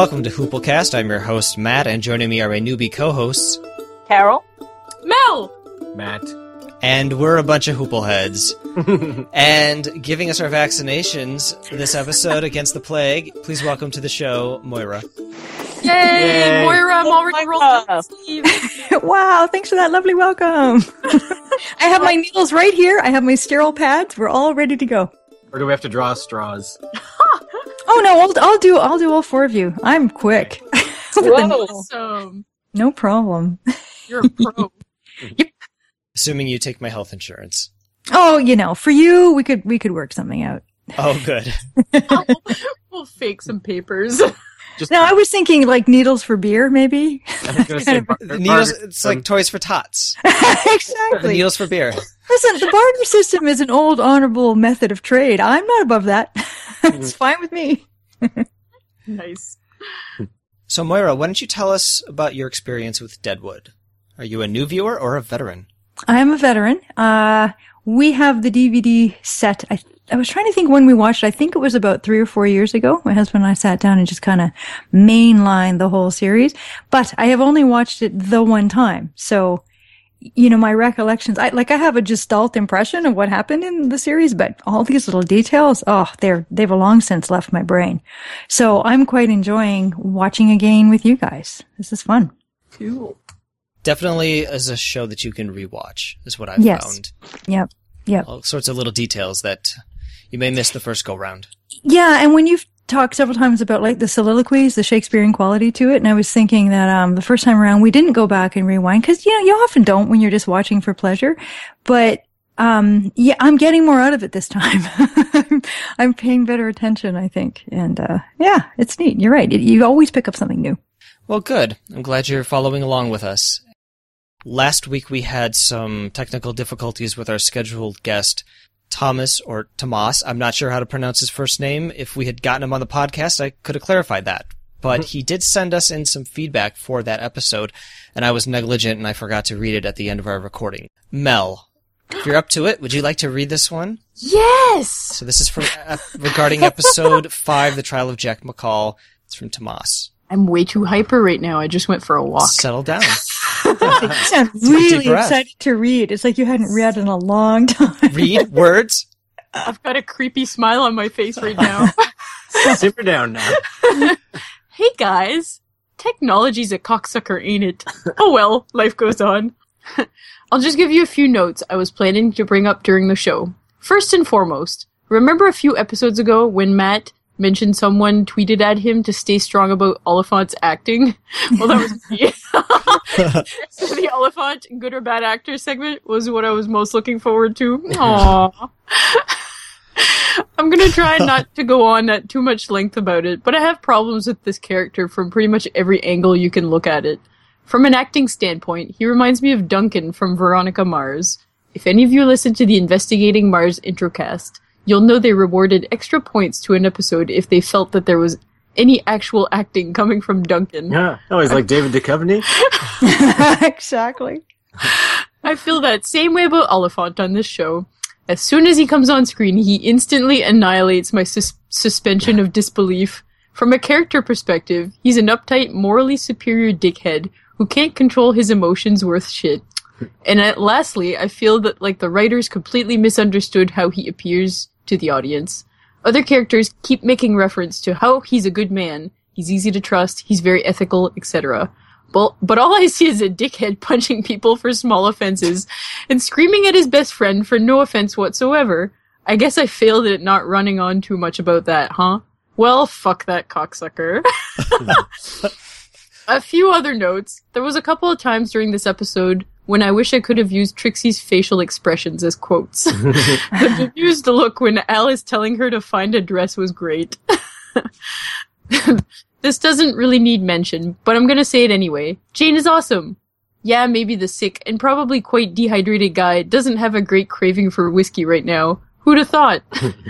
Welcome to Hooplecast. I'm your host, Matt, and joining me are my newbie co-hosts, Carol. Mel! Matt. and we're a bunch of Hoopleheads. and giving us our vaccinations this episode against the plague, please welcome to the show, Moira. Yay! Yay. Moira, I'm oh already Oh rolled my up the sleeve. wow, thanks for that lovely welcome. I have my needles right here. I have my sterile pads. We're all ready to go. Or do we have to draw straws? Oh no, I'll, I'll do I'll do all four of you. I'm quick. With the Whoa. needles. Awesome. no problem. You're a pro. Assuming you take my health insurance. Oh, you know, for you, we could we could work something out. Oh, good. we'll fake some papers. Just No, I was thinking like needles for beer, maybe. I was gonna say bar- needles, barter- it's like toys for tots. Exactly. needles for beer. Listen, the barter system is an old honorable method of trade. I'm not above that. it's fine with me. nice. So, Moira, why don't you tell us about your experience with Deadwood? Are you a new viewer or a veteran? I am a veteran. Uh, we have the DVD set. I, I was trying to think when we watched. it. I think it was about three or four years ago. My husband and I sat down and just kind of mainlined the whole series. But I have only watched it the one time. So, you know, my recollections, I, like I have a gestalt impression of what happened in the series, but all these little details, oh, they're, they've long since left my brain. So I'm quite enjoying watching again with you guys. This is fun. Cool. Definitely is a show that you can rewatch, is what I've Yes. found. Yep. Yep. All sorts of little details that you may miss the first go round. Yeah, and when you've talked several times about like the soliloquies, the Shakespearean quality to it, and I was thinking that um the first time around we didn't go back and rewind because you know you often don't when you're just watching for pleasure, but um yeah, I'm getting more out of it this time. I'm, paying better attention, I think, and uh yeah, it's neat. You're right. It, you always pick up something new. Well, good. I'm glad you're following along with us. Last week we had some technical difficulties with our scheduled guest, Thomas or Tomas. I'm not sure how to pronounce his first name. If we had gotten him on the podcast, I could have clarified that. But he did send us in some feedback for that episode, and I was negligent and I forgot to read it at the end of our recording. Mel, if you're up to it, would you like to read this one? Yes! So this is from uh, regarding episode five, The Trial of Jack McCall. It's from Tomas. I'm way too hyper right now. I just went for a walk. Settle down. You sound a really excited to read. It's like you hadn't read in a long time. Read words. I've got a creepy smile on my face right now. Simmer down now. hey guys! Technology's a cocksucker, ain't it? Oh well, life goes on. I'll just give you a few notes I was planning to bring up during the show. First and foremost, remember a few episodes ago when Matt mentioned someone tweeted at him to stay strong about Olyphant's acting? Well, that was me. so the Oliphant good or bad actor segment was what I was most looking forward to. Aww. I'm gonna try not to go on at too much length about it, but I have problems with this character from pretty much every angle you can look at it. From an acting standpoint, he reminds me of Duncan from Veronica Mars. If any of you listen to the Investigating Mars introcast, you'll know they rewarded extra points to an episode if they felt that there was any actual acting coming from Duncan. Yeah. Oh, he's like David Duchovny. exactly. I feel that same way about Olyphant on this show. As soon as he comes on screen, he instantly annihilates my sus- suspension of disbelief. From a character perspective, he's an uptight, morally superior dickhead who can't control his emotions worth shit. And uh, lastly, I feel that like the writers completely misunderstood how he appears to the audience. Other characters keep making reference to how he's a good man, he's easy to trust, he's very ethical, etc. But, but all I see is a dickhead punching people for small offenses and screaming at his best friend for no offense whatsoever. I guess I failed at not running on too much about that, huh? Well, fuck that cocksucker. a few other notes. There was a couple of times during this episode when I wish I could have used Trixie's facial expressions as quotes. the bemused look when Al is telling her to find a dress was great. this doesn't really need mention, but I'm gonna say it anyway. Jane is awesome. Yeah, maybe the sick and probably quite dehydrated guy doesn't have a great craving for whiskey right now. Who'd have thought?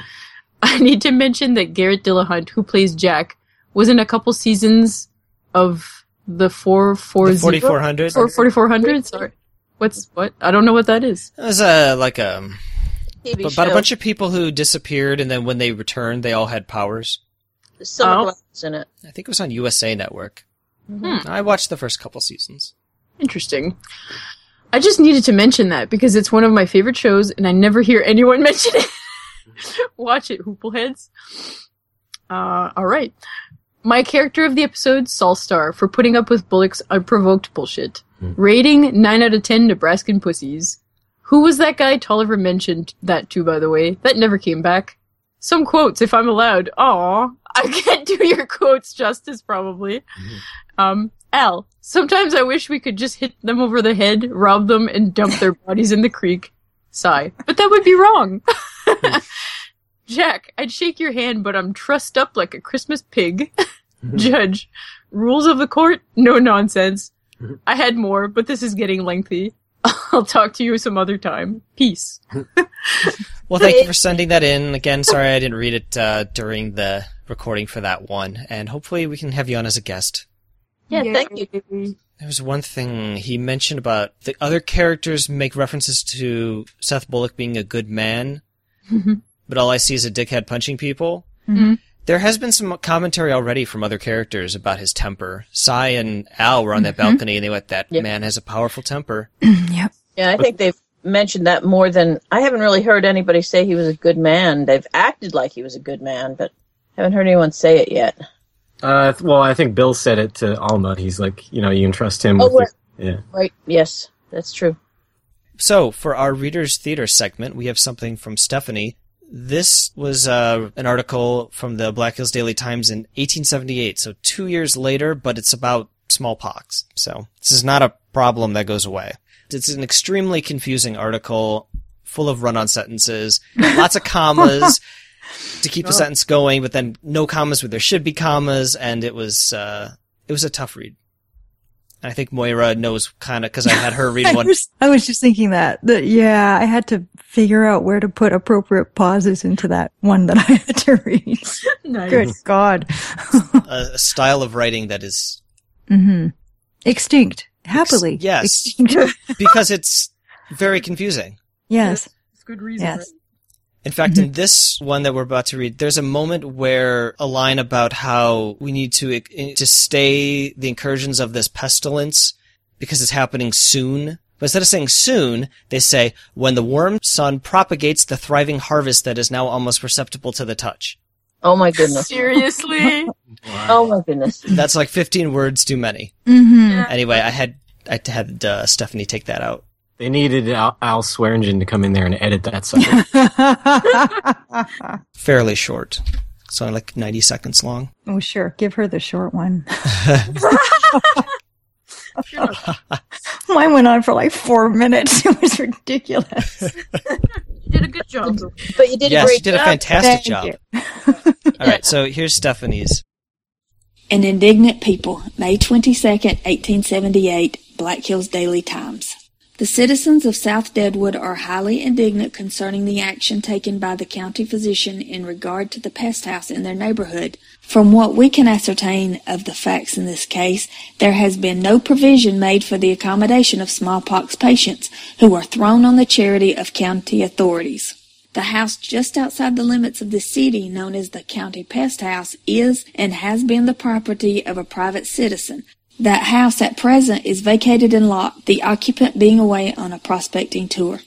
I need to mention that Garrett Dillahunt, who plays Jack, was in a couple seasons of the four four 4400. or forty four hundred. Sorry, what's what? I don't know what that is. It was uh, like a TV about a bunch of people who disappeared, and then when they returned, they all had powers. Summer Oh. Glasses in it. I think it was on USA Network. Hmm. I watched the first couple seasons. Interesting. I just needed to mention that because it's one of my favorite shows and I never hear anyone mention it. Watch it, Hoopleheads. Uh, alright. My character of the episode, Sol Star, for putting up with Bullock's unprovoked bullshit. Rating 9 out of 10 Nebraskan pussies. Who was that guy Tolliver mentioned that to, by the way? That never came back. Some quotes, if I'm allowed. Aw, I can't do your quotes justice, probably. Um, Al, sometimes I wish we could just hit them over the head, rob them, and dump their bodies in the creek. Sigh. But that would be wrong. Jack, I'd shake your hand, but I'm trussed up like a Christmas pig. Judge, rules of the court? No nonsense. I had more, but this is getting lengthy. I'll talk to you some other time. Peace. Well, thank you for sending that in. Again, sorry I didn't read it uh, during the recording for that one, and hopefully we can have you on as a guest. Yeah, thank you. There was one thing he mentioned about the other characters make references to Seth Bullock being a good man, but all I see is a dickhead punching people. Mhm. There has been some commentary already from other characters about his temper. Cy and Al were on that balcony and they went, that Yep. man has a powerful temper. yep. Yeah, I think they've mentioned that more than I haven't really heard anybody say he was a good man. They've acted like he was a good man, but haven't heard anyone say it yet. Uh, well, I think Bill said it to Alma. He's like, you know, you can trust him. Oh, with right. your, yeah. Right? Yes, that's true. So, for our Readers Theater segment, we have something from Stephanie. This was uh, an article from the Black Hills Daily Times in 1878, so two years later, but it's about smallpox. So, this is not a problem that goes away. It's an extremely confusing article, full of run on sentences, lots of commas to keep the sentence going, but then no commas where there should be commas, and it was, uh, it was a tough read. I think Moira knows kind of, because I had her read I one. was, I was just thinking that, that, yeah, I had to figure out where to put appropriate pauses into that one that I had to read. Nice. Good God. a, a style of writing that is hmm Extinct. Happily. yes. Extinct. because it's very confusing. yes. It's good reason. Yes. right? In fact, in this one that we're about to read, there's a moment where a line about how we need to to stay the incursions of this pestilence because it's happening soon. But instead of saying soon, they say when the warm sun propagates the thriving harvest that is now almost perceptible to the touch. Oh my goodness. Seriously? Oh my goodness. That's like 15 words too many. hmm Anyway, I had I had uh, Stephanie take that out. They needed Al, Al Swearingen to come in there and edit that sucker. Fairly short. It's only like 90 seconds long. oh, sure. Give her the short one. Mine went on for like four minutes. It was ridiculous. You did a good job. But you did a yes, great you did a fantastic Thank job. All right, so here's Stephanie's. An indignant people, May 22nd, 1878, Black Hills Daily Times. The citizens of South Deadwood are highly indignant concerning the action taken by the county physician in regard to the pest house in their neighborhood. From what we can ascertain of the facts in this case, there has been no provision made for the accommodation of smallpox patients who are thrown on the charity of county authorities. The house just outside the limits of the city, known as the County Pest House, is and has been the property of a private citizen. That house at present is vacated and locked, the occupant being away on a prospecting tour.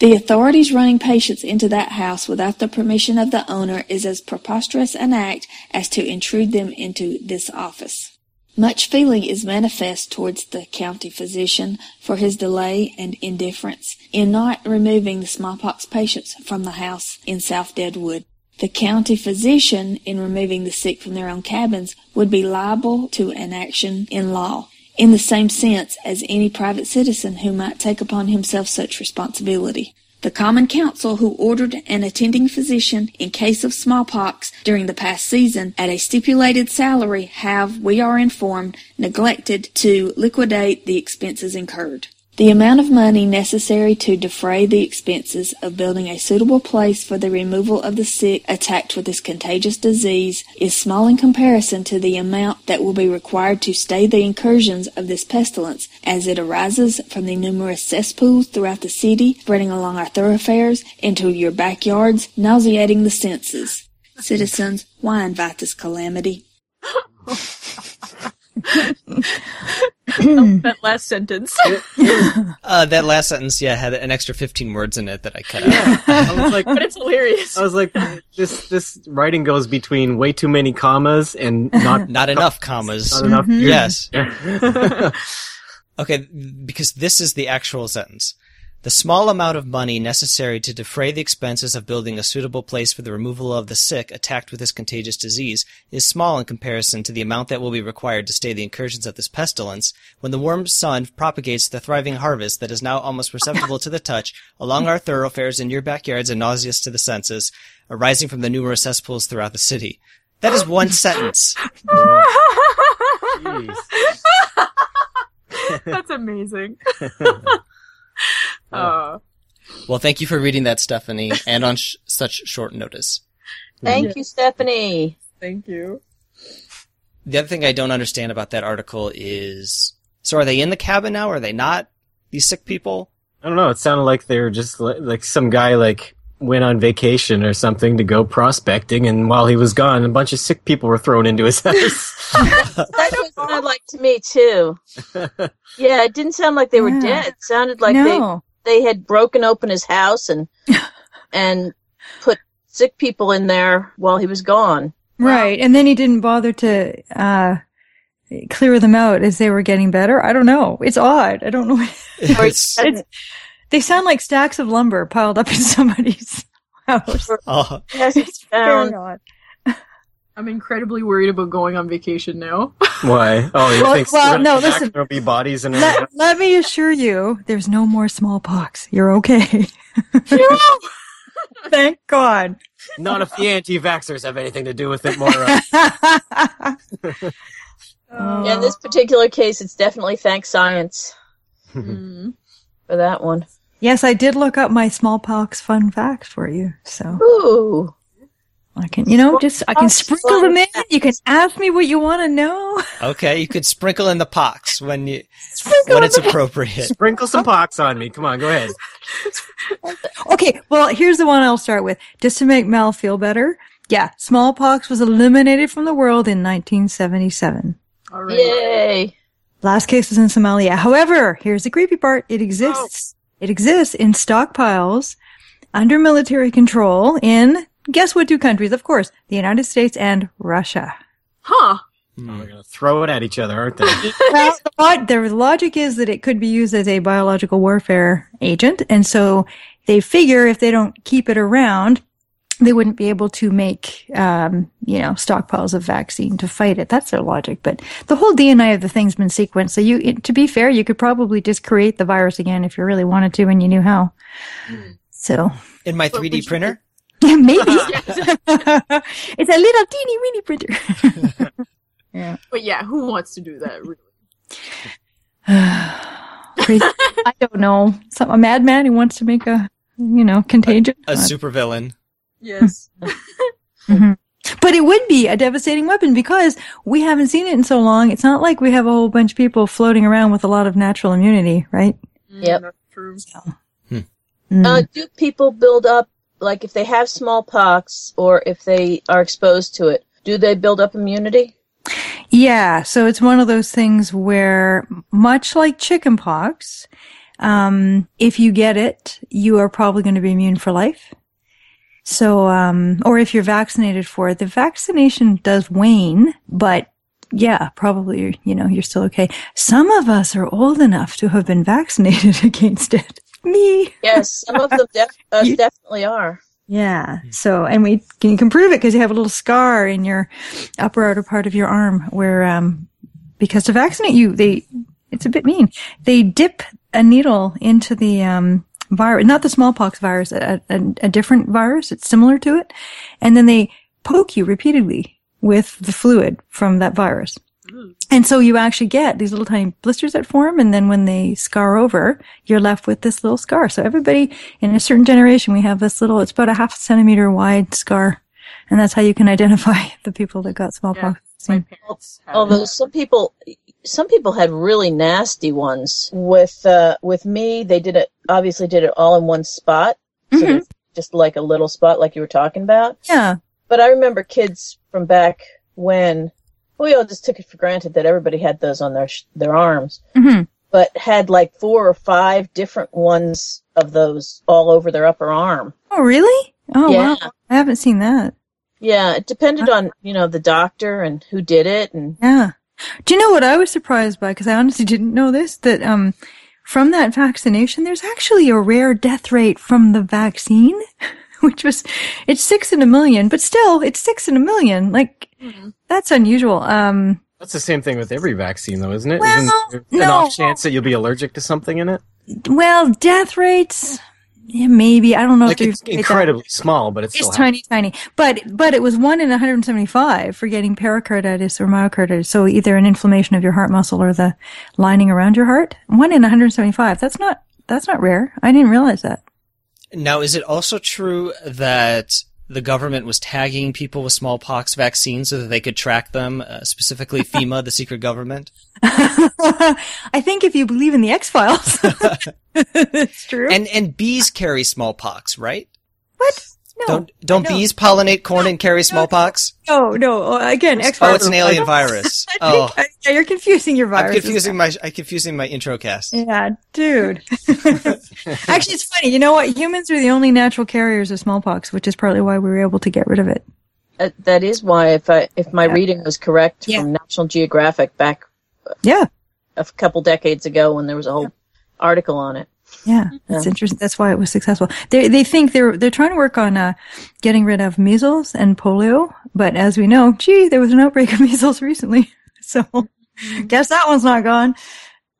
The authorities running patients into that house without the permission of the owner is as preposterous an act as to intrude them into this office. Much feeling is manifest towards the county physician for his delay and indifference in not removing the smallpox patients from the house in South Deadwood. The county physician, in removing the sick from their own cabins, would be liable to an action in law, in the same sense as any private citizen who might take upon himself such responsibility. The Common Council, who ordered an attending physician in case of smallpox during the past season at a stipulated salary, have, we are informed, neglected to liquidate the expenses incurred. The amount of money necessary to defray the expenses of building a suitable place for the removal of the sick attacked with this contagious disease is small in comparison to the amount that will be required to stay the incursions of this pestilence as it arises from the numerous cesspools throughout the city, spreading along our thoroughfares into your backyards, nauseating the senses. Citizens, why invite this calamity? that last sentence. Uh, that last sentence, yeah, had an extra 15 words in it that I cut out. I was like, but it's hilarious. I was like, this this writing goes between way too many commas and not Not enough commas. not enough. Yes. Okay, because this is the actual sentence. The small amount of money necessary to defray the expenses of building a suitable place for the removal of the sick attacked with this contagious disease is small in comparison to the amount that will be required to stay the incursions of this pestilence when the warm sun propagates the thriving harvest that is now almost perceptible to the touch along our thoroughfares in your backyards and nauseous to the senses, arising from the numerous cesspools throughout the city. That is one sentence. Jeez. That's amazing. uh, Well, thank you for reading that, Stephanie, and on sh- such short notice. Thank you, Stephanie. thank you. The other thing I don't understand about that article is, so are they in the cabin now? Or are they not? These sick people? I don't know. It sounded like they were just li- like some guy like went on vacation or something to go prospecting, and while he was gone, a bunch of sick people were thrown into his house. That's what it sounded like to me too. Yeah, it didn't sound like they were Yeah. dead. It sounded like no. They they had broken open his house and and put sick people in there while he was gone. Right. And then he didn't bother to uh clear them out as they were getting better. I don't know. It's odd. I don't know. Or he It's, they sound like stacks of lumber piled up in somebody's house. oh, he It's very odd. I'm incredibly worried about going on vacation now. Why? Oh, you Well- think well, no, I come back, listen. There'll be bodies in Let, let me assure you, there's no more smallpox. You're okay. Thank God. Not if the anti-vaxxers have anything to do with it, Moira. Yeah, in this particular case, it's definitely thank science Mm. for that one. yes, I did look up my smallpox fun fact for you. So Ooh, I can, you know, just, I can sprinkle them in. You can ask me what you want to know. okay. You could sprinkle in the pox when you, Sprinkle when it's the- appropriate. Sprinkle some pox on me. Come on, go ahead. Okay, well, here's the one I'll start with. Just to make Mel feel better. Yeah, smallpox was eliminated from the world in 1977. All right. yay! Last case was in Somalia. However, here's the creepy part. It exists. Oh. It exists in stockpiles under military control in, guess what two countries? Of course, the United States and Russia. Huh. Oh, they're gonna throw it at each other, aren't they? well, the, log- logic is that it could be used as a biological warfare agent, and so they figure if they don't keep it around, they wouldn't be able to make, um, you know, stockpiles of vaccine to fight it. That's their logic. But the whole DNA of the thing's been sequenced, so you, to be fair, you could probably just create the virus again if you really wanted to and you knew how. So In my 3D would you- printer? yeah, maybe it's a little teeny weeny printer. yeah. But yeah, who wants to do that? Really? Crazy. I don't know. Some a madman who wants to make a you know contagion. A Uh, supervillain. Yes. mhm. But it would be a devastating weapon because we haven't seen it in so long. It's not like we have a whole bunch of people floating around with a lot of natural immunity, right? Yep. Mm, that's true. Mm. Uh, do people build up like if they have smallpox or if they are exposed to it? Do they build up immunity? Yeah, so it's one of those things where, much like chickenpox, um, if you get it, you are probably going to be immune for life. So, um, or if you're vaccinated for it, the vaccination does wane, but yeah, probably, you know, you're still okay. Some of us are old enough to have been vaccinated against it. Me. Yes, some of them def- us You- definitely are. Yeah. So, and we can, you can prove it because you have a little scar in your upper outer part of your arm where, um, because to vaccinate you, they, it's a bit mean. They dip a needle into the, um, virus, not the smallpox virus, a, a, a different virus. It's similar to it. And then they poke you repeatedly with the fluid from that virus. And so you actually get these little tiny blisters that form, and then when they scar over, you're left with this little scar. So everybody in a certain generation, we have this little, it's about a half centimeter wide scar. And that's how you can identify the people that got smallpox. My parents Although it. some people, some people had really nasty ones. With uh, with me, they did it. Obviously, did it all in one spot, so Mhm. just like a little spot, like you were talking about. Yeah. But I remember kids from back when we all just took it for granted that everybody had those on their sh- their arms, Mhm. but had like four or five different ones of those all over their upper arm. Oh, really? Oh, Yeah. wow. I haven't seen that. Yeah, it depended on you know the doctor and who did it, and Yeah. Do you know what I was surprised by? Because I honestly didn't know this. That um, from that vaccination, there's actually a rare death rate from the vaccine, which was it's six in a million, but still, it's six in a million. Like that's unusual. Um, That's the same thing with every vaccine, though, isn't it? Well, Isn't there an no. off chance that you'll be allergic to something in it? well, death rates, yeah, maybe I don't know Like if it's they've- incredibly small, but it's It's still tiny, tiny. But but it was one in 175 for getting pericarditis or myocarditis. So either an inflammation of your heart muscle or the lining around your heart. One in 175. That's not that's not rare. I didn't realize that. Now, is it also true that the government was tagging people with smallpox vaccines so that they could track them, uh, specifically FEMA, the secret government? I think if you believe in the X Files, it's true. And and bees carry smallpox, right? what? No, don't don't I bees pollinate corn and carry smallpox? No, no. Oh, Again, X Oh, it's an alien virus. Oh, think, yeah, you're confusing your I'm virus. confusing my I'm confusing my intro cast. Yeah, dude. Actually, it's funny. You know what? Humans are the only natural carriers of smallpox, which is partly why we were able to get rid of it. uh, that is why if I if my Yeah. reading was correct Yeah. from National Geographic back Yeah. a couple decades ago when there was a whole article on it. Yeah, that's Yeah. interesting. That's why it was successful. They they think they're they're trying to work on uh, getting rid of measles and polio, but as we know, gee, there was an outbreak of measles recently, so guess that one's not gone.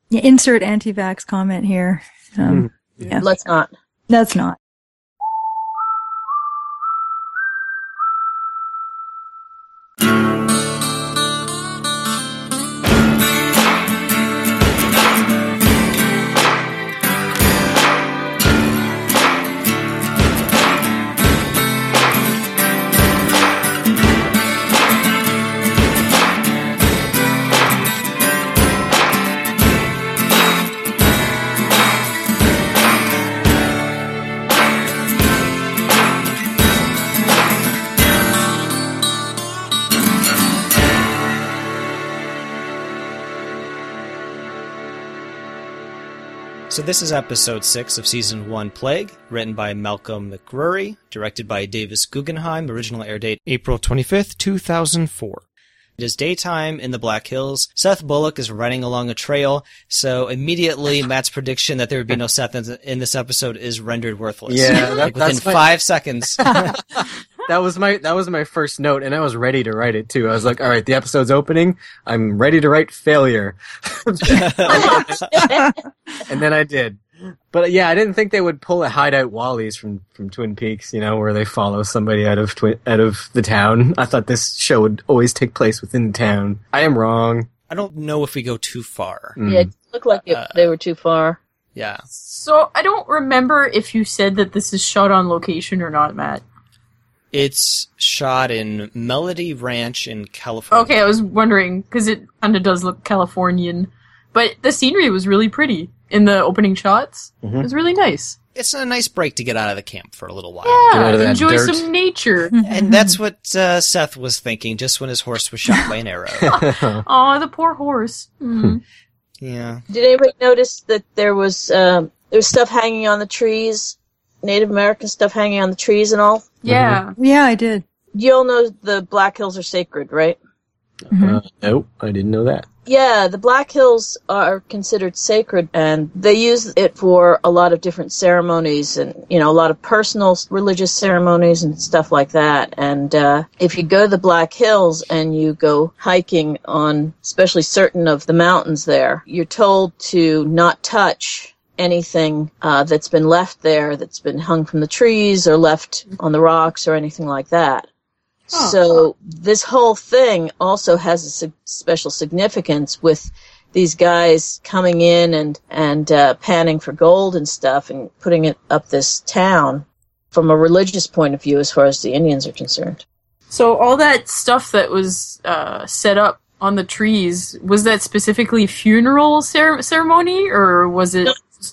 Yeah, insert anti-vax comment here. Um, Yeah. Let's not. That's not. This is episode six of season one, Plague, written by Malcolm MacRury, directed by Davis Guggenheim. Original air date April twenty fifth, two thousand four. It is daytime in the Black Hills. Seth Bullock is running along a trail, so immediately Matt's prediction that there would be no Seth in- this episode is rendered worthless. Yeah, that- like within that's my- five seconds. That was my that was my first note, and I was ready to write it too. I was like, "All right, the episode's opening. I'm ready to write failure," and then I did. But yeah, I didn't think they would pull a hideout Wally's from from Twin Peaks, you know, where they follow somebody out of twi- out of the town. I thought this show would always take place within the town. I am wrong. I don't know if we go too far. Mm. Yeah, it looked like it, Uh, they were too far. Yeah. So I don't remember if you said that this is shot on location or not, Matt. It's shot in Melody Ranch in California. Okay, I was wondering because it kind of does look Californian, but the scenery was really pretty in the opening shots. Mhm. It was really nice. It's a nice break to get out of the camp for a little while. Get out of Yeah, enjoy dirt. some nature. And that's what uh, Seth was thinking just when his horse was shot by an arrow. Aw, the poor horse. Mm. yeah. Did anybody notice that there was um, there was stuff hanging on the trees, Native American stuff hanging on the trees and all? Yeah. Yeah, I did. You all know the Black Hills are sacred, right? Uh, nope, I didn't know that. Yeah, the Black Hills are considered sacred, and they use it for a lot of different ceremonies, and you know, a lot of personal religious ceremonies and stuff like that. And uh, if you go to the Black Hills and you go hiking on, especially certain of the mountains there, you're told to not touch anything uh, that's been left there, that's been hung from the trees or left on the rocks or anything like that. So this whole thing also has a sig- special significance with these guys coming in and and uh, panning for gold and stuff and putting it up this town from a religious point of view as far as the Indians are concerned. So all that stuff that was uh, set up on the trees was that specifically funeral cer- ceremony or was it?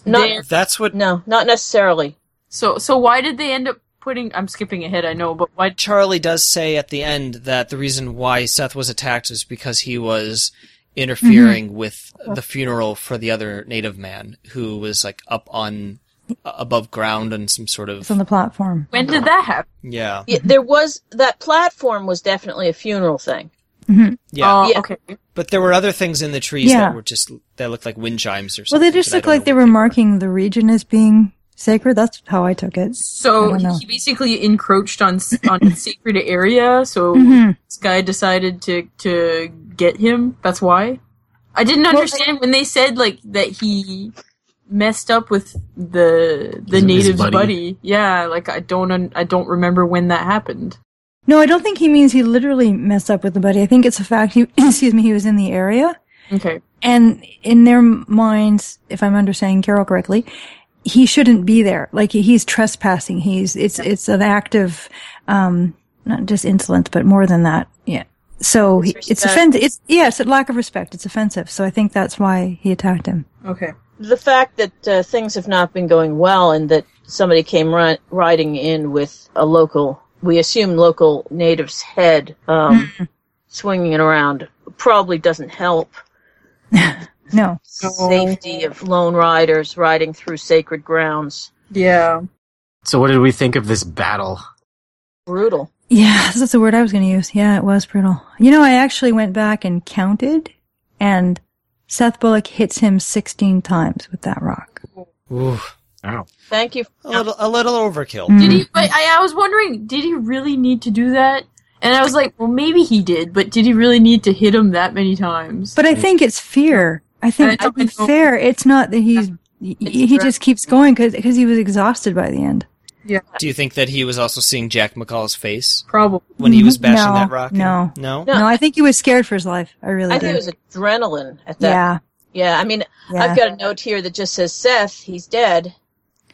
Not- That's what No, not necessarily. So so why did they end up putting? I'm skipping ahead. I know, but why? Charlie does say at the end that the reason why Seth was attacked is because he was interfering with the funeral for the other native man who was like up on uh, above ground on some sort It's of on the platform. When did that happen? yeah Yeah, there was that platform was definitely a funeral thing. yeah Oh, Yeah. okay. but there were other things in the trees Yeah. that were just that looked like wind chimes or something Well, they just but I look don't like they were marking the region as being sacred. That's how I took it. So he basically encroached on on sacred area. So Mhm. this guy decided to to get him. That's why. I didn't understand when they said like that he messed up with the the His- his native's buddy. buddy. Yeah, like I don't un- I don't remember when that happened. No, I don't think he means he literally messed up with the buddy. I think it's a fact he, excuse me, he was in the area. Okay. And in their minds, if I'm understanding Carol correctly, he shouldn't be there. Like he's trespassing. He's, it's, it's an act of, um, not just insolence, but more than that. Yeah. So he, it's offensive. It's yes, a lack of respect. It's offensive. So I think that's why he attacked him. Okay. The fact that uh, things have not been going well and that somebody came ri- riding in with a local, we assume local native's head, um, swinging it around probably doesn't help No. safety of lone riders riding through sacred grounds. Yeah. So what did we think of this battle? Brutal. Yeah, that's the word I was going to use. Yeah, it was brutal. You know, I actually went back and counted and Seth Bullock hits him 16 times with that rock. Ooh, Wow. Thank you. a little a little overkill Mm. Did he? But I, I was wondering, did he really need to do that? And I was like, well, maybe he did, but did he really need to hit him that many times? But I think it's fear. I think to be fair, it's not that he's he, he just keeps going because he was exhausted by the end. yeah, do you think that he was also seeing Jack McCall's face probably. when he was bashing No, that rock no. no No. No, I think he was scared for his life. I really I did. think it was adrenaline at that. yeah, Yeah, I mean, yeah. I've got a note here that just says Seth, he's dead.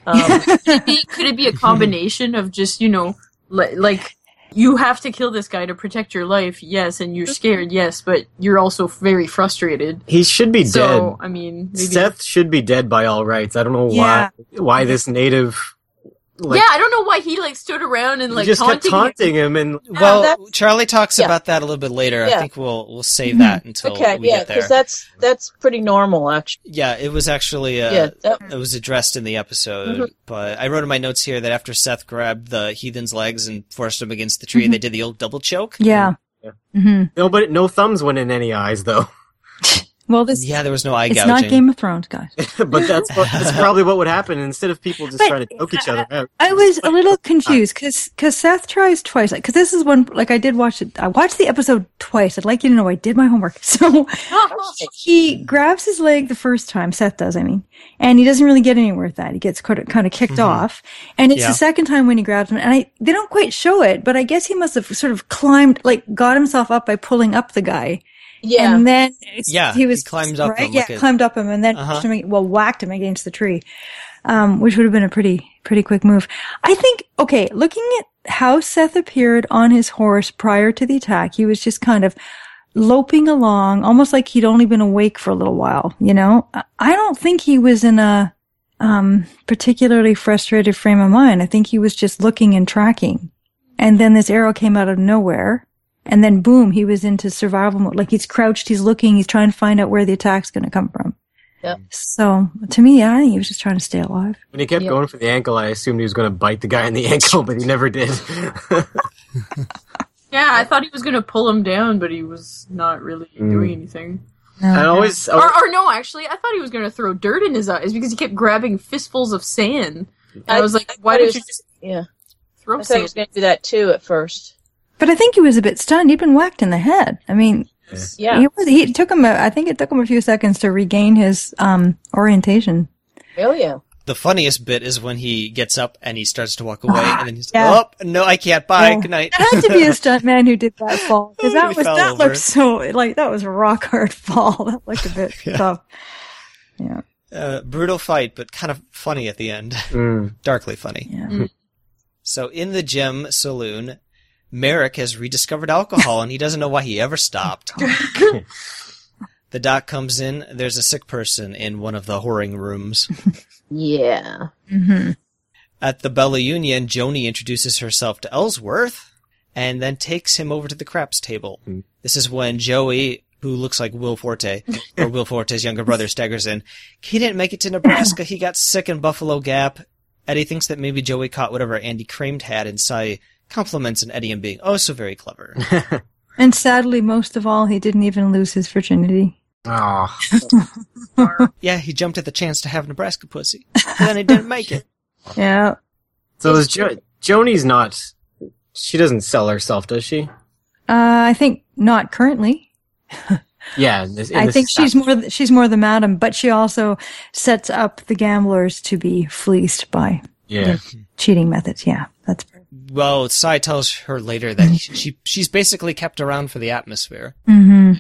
Um, could, it be, could it be a combination of just you know, li- like you have to kill this guy to protect your life, yes, and you're scared, yes, but you're also very frustrated. He should be So dead. I mean, maybe. Seth should be dead by all rights. I don't know Yeah. why why this native like yeah, I don't know why he like stood around and like just kept taunting. him. him and well that- Charlie talks yeah. about that a little bit later I think we'll we'll save that until okay, we yeah, get there yeah, because that's that's pretty normal, actually. Yeah, it was actually uh, Yeah, that- it was addressed in the episode. But I wrote in my notes here that after Seth grabbed the heathen's legs and forced him against the tree, they did the old double choke. yeah. Yeah. hmm no but no thumbs went in any eyes though. Well, this Yeah, there was no eye it's gouging. not Game of Thrones, guys. but that's what, that's probably what would happen instead of people just But- trying to choke each other out. I was a little confused because because Seth tries twice. Because this is one like I did watch it. I watched the episode twice. I'd like you to know I did my homework. So he grabs his leg the first time. Seth does, I mean, and he doesn't really get anywhere with that. He gets kind of, kind of kicked mm-hmm. off, and it's Yeah. the second time when he grabs him. And I they don't quite show it, but I guess he must have sort of climbed, like, got himself up by pulling up the guy. Yeah, And then Yeah, he was he climbed up right? him Yeah, like a- climbed up him and then Uh-huh. him, well, whacked him against the tree, um, which would have been a pretty pretty quick move. I think. Okay, looking at how Seth appeared on his horse prior to the attack, he was just kind of loping along, almost like he'd only been awake for a little while. You know, I- I don't think he was in a um, particularly frustrated frame of mind. I think he was just looking and tracking, and then this arrow came out of nowhere. And then boom, he was into survival mode. Like he's crouched, he's looking, he's trying to find out where the attack's going to come from. Yep. So to me, I think he was just trying to stay alive. When he kept Yeah. going for the ankle, I assumed he was going to bite the guy in the ankle, but he never did. yeah, I thought he was gonna pull him down, but he was not really Mm. doing anything. I always, I Or, always- or no, actually, I thought he was gonna throw dirt in his eyes because he kept grabbing fistfuls of sand. And I, I- was like, I why did you just yeah. throw I thought he was sand? going to do that too at first. But I think he was a bit stunned. He'd been whacked in the head. I mean, Yeah, he was, he took him, a, I think it took him a few seconds to regain his, um, orientation. oh yeah. The funniest bit is when he gets up and he starts to walk away, and then he's Yeah. oh no, I can't. Bye. Oh. Good night. It had to be a stunt man who did that fall. Cause Oh, that was, that over. looked so, like, that was a rock hard fall. That looked a bit tough. Yeah. Uh, brutal fight, but kind of funny at the end. Mm. Darkly funny. Yeah. So in the Gem saloon, Merrick has rediscovered alcohol and he doesn't know why he ever stopped. the doc comes in. There's a sick person in one of the whoring rooms. Yeah. hmm At the Bella Union, Joanie introduces herself to Ellsworth and then takes him over to the craps table. Hmm. This is when Joey, who looks like Will Forte, or Will Forte's younger brother, staggers in. He didn't make it to Nebraska. He got sick in Buffalo Gap. Eddie thinks that maybe Joey caught whatever Andy Cramed had and Cy compliments on Eddie and being oh so very clever. And sadly, most of all, he didn't even lose his virginity. Oh, yeah, he jumped at the chance to have Nebraska pussy. But then he didn't make it. Yeah. so is jo- Joanie's not? She doesn't sell herself, does she? Uh, I think not currently. Yeah, in this- in I this think she's more, th- she's more the madam, but she also sets up the gamblers to be fleeced by Yeah, cheating methods. Yeah, that's Well, Cy tells her later that she she's basically kept around for the atmosphere. hmm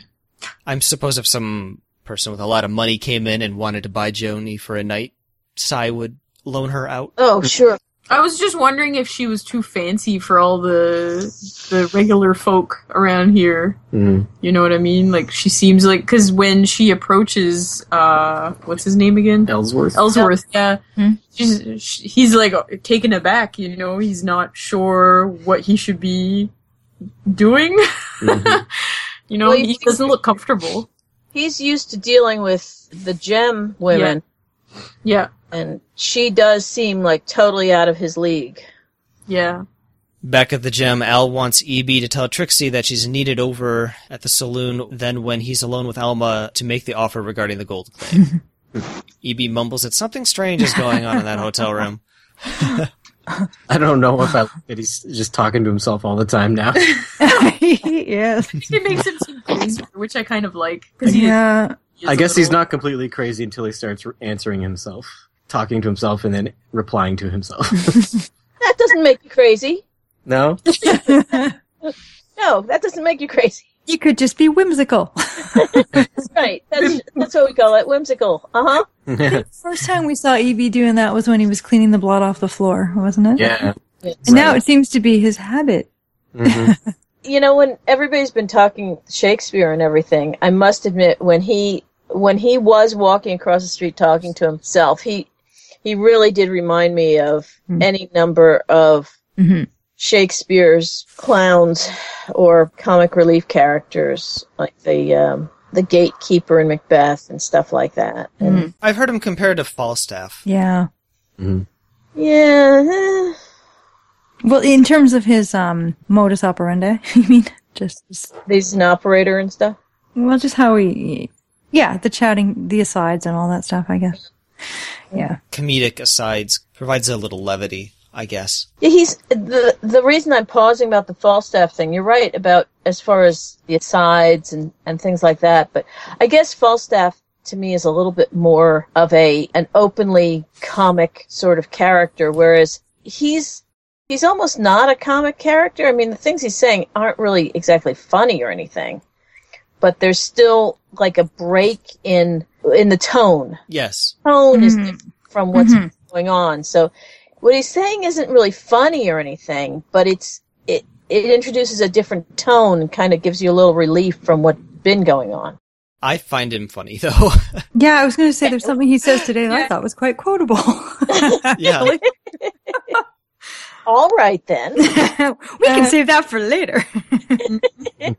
I suppose if some person with a lot of money came in and wanted to buy Joanie for a night, Cy would loan her out. Oh, sure. I was just wondering if she was too fancy for all the the regular folk around here. Mhm. You know what I mean? Like she seems like because when she approaches, uh, what's his name again? Ellsworth. Ellsworth. Yeah, Hmm. she's sh he's like taken aback. You know, he's not sure what he should be doing. Mhm. you know, Well, he you- doesn't look comfortable. He's used to dealing with the gem women, Yeah, and she does seem like totally out of his league. yeah. Back at the Gem, Al wants EB to tell Trixie that she's needed over at the saloon. Then, when he's alone with Alma, to make the offer regarding the gold claim. EB mumbles that something strange is going on in that hotel room. I don't know if I like that he's just talking to himself all the time now. yes. It makes him seem crazy, which I kind of like. 'cause he Yeah. Is I a guess he's not completely crazy until he starts re- answering himself, talking to himself, and then replying to himself. That doesn't make you crazy. no, No, that doesn't make you crazy. You could just be whimsical. That's right. That's that's what we call it, whimsical. Uh huh. First time we saw EB doing that was when he was cleaning the blood off the floor, wasn't it? yeah. And now it seems to be his habit. Mhm. You know, when everybody's been talking Shakespeare and everything, I must admit when he when he was walking across the street talking to himself, he he really did remind me of Hmm. any number of Mhm. Shakespeare's clowns or comic relief characters, like the um, the gatekeeper in Macbeth and stuff like that. And Mhm. I've heard him compared to Falstaff. Yeah. yeah, eh, Well, in terms of his um, modus operandi, you mean just, just he's an operator and stuff. well, just how he, yeah, the chatting, the asides, and all that stuff. I guess. Yeah. Comedic asides provides a little levity, I guess. Yeah, he's the the reason I'm pausing about the Falstaff thing. You're right about as far as the asides and and things like that, but I guess Falstaff to me is a little bit more of a an openly comic sort of character, whereas he's he's almost not a comic character. I mean, the things he's saying aren't really exactly funny or anything, but there's still like a break in in the tone Yes. tone is Mhm. different from what's Mhm. going on. So what he's saying isn't really funny or anything, but it's it it introduces a different tone and kind of gives you a little relief from what's been going on. I find him funny, though. Yeah, I was going to say there's something he says today that I thought was quite quotable. yeah. All right then. we can uh, save that for later.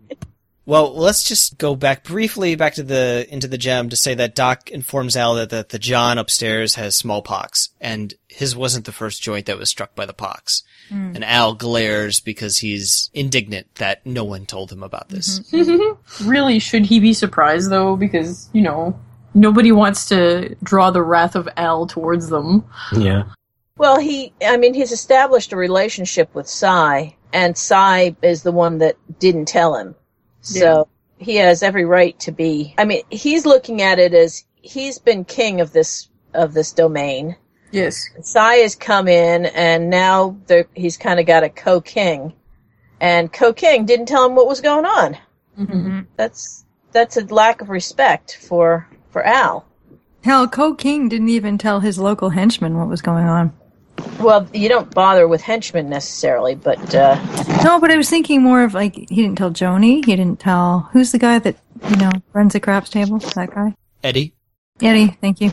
Well, let's just go back briefly back to the into the gem to say that Doc informs Al that the, the John upstairs has smallpox, and his wasn't the first joint that was struck by the pox. Hmm. And Al glares because he's indignant that no one told him about this. Mm-hmm. Mm-hmm. really, should he be surprised though? Because you know nobody wants to draw the wrath of Al towards them. Yeah. Well, he I mean he's established a relationship with Cy and Cy is the one that didn't tell him. So he has every right to be I mean, he's looking at it as he's been king of this of this domain. Yes. Cy has come in, and now he's kind of got a co-king, and co-king didn't tell him what was going on. Mm-hmm. That's that's a lack of respect for for Al. Hell, Co King didn't even tell his local henchman what was going on. Well, you don't bother with henchmen necessarily, but uh, No, but I was thinking more of like he didn't tell Joanie. He didn't tell who's the guy that you know runs the craps table. That guy, Eddie, Eddie. Thank you.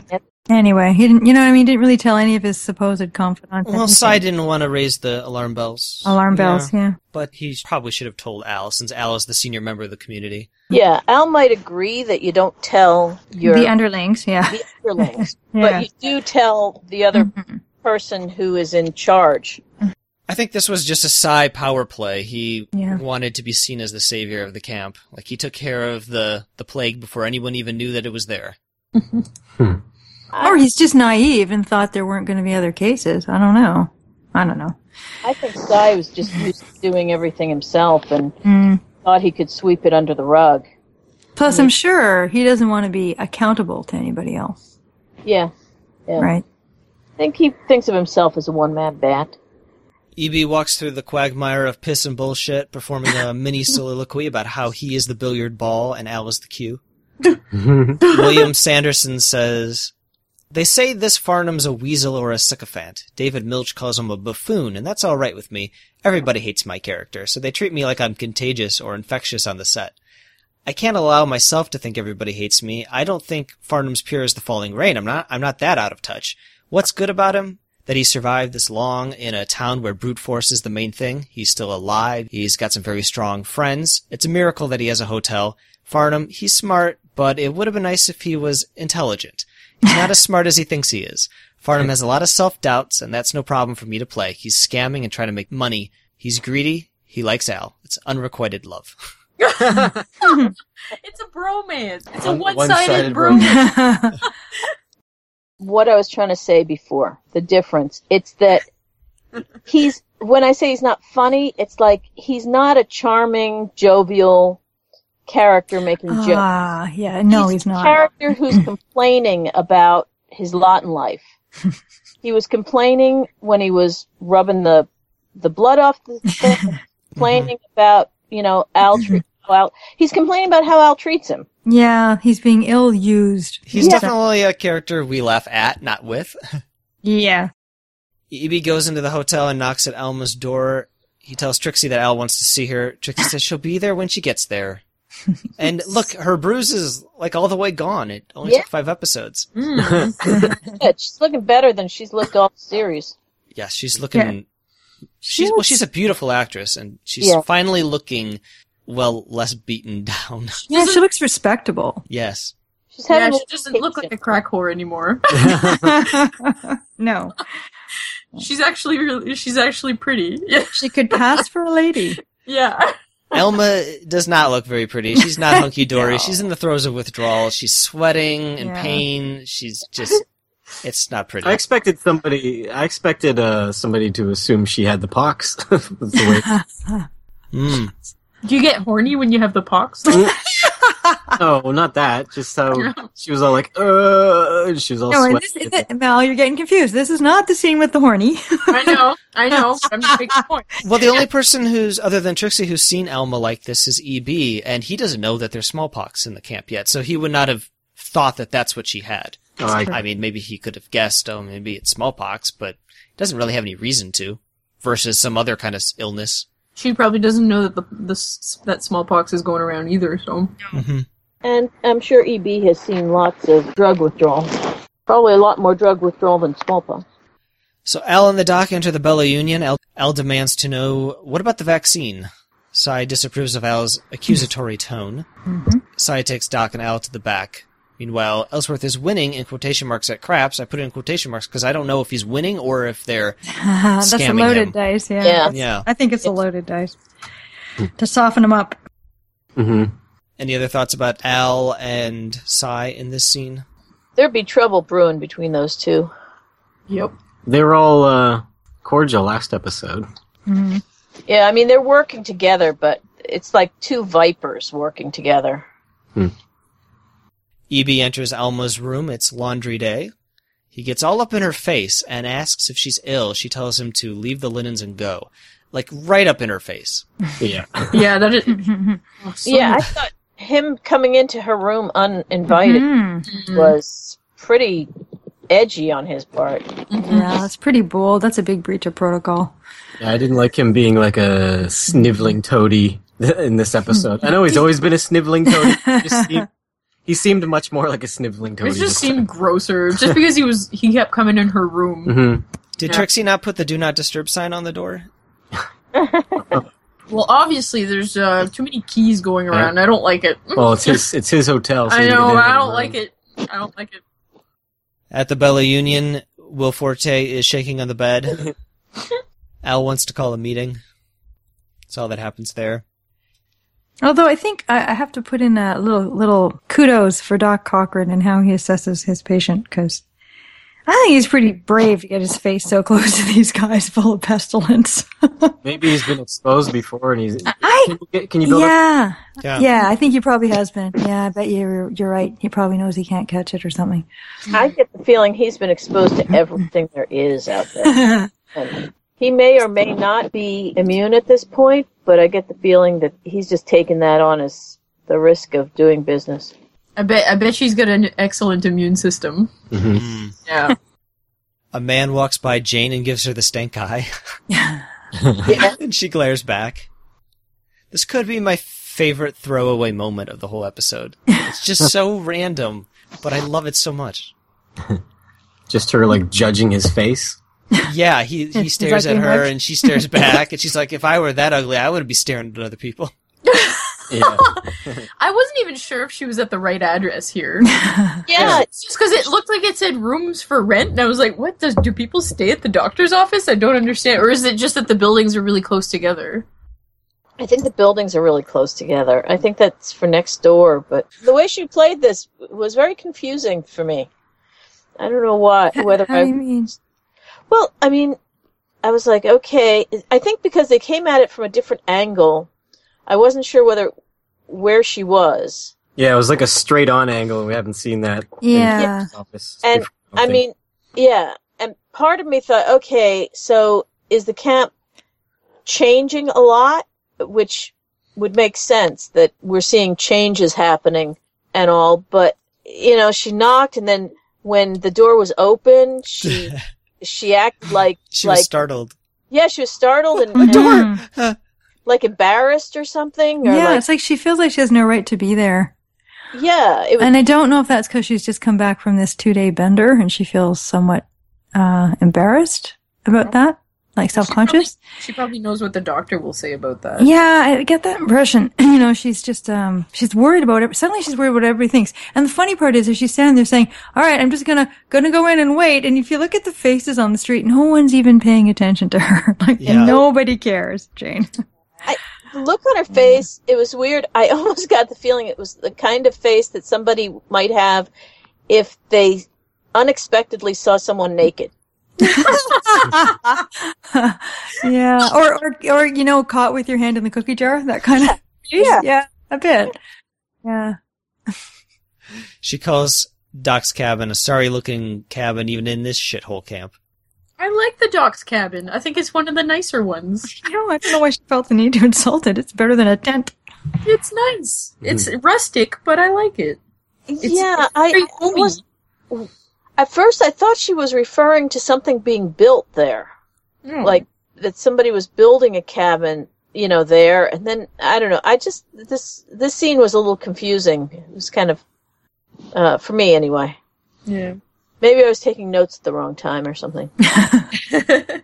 Anyway, he didn't. You know, what I mean, he didn't really tell any of his supposed confidants. Well, anything. Cy didn't want to raise the alarm bells. alarm bells. Yeah. Yeah. But he probably should have told Al, since Al is the senior member of the community. Yeah, Al might agree that you don't tell your the underlings. Yeah. the underlings, Yeah. but you do tell the other Mhm. Person who is in charge. I think this was just a Cy power play. He Yeah. wanted to be seen as the savior of the camp. Like he took care of the, the plague before anyone even knew that it was there. Or he's just naive and thought there weren't going to be other cases. I don't know. I don't know. I think Cy was just used to doing everything himself and Mm. thought he could sweep it under the rug. Plus, I'm sure he doesn't want to be accountable to anybody else, Yeah, yeah. right? I think he thinks of himself as a one-man band. EB walks through the quagmire of piss and bullshit, performing a mini soliloquy about how he is the billiard ball and Al is the cue. William Sanderson says, They say this Farnham's a weasel or a sycophant. David Milch calls him a buffoon, and that's all right with me. Everybody hates my character, so they treat me like I'm contagious or infectious on the set. I can't allow myself to think everybody hates me. I don't think Farnham's pure as the falling rain. I'm not, I'm not that out of touch. What's good about him? That he survived this long in a town where brute force is the main thing. He's still alive. He's got some very strong friends. It's a miracle that he has a hotel. Farnham, he's smart, but it would have been nice if he was intelligent. He's not as smart as he thinks he is. Farnham has a lot of self-doubts, and that's no problem for me to play. He's scamming and trying to make money. He's greedy. He likes Al. It's unrequited love. It's a bromance. It's a One- one-sided, one-sided bromance. What I was trying to say before, the difference, it's that he's, when I say he's not funny, it's like he's not a charming, jovial character making jokes. Ah, yeah. No, he's a not. character who's complaining about his lot in life. he was complaining when he was rubbing the the blood off the thing, complaining about you know Al. Tre- how Al he's complaining about how Al treats him. Yeah, he's being ill used. He's Yeah. definitely a character we laugh at, not with. Yeah. EB goes into the hotel and knocks at Alma's door. He tells Trixie that Al wants to see her. Trixie says she'll be there when she gets there. and look, her bruise is like all the way gone. It only Yeah. took five episodes. Mm. Yeah, she's looking better than she's looked all series. Yeah, she's looking. She's well, she's a beautiful actress, and she's Yeah. finally looking well less beaten down. Yeah, she looks respectable. yes, She's Yeah, she doesn't look like a crack whore anymore. no. she's actually really, she's actually pretty. Yeah. She could pass for a lady. Yeah. Alma does not look very pretty. She's not hunky dory. No. She's in the throes of withdrawal. She's sweating and Yeah. pain. She's just. It's not pretty. I expected somebody. I expected uh, somebody to assume she had the pox. That's the way- Mm. Do you get horny when you have the pox? no, not that. Just so she was all like, uh, she was all No, and sweaty. this, this, Mel, you're getting confused. This is not the scene with the horny. I know, I know. I'm just making a point. Well, the only person who's other than Trixie who's seen Alma like this is EB, and he doesn't know that there's smallpox in the camp yet, so he would not have thought that that's what she had. Oh, I- I mean, maybe he could have guessed, oh, maybe it's smallpox, but he doesn't really have any reason to. Versus some other kind of illness. She probably doesn't know that the, the that smallpox is going around either. So Mm-hmm. And I'm sure EB has seen lots of drug withdrawal. Probably a lot more drug withdrawal than smallpox. So Al and the doc enter the Bella Union. Al, Al demands to know, what about the vaccine? Cy disapproves of Al's accusatory tone. Cy takes Doc and Al to the back. Meanwhile, Ellsworth is winning in quotation marks at craps. I put it in quotation marks because I don't know if he's winning or if they're scamming That's a loaded him. dice, yeah. Yeah. Yeah. I think it's a loaded dice. To soften him up. Mhm. Any other thoughts about Al and Cy in this scene? There'd be trouble brewing between those two. yep. They were all uh, cordial last episode. Yeah, I mean they're working together, but it's like two vipers working together. EB enters Alma's room. It's laundry day. He gets all up in her face and asks if she's ill. She tells him to leave the linens and go. Like right up in her face. Yeah. Yeah, that is. So- Yeah, I thought him coming into her room uninvited Mm. was pretty edgy on his part. Yeah, that's pretty bold. That's a big breach of protocol. yeah, I didn't like him being like a sniveling toady in this episode. I know he's always been a sniveling toady. Just seemed, he seemed much more like a sniveling It toady. just seemed grosser, just because he was he kept coming in her room. hmm Did Yeah. Trixie not put the do not disturb sign on the door? Well, obviously, there's uh, too many keys going around. I don't like it. Well, it's his it's his hotel. So I know. I don't room. like it. I don't like it. At the Bella Union, Will Forte is shaking on the bed. Al wants to call a meeting. That's all that happens there. Although I think I, I have to put in a little little kudos for Doc Cochran and how he assesses his patient because I think he's pretty brave to get his face so close to these guys full of pestilence. Maybe he's been exposed before, and he's. I Can you, get, can you build up? yeah Yeah. yeah I think he probably has been. Yeah, I bet you're you're right. He probably knows he can't catch it or something. I get the feeling he's been exposed to everything there is out there. And he may or may not be immune at this point, but I get the feeling that he's just taking that on as the risk of doing business. I bet. I bet she's got an excellent immune system. Mm-hmm. Yeah. A man walks by Jane and gives her the stank eye, Yeah. and she glares back. This could be my favorite throwaway moment of the whole episode. It's just so random, but I love it so much. Just her like judging his face. Yeah, he he stares at her much? and she stares back, and she's like, "If I were that ugly, I wouldn't be staring at other people." Yeah. I wasn't even sure if she was at the right address here. Yeah, It's just because it looked like it said rooms for rent, and I was like, "What does? Do people stay at the doctor's office? I don't understand." Or is it just that the buildings are really close together? I think the buildings are really close together. I think that's for next door, but the way she played this was very confusing for me. I don't know why, whether How do you I mean? Well, I mean, I was like, okay. I think because they came at it from a different angle, I wasn't sure whether where she was. Yeah, it was like a straight on angle, and we haven't seen that. in Yeah. office And, before, I don't mean, yeah. And part of me thought, okay, so is the camp changing a lot? Which would make sense that we're seeing changes happening and all, but you know, she knocked and then when the door was open, she she acted like She like was startled. yeah, she was startled and, and, door. like embarrassed or something or Yeah, like it's like she feels like she has no right to be there. yeah, it was And I don't know if that's because she's just come back from this two day bender and she feels somewhat uh, embarrassed about that, like self conscious. She probably knows what the doctor will say about that. Yeah, I get that impression. You know, she's just um, she's worried about it. Suddenly, she's worried about everything. And the funny part is, is she's standing there saying, "All right, I'm just gonna gonna go in and wait." And if you look at the faces on the street, no one's even paying attention to her. Like, Yeah. and nobody cares, Jane. the look on her face, it was weird. I almost got the feeling it was the kind of face that somebody might have if they unexpectedly saw someone naked. Yeah, or or or you know, caught with your hand in the cookie jar. That kind of. Yeah. yeah, a bit. Yeah. She calls Doc's cabin a sorry-looking cabin, even in this shithole camp. I like the doc's cabin. I think it's one of the nicer ones. No, I don't know why she felt the need to insult it. It's better than a tent. It's nice. It's rustic, but I like it. It's yeah, very I, I was. At first, I thought she was referring to something being built there, Mm. like that somebody was building a cabin, you know, there. And then I don't know. I just this this scene was a little confusing. It was kind of uh, for me anyway. yeah. Maybe I was taking notes at the wrong time or something.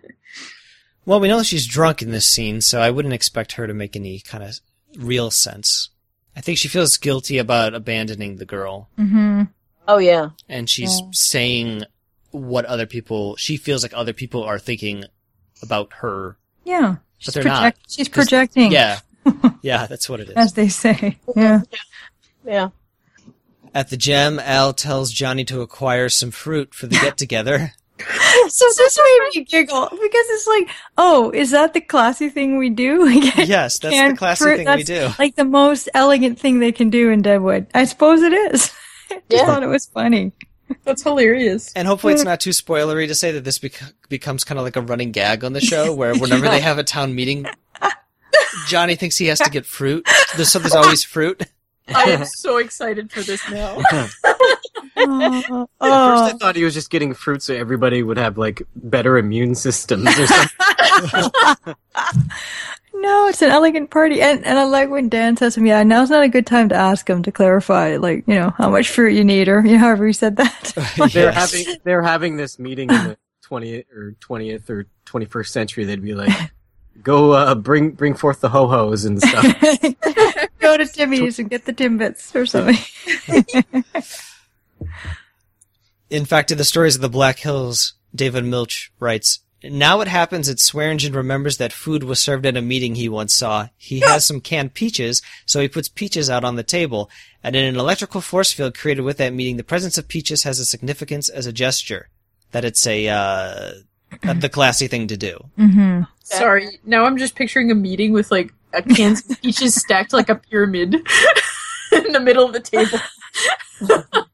Well, we know she's drunk in this scene, so I wouldn't expect her to make any kind of real sense. I think she feels guilty about abandoning the girl, Mm-hmm. Oh yeah, and she's Yeah. saying what other people. She feels like other people are thinking about her. Yeah. She's, they're not, She's projecting. Yeah, yeah, that's what it is. As they say. Yeah. yeah. At the Gem, Al tells Johnny to acquire some fruit for the get-together. so this made me giggle because it's like, oh, is that the classy thing we do? Yes, that's the canned classy fruit. thing we That's do. Like the most elegant thing they can do in Deadwood. I suppose it is. I just Yeah. thought it was funny. That's hilarious. And hopefully it's not too spoilery to say that this bec- becomes kind of like a running gag on the show where whenever they have a town meeting, Johnny thinks he has to get fruit. There's, so there's always fruit. I am so excited for this now. Oh, At first, I thought he was just getting fruit so everybody would have like better immune systems or something. No, it's an elegant party. And, and I like when Dan says to me, yeah, now's not a good time to ask him to clarify, like, you know, how much fruit you need or, you know, however he said that. They're having they're having this meeting in the twentieth or twentieth or twenty first century. They'd be like, "Go uh, bring bring forth the ho hos and stuff." Go to Timmy's and get the Timbits or something. In fact, in the stories of the Black Hills, David Milch writes, Now it happens that Swearingen remembers that food was served at a meeting he once saw. He has some canned peaches, so he puts peaches out on the table. And in an electrical force field created with that meeting, the presence of peaches has a significance as a gesture. That it's a, uh, the classy thing to do. hmm Sorry, now I'm just picturing a meeting with like a cans of peaches stacked like a pyramid in the middle of the table.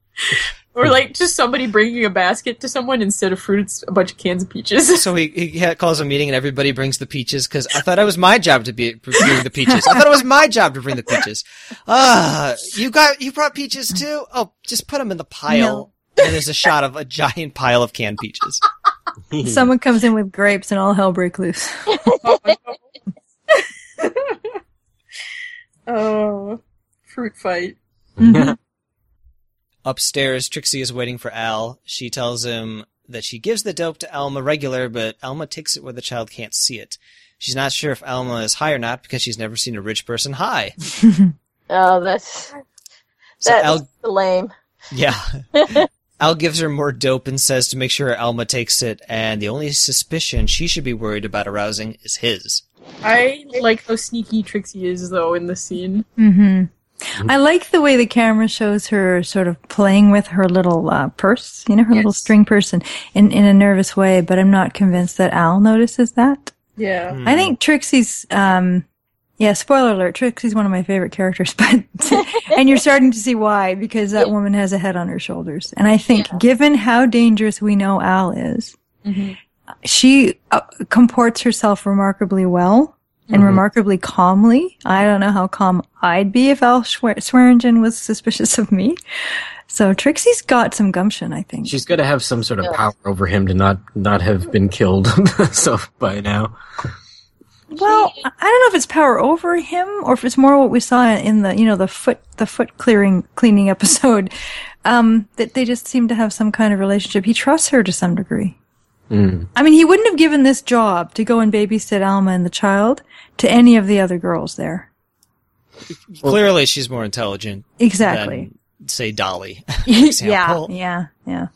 or like just somebody bringing a basket to someone instead of fruit, it's a bunch of cans of peaches. So he, he calls a meeting and everybody brings the peaches because I thought it was my job to be bring the peaches. I thought it was my job to bring the peaches. Ah, you got you brought peaches too? Oh, just put them in the pile. And there's a shot of a giant pile of canned peaches. Someone comes in with grapes and all hell break loose. oh, fruit fight. Upstairs, Trixie is waiting for Al. She tells him that she gives the dope to Alma regular, but Alma takes it where the child can't see it. She's not sure if Alma is high or not because she's never seen a rich person high. Oh, that's So that's Al, lame. yeah. Al gives her more dope and says to make sure Alma takes it, and the only suspicion she should be worried about arousing is his. I like how sneaky Trixie is though in the scene. hmm I like the way the camera shows her sort of playing with her little uh, purse, you know, her little string purse, in, in in a nervous way. But I'm not convinced that Al notices that. Yeah. Hmm. I think Trixie's, um, yeah, spoiler alert, Trixie's one of my favorite characters, but, and you're starting to see why, because that woman has a head on her shoulders. And I think given how dangerous we know Al is, Mhm. she uh, comports herself remarkably well and remarkably calmly. I don't know how calm I'd be if Al Schwer- Swearingen was suspicious of me. So Trixie's got some gumption, I think. She's got to have some sort of Yeah. power over him to not not have been killed. so by now, Well, I I don't know if it's power over him or if it's more what we saw in the, you know, the foot, the foot clearing, cleaning episode. Um, that they just seem to have some kind of relationship. He trusts her to some degree. Mm. I mean, he wouldn't have given this job to go and babysit Alma and the child to any of the other girls there. Clearly, she's more intelligent Exactly. than, say, Dolly. yeah, yeah, yeah.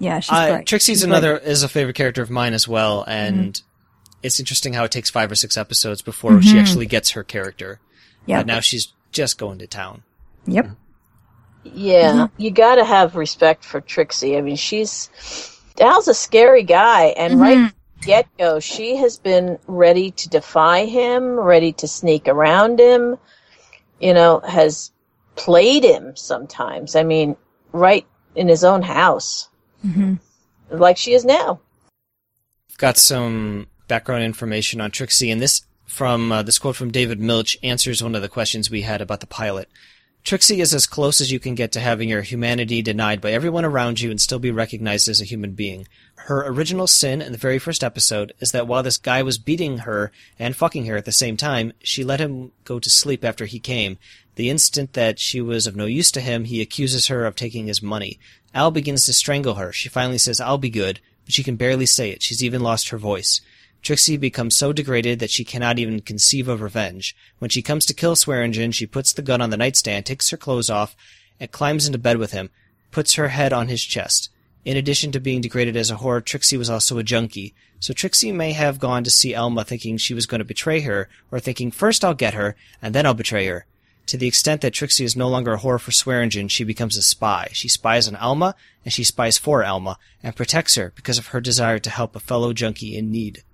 Yeah, she's Uh. Trixie's She's another is a favorite character of mine as well, and Mm-hmm. it's interesting how it takes five or six episodes before she actually gets her character. Yeah. Now she's just going to town. Yep. Yeah, Mm-hmm. you got to have respect for Trixie. I mean, she's Al's a scary guy, and Mm-hmm. right get go, she has been ready to defy him, ready to sneak around him. You know, has played him sometimes. I mean, right in his own house, Mm-hmm. like she is now. Got some background information on Trixie, and this from uh, this quote from David Milch answers one of the questions we had about the pilot. Trixie is as close as you can get to having your humanity denied by everyone around you and still be recognized as a human being. Her original sin in the very first episode is that while this guy was beating her and fucking her at the same time, she let him go to sleep after he came. The instant that she was of no use to him, he accuses her of taking his money. Al begins to strangle her. She finally says, I'll be good, but she can barely say it. She's even lost her voice. Trixie becomes so degraded that she cannot even conceive of revenge. When she comes to kill Swearingen, she puts the gun on the nightstand, takes her clothes off, and climbs into bed with him, puts her head on his chest. In addition to being degraded as a whore, Trixie was also a junkie. So Trixie may have gone to see Alma thinking she was going to betray her, or thinking first I'll get her, and then I'll betray her. To the extent that Trixie is no longer a whore for Swearingen, she becomes a spy. She spies on Alma, and she spies for Alma, and protects her because of her desire to help a fellow junkie in need.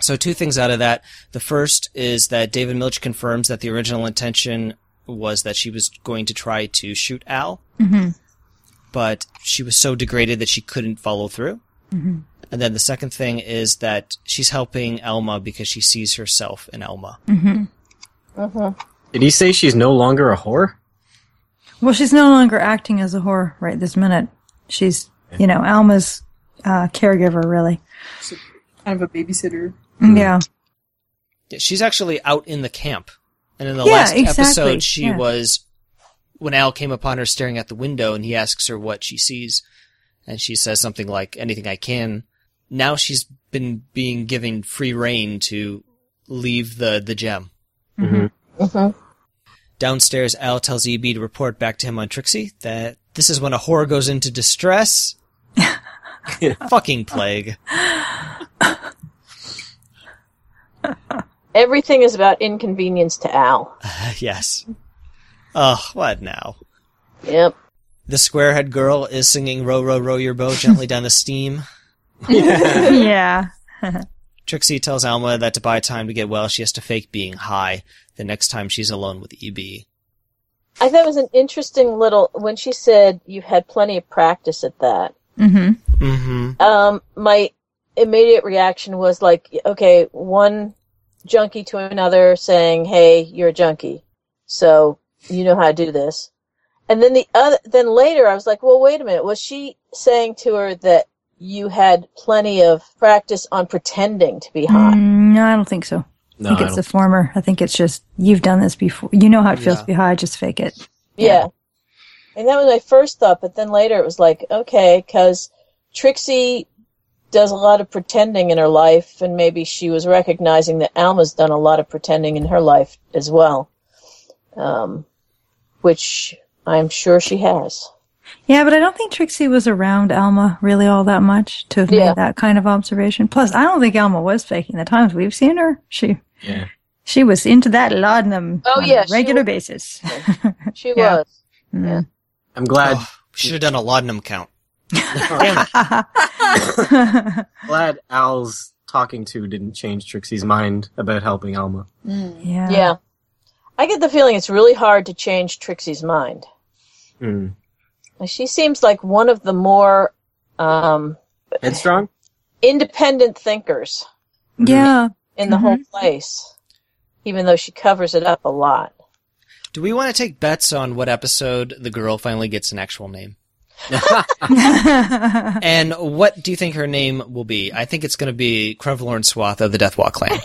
So two things out of that. The first is that David Milch confirms that the original intention was that she was going to try to shoot Al, but she was so degraded that she couldn't follow through. And then the second thing is that she's helping Alma because she sees herself in Alma. did he say she's no longer a whore? Well, she's no longer acting as a whore right this minute. She's, you know, Alma's uh, caregiver, really. Kind of a babysitter. Yeah. yeah She's actually out in the camp. And in the Yeah, last exactly, episode, she yeah. was, when Al came upon her staring at the window and he asks her what she sees, and she says something like, anything I can. Now she's been being given free reign to leave the, the Gem. Mhm. Downstairs, Al tells EB to report back to him on Trixie that this is when a whore goes into distress. Fucking plague. Everything is about inconvenience to Al. yes. Oh, what now? Yep. The squarehead girl is singing Row, Row, Row Your Boat gently down the steam. yeah. Trixie tells Alma that to buy time to get well, she has to fake being high the next time she's alone with EB. I thought it was an interesting little when she said you had plenty of practice at that. Mm-hmm. Mm-hmm. Um, my immediate reaction was like, okay, one junkie to another saying, "Hey, you're a junkie, so you know how to do this." And then the other, then later, I was like, "Well, wait a minute. Was she saying to her that you had plenty of practice on pretending to be hot?" Mm, no, I don't think so. No, I think I it's the former. I think it's just you've done this before. You know how it feels Yeah. to be high. Just fake it. Yeah. And that was my first thought, but then later it was like, okay, because Trixie does a lot of pretending in her life, and maybe she was recognizing that Alma's done a lot of pretending in her life as well. Um, which I'm sure she has. Yeah, but I don't think Trixie was around Alma really all that much to have Yeah. made that kind of observation. Plus, I don't think Alma was faking the times we've seen her. She Yeah. she was into that laudanum Oh, on yeah, a she regular was. basis. She Yeah. was. Mm. I'm glad Oh, should have done a laudanum count. Damn it. glad Al's talking to didn't change Trixie's mind about helping Alma. yeah. Yeah. I get the feeling it's really hard to change Trixie's mind. Hmm. She seems like one of the more um, Headstrong? independent thinkers Yeah. in the whole place, even though she covers it up a lot. Do we want to take bets on what episode the girl finally gets an actual name? And what do you think her name will be? I think it's going to be Krevlorn Swath of the Deathwalk clan.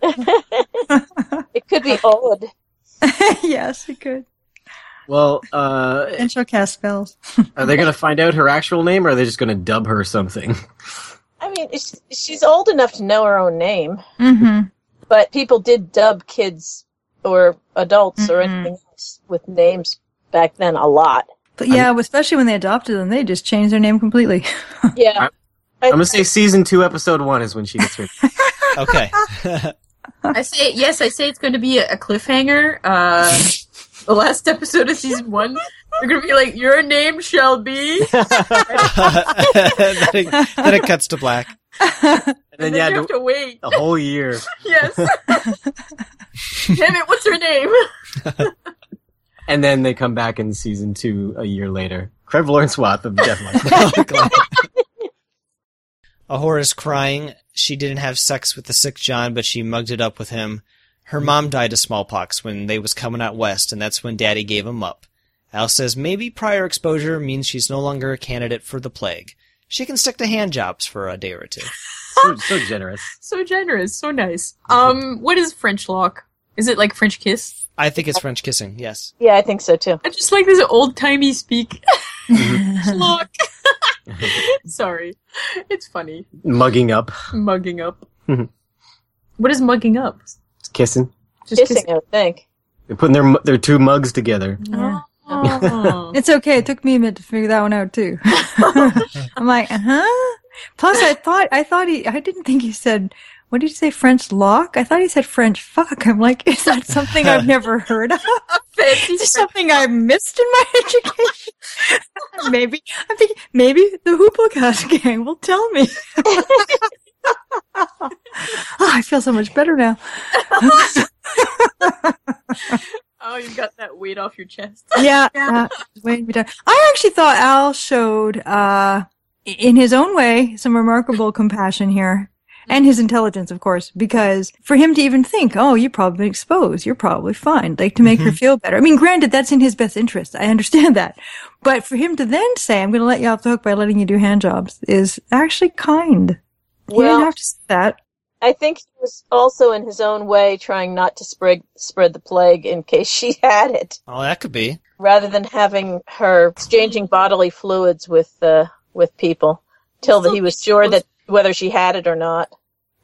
It could be odd. yes, it could. Well, uh, And she'll cast spells. are they going to find out her actual name or are they just going to dub her something? I mean, she's old enough to know her own name, Mm-hmm. but people did dub kids or adults or Mhm. anything else with names back then a lot. But yeah, especially when they adopted them, they just changed their name completely. Yeah. I'm going to say season two, episode one is when she gets her. Okay. I say yes. I say it's going to be a, a cliffhanger. Uh, the last episode of season one, they're going to be like, "Your name shall be." then, it, then it cuts to black. And And then, then yeah, you have the, to wait. the whole year. Yes. Damn it! What's her name? And then they come back in season two a year later. Krevlorn Swath of Deathlight. Oh, God. Ahura is crying. She didn't have sex with the sick John, but she mugged it up with him. Her mom died of smallpox when they was coming out west, and that's when Daddy gave him up. Al says maybe prior exposure means she's no longer a candidate for the plague. She can stick to hand jobs for a day or two. So, so generous. so generous, so nice. Um, what is French lock? Is it like French kiss? I think it's French kissing, yes. Yeah, I think so too. I just like this old timey speak. lock. Sorry, it's funny. Mugging up. Mugging up. what is mugging up? It's kissing. Just Kissing, I would think. They're putting their, their two mugs together. Yeah. Oh. It's okay. It took me a minute to figure that one out too. I'm like, huh? Plus, I thought I thought he. I didn't think he said. What did you say? French lock? I thought he said French fuck. I'm like, is that something I've never heard of? Is this something I missed in my education? maybe I'm thinking maybe the Hoopla gang will tell me. oh, I feel so much better now. Oh, you got that weight off your chest. yeah, uh, weighing me down. I actually thought Al showed, uh, in his own way, some remarkable compassion here. and his intelligence, of course, because for him to even think, oh, you're probably exposed, you're probably fine, like to make her feel better. I mean, granted, that's in his best interest. I understand that. But for him to then say, I'm going to let you off the hook by letting you do hand jobs is actually kind. He Well- didn't have to say that. I think he was also in his own way trying not to spread spread the plague in case she had it, Oh, that could be. rather than having her exchanging bodily fluids with uh, with people till that he was sure that whether she had it or not.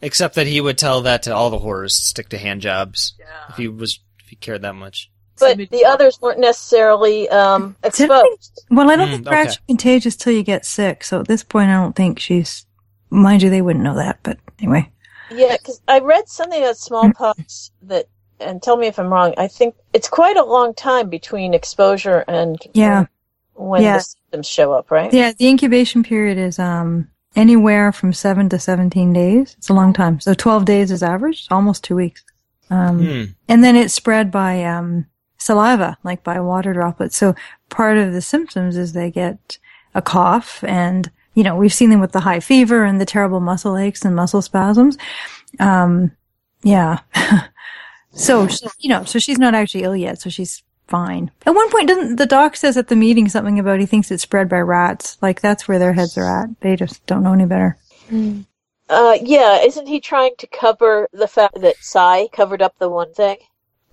Except that he would tell that to all the horrors stick to hand jobs if he was if he cared that much. But the others weren't necessarily um, exposed. Well, I don't Mm, think they're okay. actually contagious till you get sick. So at this point, I don't think she's. Mind you, they wouldn't know that. But anyway, Yeah, because I read something about smallpox that, and tell me if I'm wrong. I think it's quite a long time between exposure and Yeah. When, when Yeah. the symptoms show up, right? yeah, the incubation period is um anywhere from seven to seventeen days. It's a long time. So twelve days is average, almost two weeks. Um, Hmm. and then it's spread by um saliva, like by water droplets. So part of the symptoms is they get a cough and you know, we've seen them with the high fever and the terrible muscle aches and muscle spasms. Um, yeah. so, she- you know, so she's not actually ill yet, so she's fine. At one point, doesn't the doc says at the meeting something about he thinks it's spread by rats? Like that's where their heads are at. They just don't know any better. Uh, yeah, isn't he trying to cover the fact that Cy covered up the one thing?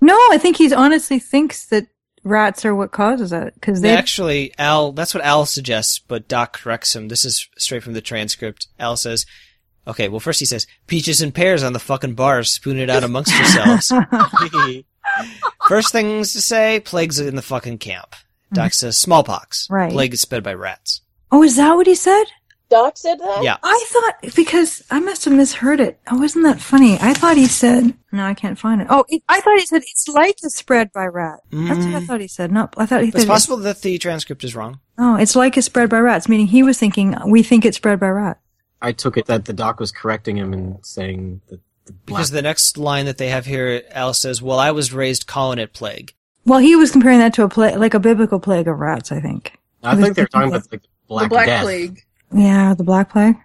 No, I think he honestly thinks that rats are what causes it because they. Actually, Al, that's what Al suggests, but Doc corrects him. This is straight from the transcript. Al says, okay, well, first he says, peaches and pears on the fucking bar, spoon it out amongst yourselves. first things to say, plagues in the fucking camp. Doc says, smallpox. Right. Plague is spread by rats. oh, is that what he said? Doc said that? Yeah. I thought because I must have misheard it. Oh, isn't that funny? I thought he said. No, I can't find it. Oh, it, I thought he said it's like a spread by rat. That's what I mm. thought he said. No, I thought he It's said. possible that the transcript is wrong. Oh, it's like a spread by rats, meaning he was thinking we think it's spread by rat. I took it that the doc was correcting him and saying that the black Because the next line that they have here, Al says, well, I was raised calling it plague. Well, he was comparing that to a plague, like a biblical plague of rats. I think. I think they're talking about like black, the Black death. Plague, Yeah, the black plague.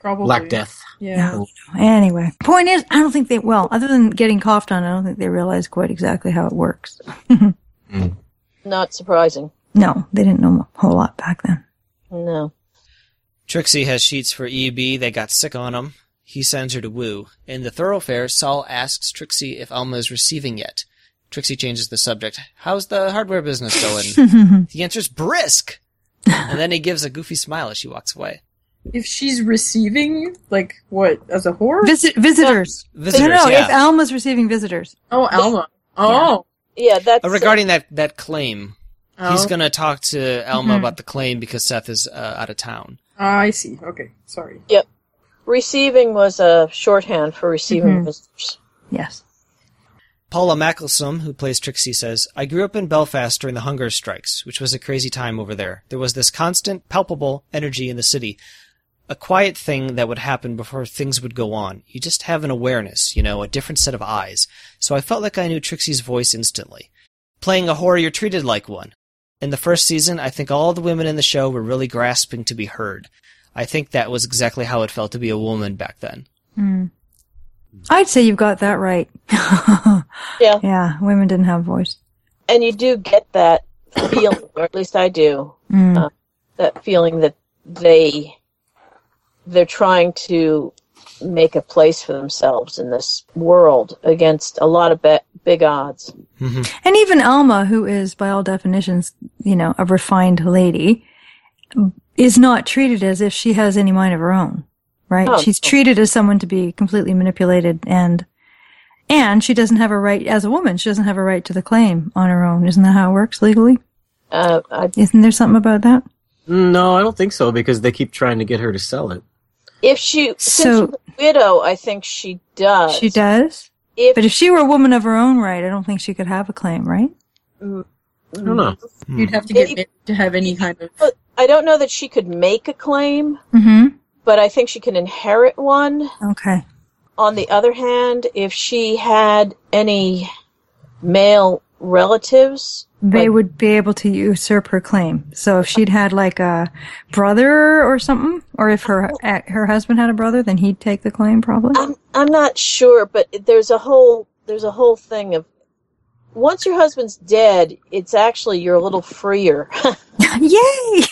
probably. Black death. Yeah. Anyway, point is, I don't think they. Well, other than getting coughed on, I don't think they realize quite exactly how it works. Mm. Not surprising. No, they didn't know a whole lot back then. No. Trixie has sheets for EB. They got sick on them. He sends her to Woo. In the thoroughfare, Sol asks Trixie if Alma is receiving yet. Trixie changes the subject. How's the hardware business going? the answer's brisk. And then he gives a goofy smile as she walks away. If she's receiving, like, what, as a whore? Visit visitors. Visitors, no, no. yeah. If Alma's receiving visitors, oh, Alma. Oh. Yeah, that's Uh, regarding that, that claim, Oh. he's gonna talk to Alma Mm-hmm. about the claim because Seth is uh, out of town. Ah, I see. Okay, sorry. Receiving was a shorthand for receiving Mhm. visitors. yes. Paula Malcomson, who plays Trixie, says, I grew up in Belfast during the hunger strikes, which was a crazy time over there. There was this constant, palpable energy in the city. A quiet thing that would happen before things would go on. You just have an awareness, you know, a different set of eyes. So I felt like I knew Trixie's voice instantly. Playing a horror, you're treated like one. In the first season, I think all the women in the show were really grasping to be heard. I think that was exactly how it felt to be a woman back then. I'd say you've got that right. Yeah. Yeah, women didn't have voice. And you do get that feeling, or at least I do, Mm. Uh, that feeling that they they're trying to make a place for themselves in this world against a lot of be- big odds. And even Alma, who is by all definitions, you know, a refined lady, is not treated as if she has any mind of her own, right? Oh. She's treated as someone to be completely manipulated and, and she doesn't have a right, as a woman, she doesn't have a right to the claim on her own. Isn't that how it works legally? Uh, I, Isn't there something about that? No, I don't think so because they keep trying to get her to sell it. if she, since So- she's a widow, I think she does. She does. If, But if she were a woman of her own right, I don't think she could have a claim, right? I don't know. You'd have to get Maybe- married to have any kind of. but I don't know that she could make a claim, Mm-hmm. but I think she can inherit one. Okay. On the other hand, if she had any male relatives, they Like- would be able to usurp her claim. So if she'd had like a brother or something, or if her uh, her husband had a brother, then he'd take the claim probably. I'm I'm not sure, but there's a whole there's a whole thing of once your husband's dead, it's actually you're a little freer. Yay!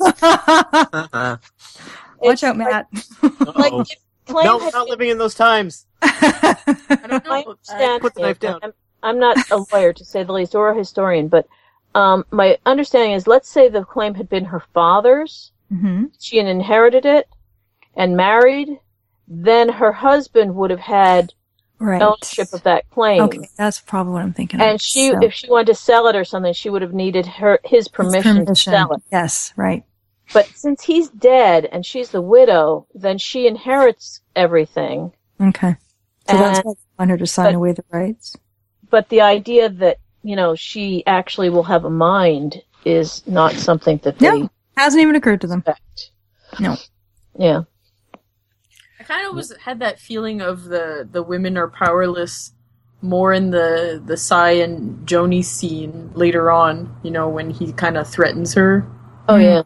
Uh-uh. Watch out, Matt. like Uh-oh. No, had not been- living in those times. I don't know my about that. understanding, Put the knife down. I'm, I'm not a lawyer to say the least, or a historian, but um, my understanding is, let's say the claim had been her father's, hmm she had inherited it and married, then her husband would have had Right. ownership of that claim. Okay, that's probably what I'm thinking. of. And she, So, if she wanted to sell it or something, she would have needed her his it's permission, to sell it. Yes, right. But since he's dead and she's the widow, then she inherits everything. Okay. So that's And- why I want her to sign but- away the rights. But the idea that you know she actually will have a mind is not something that they No, hasn't even occurred to them. expect. No. Yeah. I kind of was had that feeling of the the women are powerless more in the the Cy and Joanie scene later on. You know when he kind of threatens her. Oh yeah.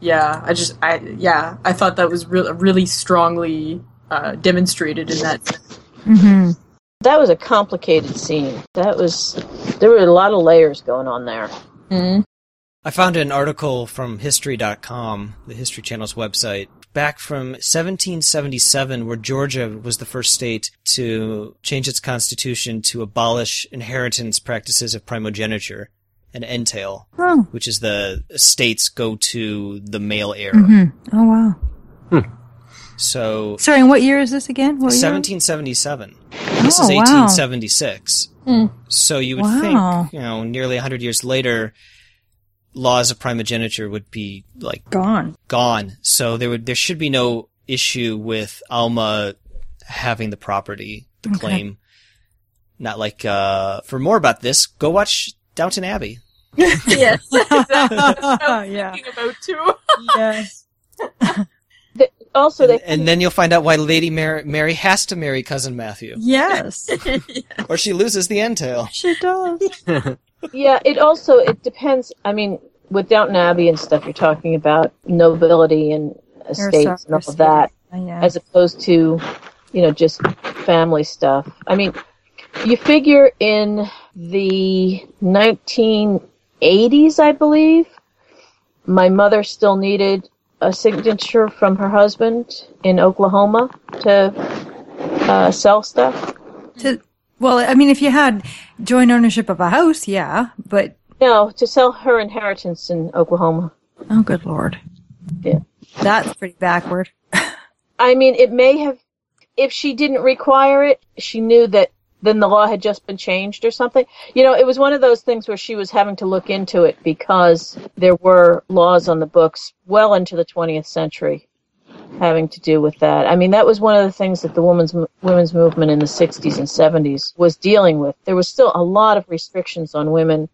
Yeah, I just I yeah I thought that was really really strongly uh, demonstrated in that. hmm That was a complicated scene. That was there were a lot of layers going on there. Mm. I found an article from History.com, the History Channel's website, back from 1777, where Georgia was the first state to change its constitution to abolish inheritance practices of primogeniture and entail, Oh. which is the state's go to the male heir. hmm Oh wow. So Sorry, and what year is this again? What year? 1777. This Oh, is wow. 1876. Hmm. So you would Wow. think, you know, nearly 100 years later, laws of primogeniture would be like Gone. gone. So there would there should be no issue with Alma having the property, the Okay. claim. Not like uh for more about this, go watch Downton Abbey. yes, exactly. That's what I was Yeah. thinking about too. Yes. The, also, And, they and then you'll find out why Lady Mary, Mary has to marry cousin Matthew, Yes. or she loses the entail. she does. Yeah. It also it depends. I mean, with Downton Abbey and stuff, you're talking about nobility and estates and all of that. Yeah. as opposed to, you know, just family stuff. I mean, you figure in the 1980s, I believe, my mother still needed a signature from her husband in Oklahoma to uh, sell stuff. To, well, I mean, if you had joint ownership of a house, yeah, but No, to sell her inheritance in Oklahoma. oh, good lord, Yeah. that's pretty backward. I mean, it may have, if she didn't require it, she knew that then the law had just been changed or something. You know, it was one of those things where she was having to look into it because there were laws on the books well into the 20th century having to do with that. I mean, that was one of the things that the women's women's movement in the 60s and 70s was dealing with. There was still a lot of restrictions on women.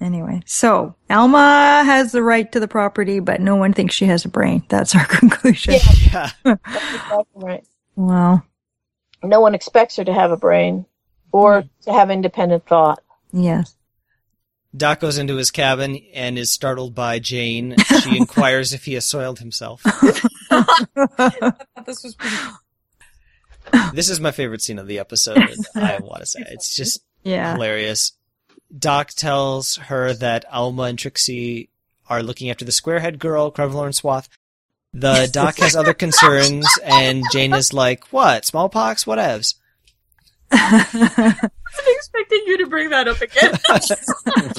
Anyway, so Alma has the right to the property, but no one thinks she has a brain. That's our conclusion. Yeah. That's exactly right. Wow. No one expects her to have a brain or to have independent thought. Yes. Doc goes into his cabin and is startled by Jane. She inquires if he has soiled himself. this was pretty. This is my favorite scene of the episode. I want to say it's just Yeah. hilarious. Doc tells her that Alma and Trixie are looking after the squarehead girl, Crevlorn Swath. The doc has other concerns, and Jane is like, "What? Smallpox? Whatevs." I wasn't expecting you to bring that up again.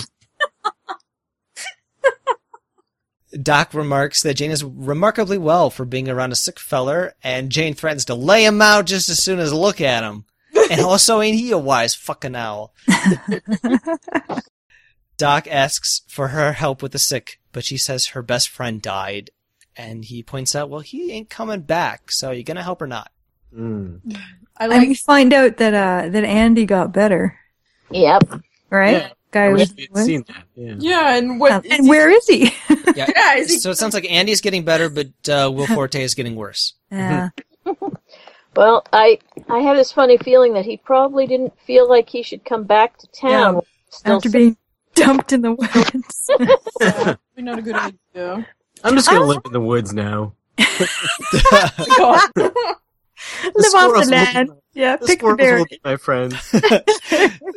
Doc remarks that Jane is remarkably well for being around a sick feller, and Jane threatens to lay him out just as soon as look at him. And also, ain't he a wise fucking owl? Doc asks for her help with the sick, but she says her best friend died, and he points out, well, he ain't coming back, so you gonna help or not? Mm. I And we find out that uh that Andy got better, Yep. right? Yeah. Guy I was we had seen that. Yeah. Yeah, and what? Um, and where is he? Yeah. Yeah, is he- So it sounds like Andy's getting better, but uh, Will Forte is getting worse. yeah. Well, I I have this funny feeling that he probably didn't feel like he should come back to town. Still after being dumped in the woods. Probably not a good idea. I'm just gonna live in the woods now. God. Live off squirrels the will- land. Yeah, The pick the squirrels berries. will be my friends.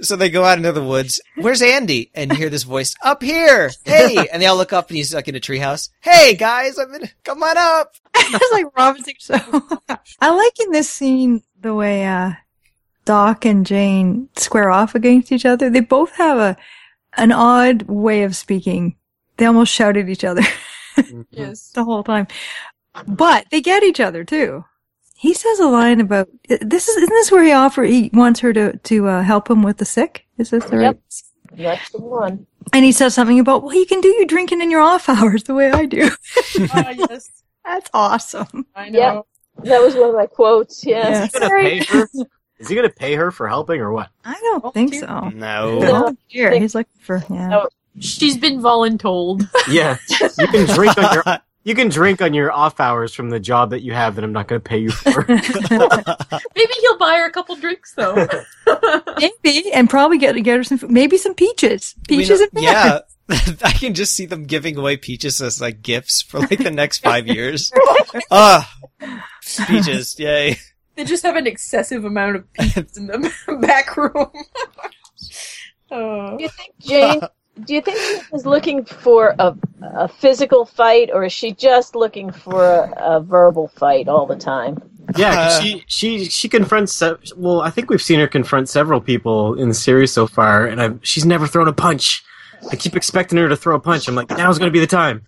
so they go out into the woods. Where's Andy? And you hear this voice, up here! Hey! And they all look up and he's like in a treehouse. Hey guys, I'm in, come on up! it's like Robinson show. I like in this scene the way uh, Doc and Jane square off against each other. They both have a an odd way of speaking. They almost shout at each other Yes. the whole time, but they get each other too. He says a line about this is isn't this where he offer he wants her to to uh, help him with the sick? Is this the right? Yep. That's the one. And he says something about well, you can do your drinking in your off hours the way I do. Ah, yes. That's awesome. I know. That was one of my quotes. Yes. Yeah. Is he gonna pay her? Is he gonna pay her for helping or what? I don't think so. No. No. Here, he's looking for yeah. No. She's been voluntold. Yeah, you can drink on your you can drink on your off hours from the job that you have that I'm not gonna pay you for. Maybe he'll buy her a couple drinks though. Maybe, and probably get get her some, maybe some peaches, peaches know- and yeah. I can just see them giving away peaches as like gifts for like the next five years. Ah, peaches, yay. they just have an excessive amount of peaches in the back room. Oh. Do you think Jane? Do you think Jane is looking for a, a physical fight, or is she just looking for a, a verbal fight all the time? Yeah, Uh. she she she confronts. Se- well, I think we've seen her confront several people in the series so far, and I've, she's never thrown a punch. I keep expecting her to throw a punch. I'm like, now's gonna be the time.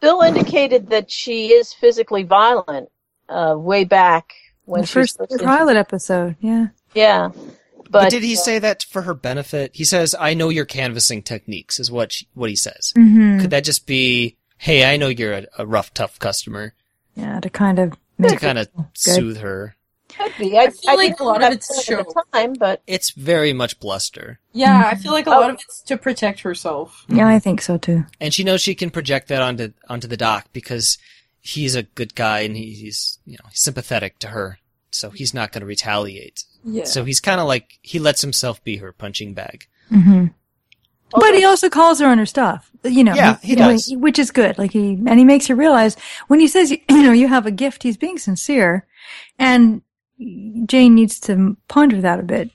Bill indicated that she is physically violent uh, way back when the she first first pilot episode. Yeah, Yeah, but, But, did he uh, say that for her benefit? He says, "I know your canvassing techniques," is what she, what he says. mm-hmm. Could that just be, "Hey, I know you're a, a rough, tough customer," yeah, to kind of to kind of Good. soothe her? Could be. I, I feel like a lot of it's time show. at time, but It's very much bluster, Yeah, I feel like a lot Oh. of it's to protect herself. yeah, I think so too. and she knows she can project that onto onto the doc because he's a good guy and he, he's you know sympathetic to her, so he's not going to retaliate. Yeah. So he's kind of like he lets himself be her punching bag. Mm-hmm. But he also calls her on her stuff, you know. Yeah, he you know, does. which is good. Like he and he makes her realize when he says, you know, you have a gift. He's being sincere, and Jane needs to ponder that a bit.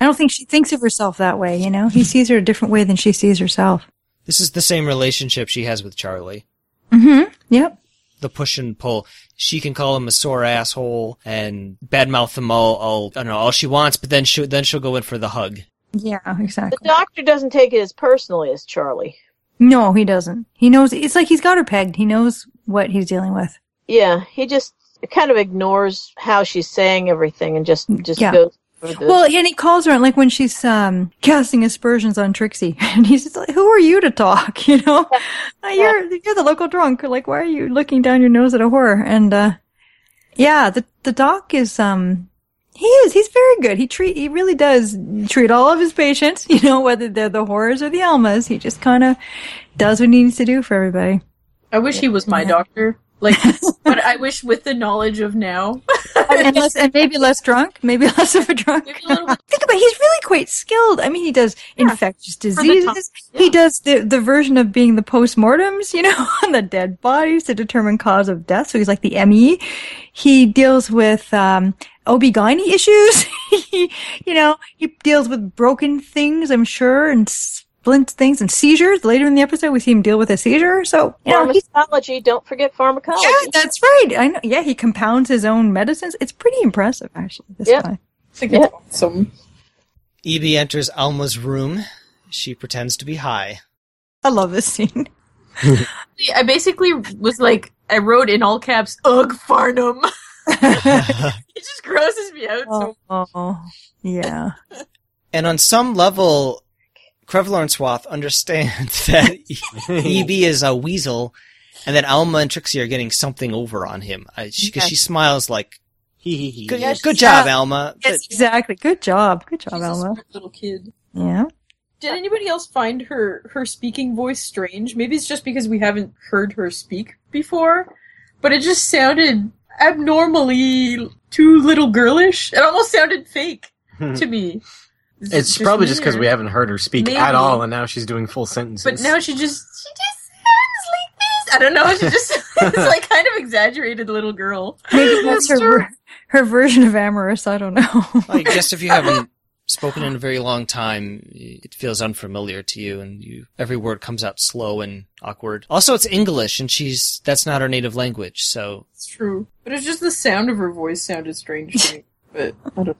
I don't think she thinks of herself that way. You know, he sees her a different way than she sees herself. This is the same relationship she has with Charlie. Mm-hmm. Yep. The push and pull. She can call him a sore asshole and badmouth him all, all I don't know, all she wants, but then she then she'll go in for the hug. Yeah. Exactly. The doctor doesn't take it as personally as Charlie. No, he doesn't. He knows. It's like he's got her pegged. He knows what he's dealing with. Yeah, he just kind of ignores how she's saying everything and just just Yeah. goes for the. Well, and he calls her, and like when she's um, casting aspersions on Trixie, and he's just like, "Who are you to talk?" You know, Uh, you're you're the local drunk. Like, why are you looking down your nose at a whore? And uh, yeah, the the doc is um, he is he's very good. He treat he really does treat all of his patients. You know, whether they're the horrors or the Almas, he just kind of does what he needs to do for everybody. I wish he was my Yeah. doctor. Like, but I wish with the knowledge of now. and, less, and maybe less drunk, maybe less of a drunk. A Think about it, he's really quite skilled. I mean, he does infectious the diseases. time, He does the the version of being the postmortems, you know, on the dead bodies to determine cause of death. So he's like the ME. He deals with um, OB-GYN issues. he, you know, he deals with broken things, I'm sure, and splint things and seizures. Later in the episode, we see him deal with a seizure. So you know, he's pharmacology. Don't forget pharmacology. yeah, that's right. I know. Yeah, he compounds his own medicines. It's pretty impressive, actually. This Yeah. guy. I think it's awesome. EB enters Alma's room. She pretends to be high. I love this scene. I basically was like, I wrote in all caps, "Ugh, Farnum." it just grosses me out. So Oh, yeah. And on some level, Krevlar and Swath understand that EB is a weasel and that Alma and Trixie are getting something over on him. Because she, 'cause she smiles like, Hee hee hee. good, Yes, good job, yeah. Alma. Yes, exactly. Good job. Good job, she's a Alma. smart little kid. Yeah. Did anybody else find her her speaking voice strange? Maybe it's just because we haven't heard her speak before, but it just sounded abnormally too little girlish. It almost sounded fake to me. It's probably just because we haven't heard her speak Maybe. at all, and now she's doing full sentences. But now she just she just sounds like this. I don't know. She just it's like kind of exaggerated little girl. Maybe that's her ver- her version of amorous. I don't know. I guess if you haven't spoken in a very long time, it feels unfamiliar to you, and you every word comes out slow and awkward. Also, it's English, and she's that's not her native language, so It's true, but it's just the sound of her voice sounded strange to me. But I don't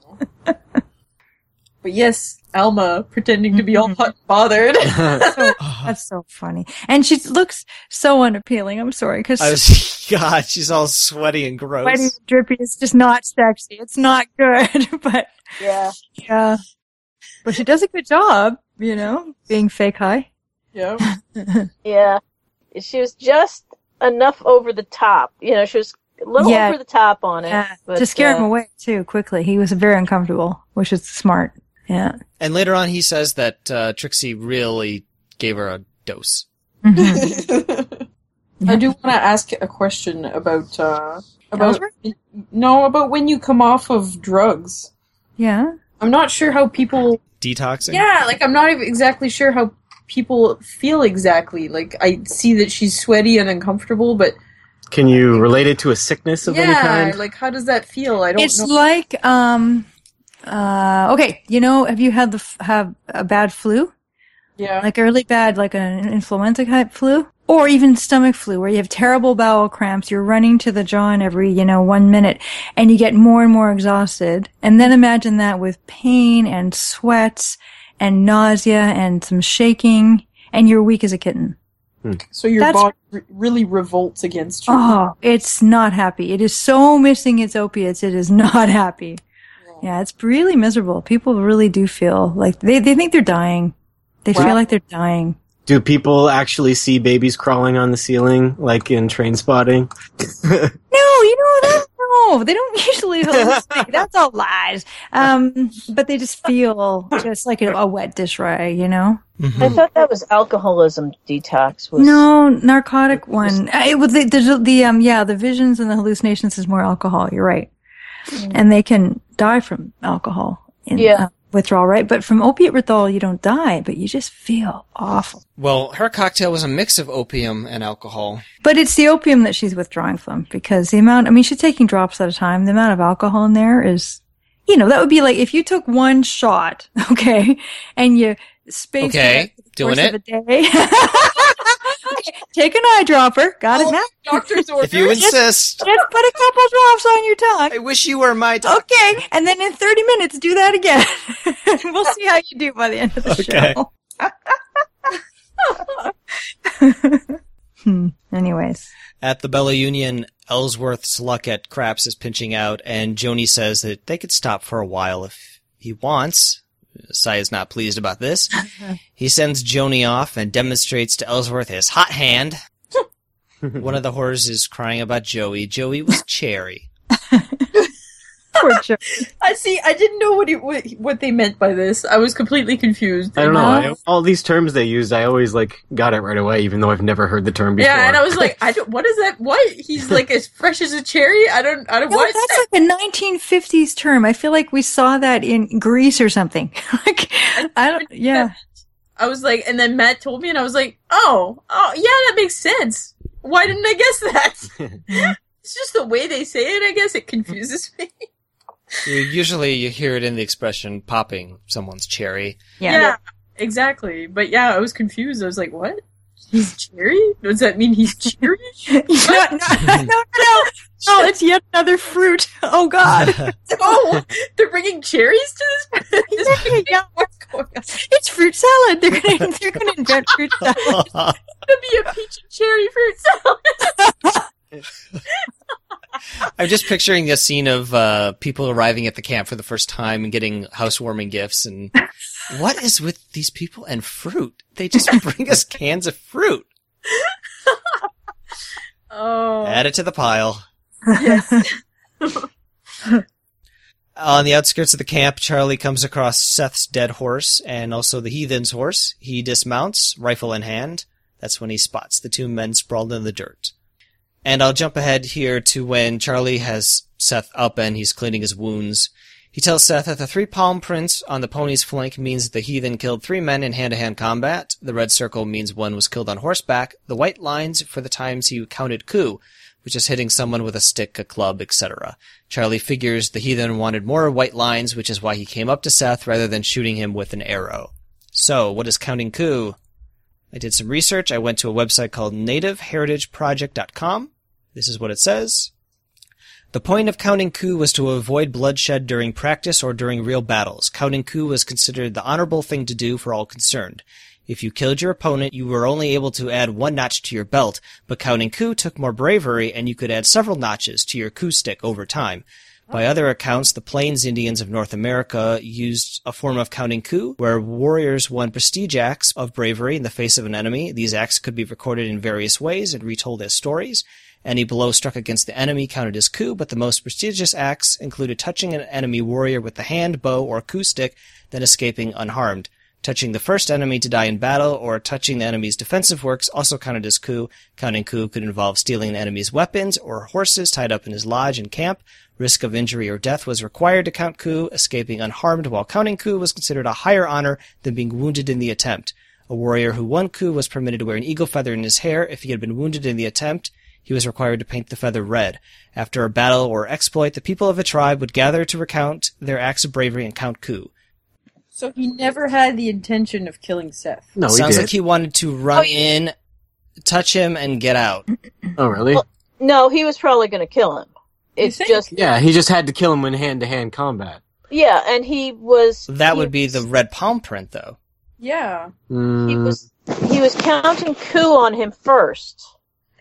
know. But yes, Alma pretending to be all bothered. So- that's so funny, and she looks so unappealing. I'm sorry because I was God, she's all sweaty and gross. sweaty and drippy It's just not sexy. It's not good, but Yeah. yeah, but she does a good job. You know, being fake high. yeah. Yeah. She was just enough over the top. You know, she was a little Yeah. over the top on it. Yeah, but, to scare him uh, away too quickly. He was very uncomfortable, which is smart. Yeah. And later on, he says that uh, Trixie really gave her a dose. I do want to ask a question about uh about Ellsworth? no about when you come off of drugs. Yeah. I'm not sure how people Detoxing. Yeah, like I'm not even exactly sure how people feel exactly. Like I see that she's sweaty and uncomfortable, but Can you relate it to a sickness of any yeah, kind? like how does that feel? I don't It's know. like um uh okay, you know, have you had the f- have a bad flu? yeah. Like a really bad like an influenza type flu? Or even stomach flu where you have terrible bowel cramps, you're running to the john every, you know, 1 minute and you get more and more exhausted. And then imagine that with pain and sweats and nausea and some shaking and you're weak as a kitten. so your that's- body re- really revolts against you. Oh, it's not happy. It is so missing its opiates. It is not happy. Yeah, it's really miserable. People really do feel like they, they think they're dying. They Wow. feel like they're dying. Do people actually see babies crawling on the ceiling, like in Trainspotting? No, you know that. No, they don't usually hallucinate. That's all lies. Um, but they just feel just like a, a wet dish rag, you know? Mhm. I thought that was alcoholism detox. Was No, narcotic one. Uh, It was the, the, the um, yeah, the visions and the hallucinations is more alcohol. You're right. And they can die from alcohol in Yeah. uh, withdrawal, right? But from opiate withdrawal, you don't die, but you just feel awful. Well, her cocktail was a mix of opium and alcohol. But it's the opium that she's withdrawing from because the amount, I mean, she's taking drops at a time. The amount of alcohol in there is, you know, that would be like if you took one shot, okay, and you spaced Okay, it out the doing course it. of a day. Okay, Take an eyedropper. Got it now. Doctor's order. If you insist, Just put a couple drops on your tongue. I wish you were my doctor. Okay, and then in 30 minutes, do that again. we'll see how you do by the end of the Okay. show. hmm. Anyways. At the Bella Union, Ellsworth's luck at craps is pinching out, and Joanie says that they could stop for a while if he wants. Cy is not pleased about this. Uh-huh. he sends Joanie off and demonstrates to Ellsworth his hot hand. One of the whores is crying about Joey. Joey was Cherry. Poor Joe. I see. I didn't know what, it, what what they meant by this. I was completely confused. I don't know. I, all these terms they used, I always like got it right away, even though I've never heard the term before. Yeah, and I was like, I don't. What is that? What? He's like as fresh as a cherry. I don't. I don't. No, what? that's like a 1950s term. I feel like we saw that in Grease or something. like, I don't, yeah. I was like, and then Matt told me, and I was like, oh, oh, yeah, that makes sense. Why didn't I guess that? it's just the way they say it. I guess it confuses me. You- Usually you hear it in the expression popping someone's cherry. Yeah. exactly. But yeah, I was confused. I was like, what? He's cherry? Does that mean he's cheery? no, no, no, no, no. No, it's yet another fruit. Oh, God. oh, they're bringing cherries to this. this yeah, what's going on? it's fruit salad. They're gonna, they're gonna invent fruit salad. It's gonna be a peach and cherry fruit salad. I'm just picturing a scene of uh, people arriving at the camp for the first time and getting housewarming gifts. And what is with these people and fruit? They just bring us cans of fruit. Oh, Add it to the pile. yes. On the outskirts of the camp, Charlie comes across Seth's dead horse and also the heathen's horse. He dismounts, rifle in hand. That's when he spots the two men sprawled in the dirt. And I'll jump ahead here to when Charlie has Seth up and he's cleaning his wounds. He tells Seth that the three palm prints on the pony's flank means the heathen killed three men in hand-to-hand combat. The red circle means one was killed on horseback. The white lines for the times he counted coup, which is hitting someone with a stick, a club, etc. Charlie figures the heathen wanted more white lines, which is why he came up to Seth rather than shooting him with an arrow. So, what is counting coup? I did some research. I went to a website called nativeheritageproject.com. This is what it says. The point of counting coup was to avoid bloodshed during practice or during real battles. Counting coup was considered the honorable thing to do for all concerned. If you killed your opponent, you were only able to add one notch to your belt, but counting coup took more bravery and you could add several notches to your coup stick over time. By other accounts, the Plains Indians of North America used a form of counting coup where warriors won prestige acts of bravery in the face of an enemy. These acts could be recorded in various ways and retold as stories. Any blow struck against the enemy counted as coup, but the most prestigious acts included touching an enemy warrior with the hand, bow, or coup stick, then escaping unharmed. Touching the first enemy to die in battle or touching the enemy's defensive works also counted as coup. Counting coup could involve stealing an enemy's weapons or horses tied up in his lodge and camp. Risk of injury or death was required to count coup. Escaping unharmed while counting coup was considered a higher honor than being wounded in the attempt. A warrior who won coup was permitted to wear an eagle feather in his hair if he had been wounded in the attempt he was required to paint the feather red. After a battle or exploit, the people of a tribe would gather to recount their acts of bravery and count coup. So he never had the intention of killing Seth. No, he Sounds did. like he wanted to run Oh, yeah. in, touch him, and get out. oh, really? Well- No, he was probably going to kill him. It's just yeah, he just had to kill him in hand-to-hand combat. yeah, and he was That he would be was- the red palm print, though. Yeah. he Mm, was he was counting coup on him first.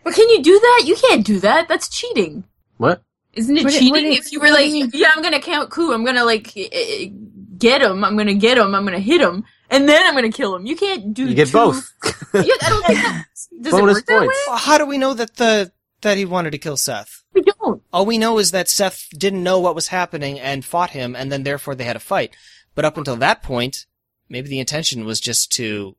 But can you do that? You can't do that. That's cheating. what? Isn't it What cheating what do if you were like, you yeah, I'm gonna count coup. I'm gonna like get him. I'm gonna get him. I'm gonna hit him, and then I'm gonna kill him. You can't do. You get two- both. Yeah, I don't think that does Bonus it work that points. way. Well, How do we know that the that he wanted to kill Seth? We don't. All we know is that Seth didn't know what was happening and fought him, and then therefore they had a fight. But up until that point, maybe the intention was just to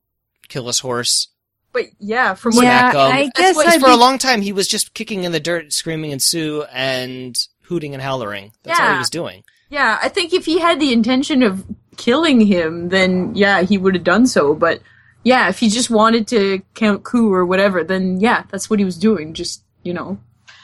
kill his horse. But yeah, from what Yeah. I guess what- for a long time he was just kicking in the dirt, screaming and sue, and hooting and hollering. That's all he was doing. Yeah, I think if he had the intention of killing him, then yeah, he would have done so. But yeah, if he just wanted to count coup or whatever, then yeah, that's what he was doing. Just you know,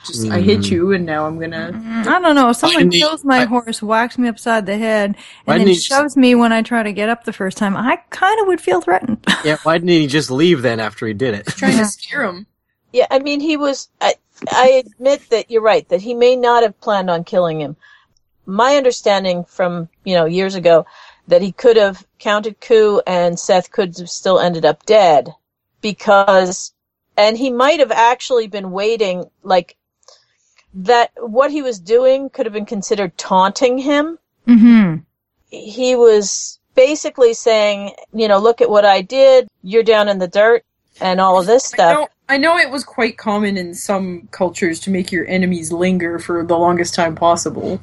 just I hit Mm. you, and now I'm gonna. I don't know. Someone didn't kills my I- horse, whacks me upside the head, and then he just- me when I try to get up the first time, I kind of would feel threatened. Yeah, why didn't he just leave then after he did it? Trying to scare him. Yeah, I mean he was. I, I admit that you're right that he may not have planned on killing him. My understanding from you know years ago that he could have counted coup and Seth could have still ended up dead because, and he might have actually been waiting like that. What he was doing could have been considered taunting him. mm-hmm. he was basically saying, you know, look at what I did. You're down in the dirt and all of this I stuff. know, I know it was quite common in some cultures to make your enemies linger for the longest time possible.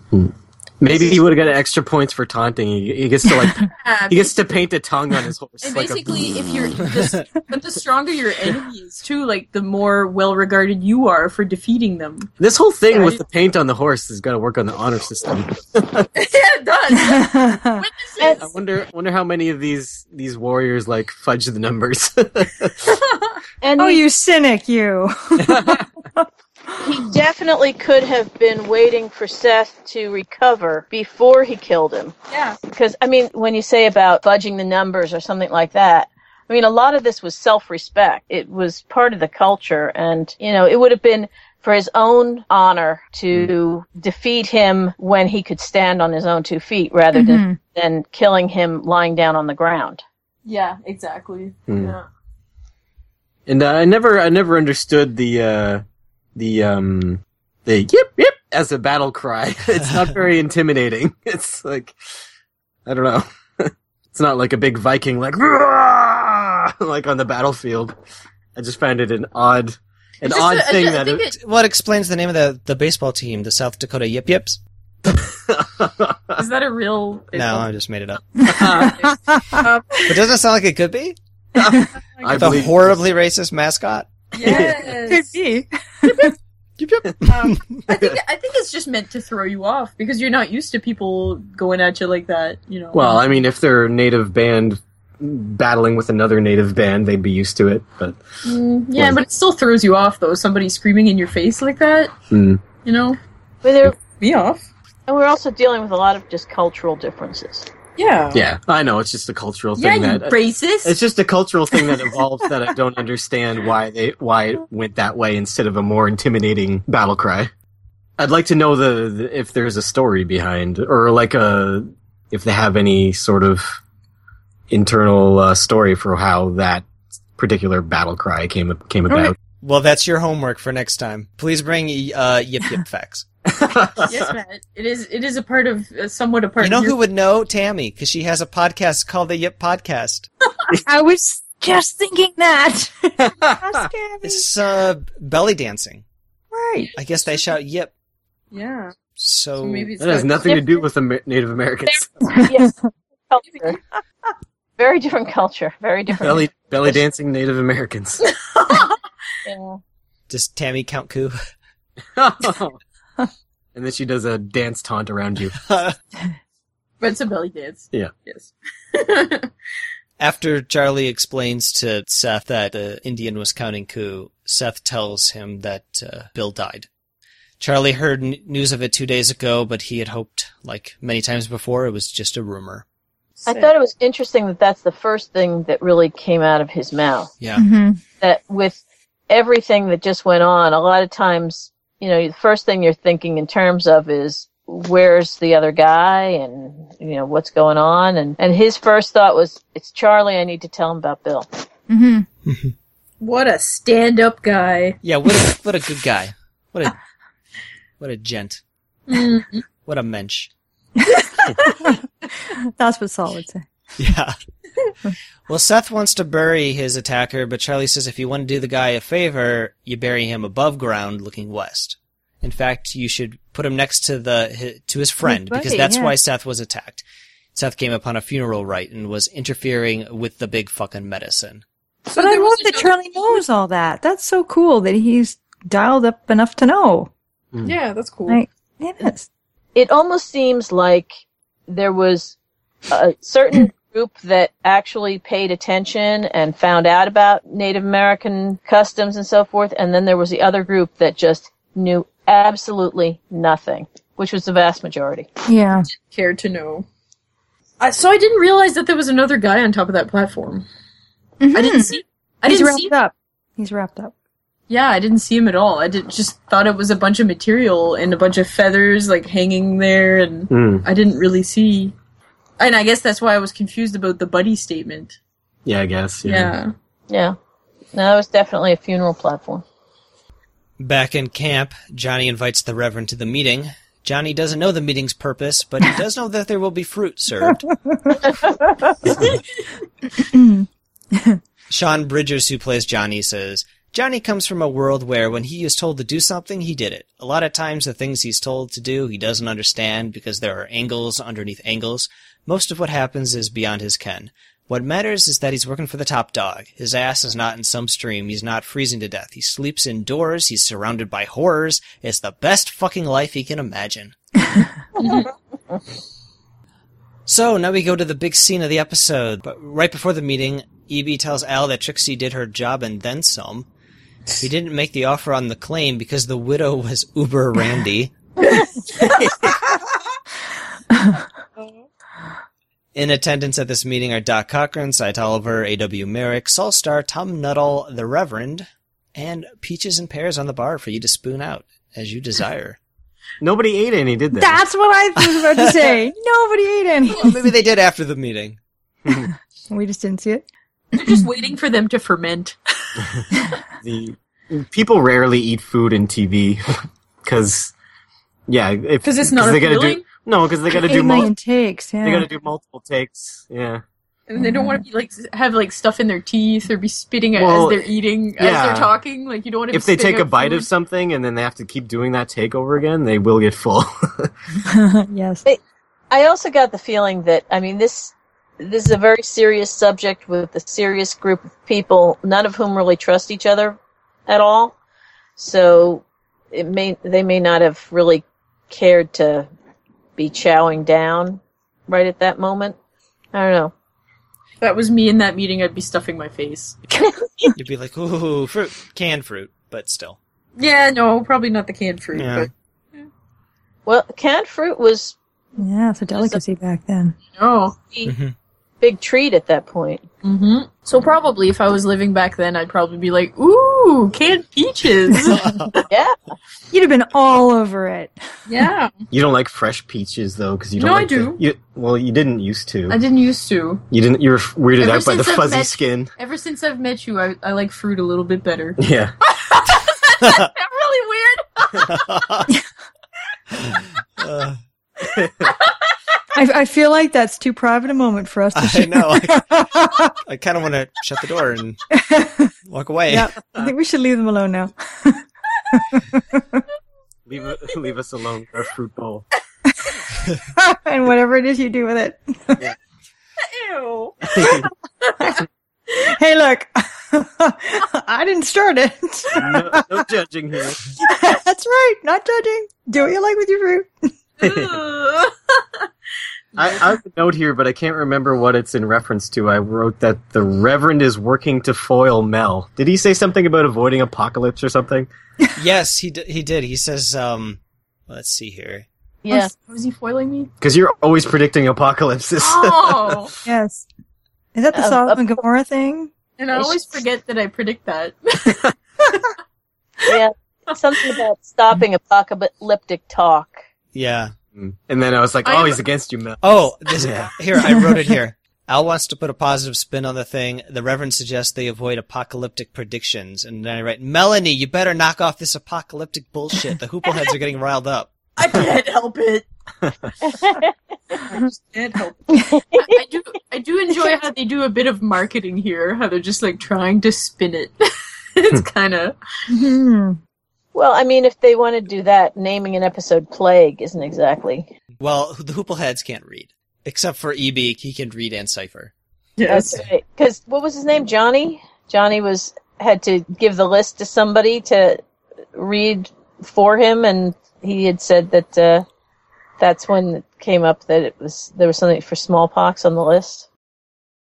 Maybe he would have got extra points for taunting. He, he gets to like Yeah, he gets to paint a tongue on his horse. And like a- basically, if you're, the, but the stronger your enemy is too, like the more well regarded you are for defeating them. this whole thing Yeah, with the paint on the horse has got to work on the honor system. yeah, it does. I Witnesses. wonder wonder how many of these these warriors like fudge the numbers. And oh, he, you cynic, you. He definitely could have been waiting for Seth to recover before he killed him. Yeah, Because, I mean, when you say about fudging the numbers or something like that, I mean, a lot of this was self-respect. It was part of the culture and, you know, it would have been for his own honor to defeat him when he could stand on his own two feet rather than, than killing him lying down on the ground. yeah, exactly. Hmm. Yeah. and uh, I never I never understood the uh, the um the yip yip as a battle cry. it's not very intimidating. It's like I don't know. it's not like a big Viking like "Roar!" like on the battlefield. I just found it an odd an just odd a- I thing ju- I that think it, it- What explains the name of the, the baseball team, the South Dakota Yip Yips? Is that a real? No, I just made it up. Um, But doesn't it sound like it could be? I the horribly racist mascot? Could yes. be. I think I think it's just meant to throw you off because you're not used to people going at you like that. You know. Well, I mean, if they're a native band battling with another native band, they'd be used to it. But Mm, yeah, but it still throws you off though. Somebody screaming in your face like that. Hmm. You know, But there, me off. and we're also dealing with a lot of just cultural differences. Yeah. yeah, I know it's just a cultural Yeah, thing you that racist. it's just a cultural thing that evolved that I don't understand why they why it went that way instead of a more intimidating battle cry. I'd like to know the, the if there's a story behind or like a if they have any sort of internal uh, story for how that particular battle cry came came about. Well, that's your homework for next time. Please bring uh, yip yip facts. Yes, Matt. It is. It is a part of uh, somewhat a part. Of You know of your- who would know? Tammy, because she has a podcast called the Yip Podcast. I was just thinking that. It's uh, belly dancing. right. I guess they shout yip. Yeah. So, So maybe That has got- nothing to do with the Native Americans. Yes, culture. Very different culture. Very different. belly belly dancing Native Americans. Yeah. does Tammy count coup? and then she does a dance taunt around you. But it's a belly dance. Yeah. Yes. After Charlie explains to Seth that the Indian was counting coup, Seth tells him that uh, Bill died. Charlie heard n- news of it two days ago, but he had hoped, like many times before, it was just a rumor. I thought it was interesting that that's the first thing that really came out of his mouth. Yeah. Mm-hmm. That with everything that just went on, a lot of times, you know, the first thing you're thinking in terms of is where's the other guy and you know what's going on and and his first thought was it's Charlie I need to tell him about Bill. Mm-hmm. What a stand-up guy. Yeah, what a, what a good guy. What a, what a gent. Mm. What a mensch. That's what Sol would say. Yeah. well, Seth wants to bury his attacker, but Charlie says if you want to do the guy a favor, you bury him above ground looking west. In fact, you should put him next to the to his friend buddy, because that's yeah. why Seth was attacked. Seth came upon a funeral rite and was interfering with the big fucking medicine. But I there love that Charlie knows all that. That's so cool that he's dialed up enough to know. Mm. Yeah, that's cool. Right. It is. It almost seems like there was a certain group that actually paid attention and found out about Native American customs and so forth, and then there was the other group that just knew absolutely nothing, which was the vast majority. Yeah. Cared to know. I, so I didn't realize that there was another guy on top of that platform. I didn't see. I Mm-hmm. He's didn't wrapped see. up. He's wrapped up. Yeah, I didn't see him at all. I did, just thought it was a bunch of material and a bunch of feathers like hanging there, and Hmm. I didn't really see. And I guess that's why I was confused about the buddy statement. Yeah, I guess. Yeah. Yeah. Yeah. No, it was definitely a funeral platform. Back in camp, Johnny invites the Reverend to the meeting. Johnny doesn't know the meeting's purpose, but he does know that there will be fruit served. Sean Bridgers, who plays Johnny, says Johnny comes from a world where when he is told to do something, he did it. A lot of times, the things he's told to do, he doesn't understand because there are angles underneath angles. Most of what happens is beyond his ken. What matters is that he's working for the top dog. His ass is not in some stream. He's not freezing to death. He sleeps indoors. He's surrounded by horrors. It's the best fucking life he can imagine. so now we go to the big scene of the episode. But right before the meeting, EB tells Al that Trixie did her job and then some. He didn't make the offer on the claim because the widow was uber randy. In attendance at this meeting are Doc Cochran, Cy Tolliver, A.W. Merrick, Sol Star, Tom Nuttall, the Reverend, and peaches and pears on the bar for you to spoon out as you desire. Nobody ate any, did they? That's what I was about to say. Nobody ate any. well, maybe they did after the meeting. We just didn't see it. They're just waiting for them to ferment. the people rarely eat food in TV because, yeah, if 'Cause it's not appealing? do no, because they got to do million mul- takes. Yeah. they got to do multiple takes. Yeah, And they don't want to be like have like stuff in their teeth or be spitting it Well, as they're eating, as yeah. they're talking. Like you don't want to. if they take a bite of something and then they have to keep doing that take over again, they will get full. yes. I also got the feeling that I mean this this is a very serious subject with a serious group of people, none of whom really trust each other at all. So it may they may not have really cared to be chowing down right at that moment. I don't know. If that was me in that meeting, I'd be stuffing my face. You'd be like, ooh, fruit, canned fruit, but still. Yeah, no, probably not the canned fruit. Yeah. Well, canned fruit was Yeah, it's a delicacy back then. But no. a Mhm. Big treat at that point. hmm So probably if I was living back then, I'd probably be like, "Ooh, canned peaches." Yeah, You'd have been all over it. yeah, You don't like fresh peaches though, because you don't. No, I like the- do. you, well, you didn't used to. I didn't used to. You didn't. You were weirded Ever out by the I've fuzzy met- skin. Ever since I've met you, I, I like fruit a little bit better. Yeah. That's really weird. Uh, I, I feel like that's too private a moment for us to I share. know. I kind of want to shut the door and walk away. yeah, I think we should leave them alone now. Leave leave us alone. with Our fruit bowl. and whatever it is you do with it. Ew. Hey, look, I didn't start it. no, no judging here. That's right, not judging. Do what you like with your fruit. Ugh. I, I have a note here, but I can't remember what it's in reference to. I wrote that the Reverend is working to foil Mel. Did he say something about avoiding apocalypse or something? Yes, he d- he did. He says, um, let's see here. yeah. Was, was he foiling me? Because you're always predicting apocalypses. Oh, Yes. Is that the Uh, Sodom and Gomorrah thing? and I always forget that I predict that. Yeah, something about stopping apocalyptic talk. Yeah. and then I was like, oh, am- he's against you, Mel. Oh, this, Yeah. here, I wrote it here. Al wants to put a positive spin on the thing. The Reverend suggests they avoid apocalyptic predictions. And then I write, Melanie, you better knock off this apocalyptic bullshit. The Hoopleheads are getting riled up. I can't help it. I just can't help it. I, I do. I do enjoy how they do a bit of marketing here. How they're just like trying to spin it. it's kind of Hmm. Well, I mean, if they want to do that, naming an episode "Plague" isn't exactly. Well, the Hoopleheads can't read. Except for E.B., he can read and cipher. yes. Because what was his name? Johnny. Johnny was had to give the list to somebody to read for him, and he had said that uh, that's when it came up that it was there was something for smallpox on the list.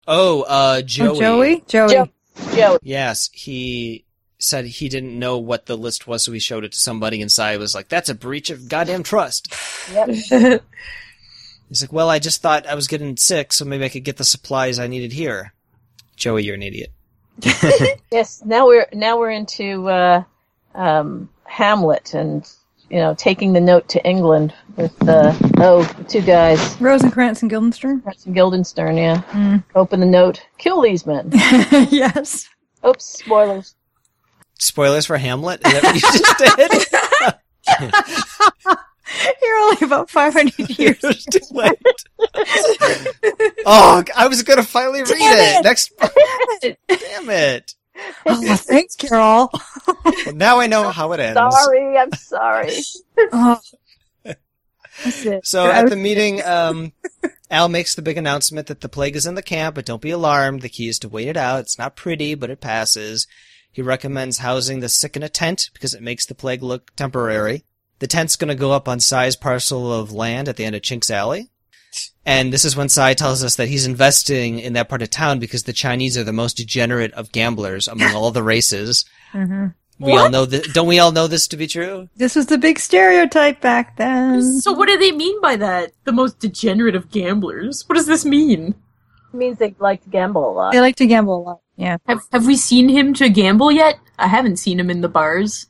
Oh, uh, Joey. Oh, Joey? Joey. Joe. Joe. Yes, he said he didn't know what the list was, so he showed it to somebody, and Cy was like, that's a breach of goddamn trust. Yep. He's like, well, I just thought I was getting sick, so maybe I could get the supplies I needed here. Joey, you're an idiot. yes. Now we're now we're into uh, um, Hamlet and you know taking the note to England with the oh the two guys Rosencrantz and Guildenstern? Prince and Guildenstern. Yeah. Mm. Open the note. Kill these men. yes. Oops. Spoilers. Spoilers for Hamlet? Is that what you just did? You're only about 500 years. Too late. oh, I was gonna finally read it. it. Next, damn it. Oh, thanks, Carol. Well, now I know how it ends. Sorry. I'm sorry. Oh. So at the meeting, um, Al makes the big announcement that the plague is in the camp, but don't be alarmed. The key is to wait it out. It's not pretty, but it passes. He recommends housing the sick in a tent because it makes the plague look temporary. The tent's going to go up on Cy's parcel of land at the end of Chink's Alley. And this is when Sai tells us that he's investing in that part of town because the Chinese are the most degenerate of gamblers among all the races. Mhm. We all know that. Don't we all know this to be true? This was the big stereotype back then. So what do they mean by that? The most degenerate of gamblers. What does this mean? It means they like to gamble a lot. They like to gamble a lot. Yeah. Have Have we seen him to gamble yet? I haven't seen him in the bars.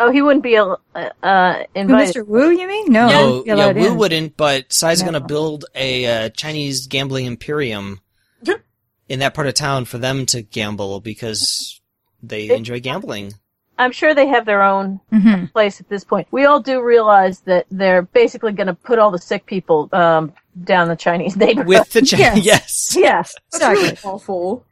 Oh, he wouldn't be uh, uh, Who, invited. Mr. Wu, you mean? No. No, he'd yeah, Wu in. wouldn't, but Cy's No. gonna build a uh, Chinese gambling imperium in that part of town for them to gamble because they It- enjoy gambling. I'm sure they have their own Mhm. place at this point. We all do realize that they're basically going to put all the sick people um, down the Chinese neighborhood. With the Chinese. Yes. yes. yes, That's really awful.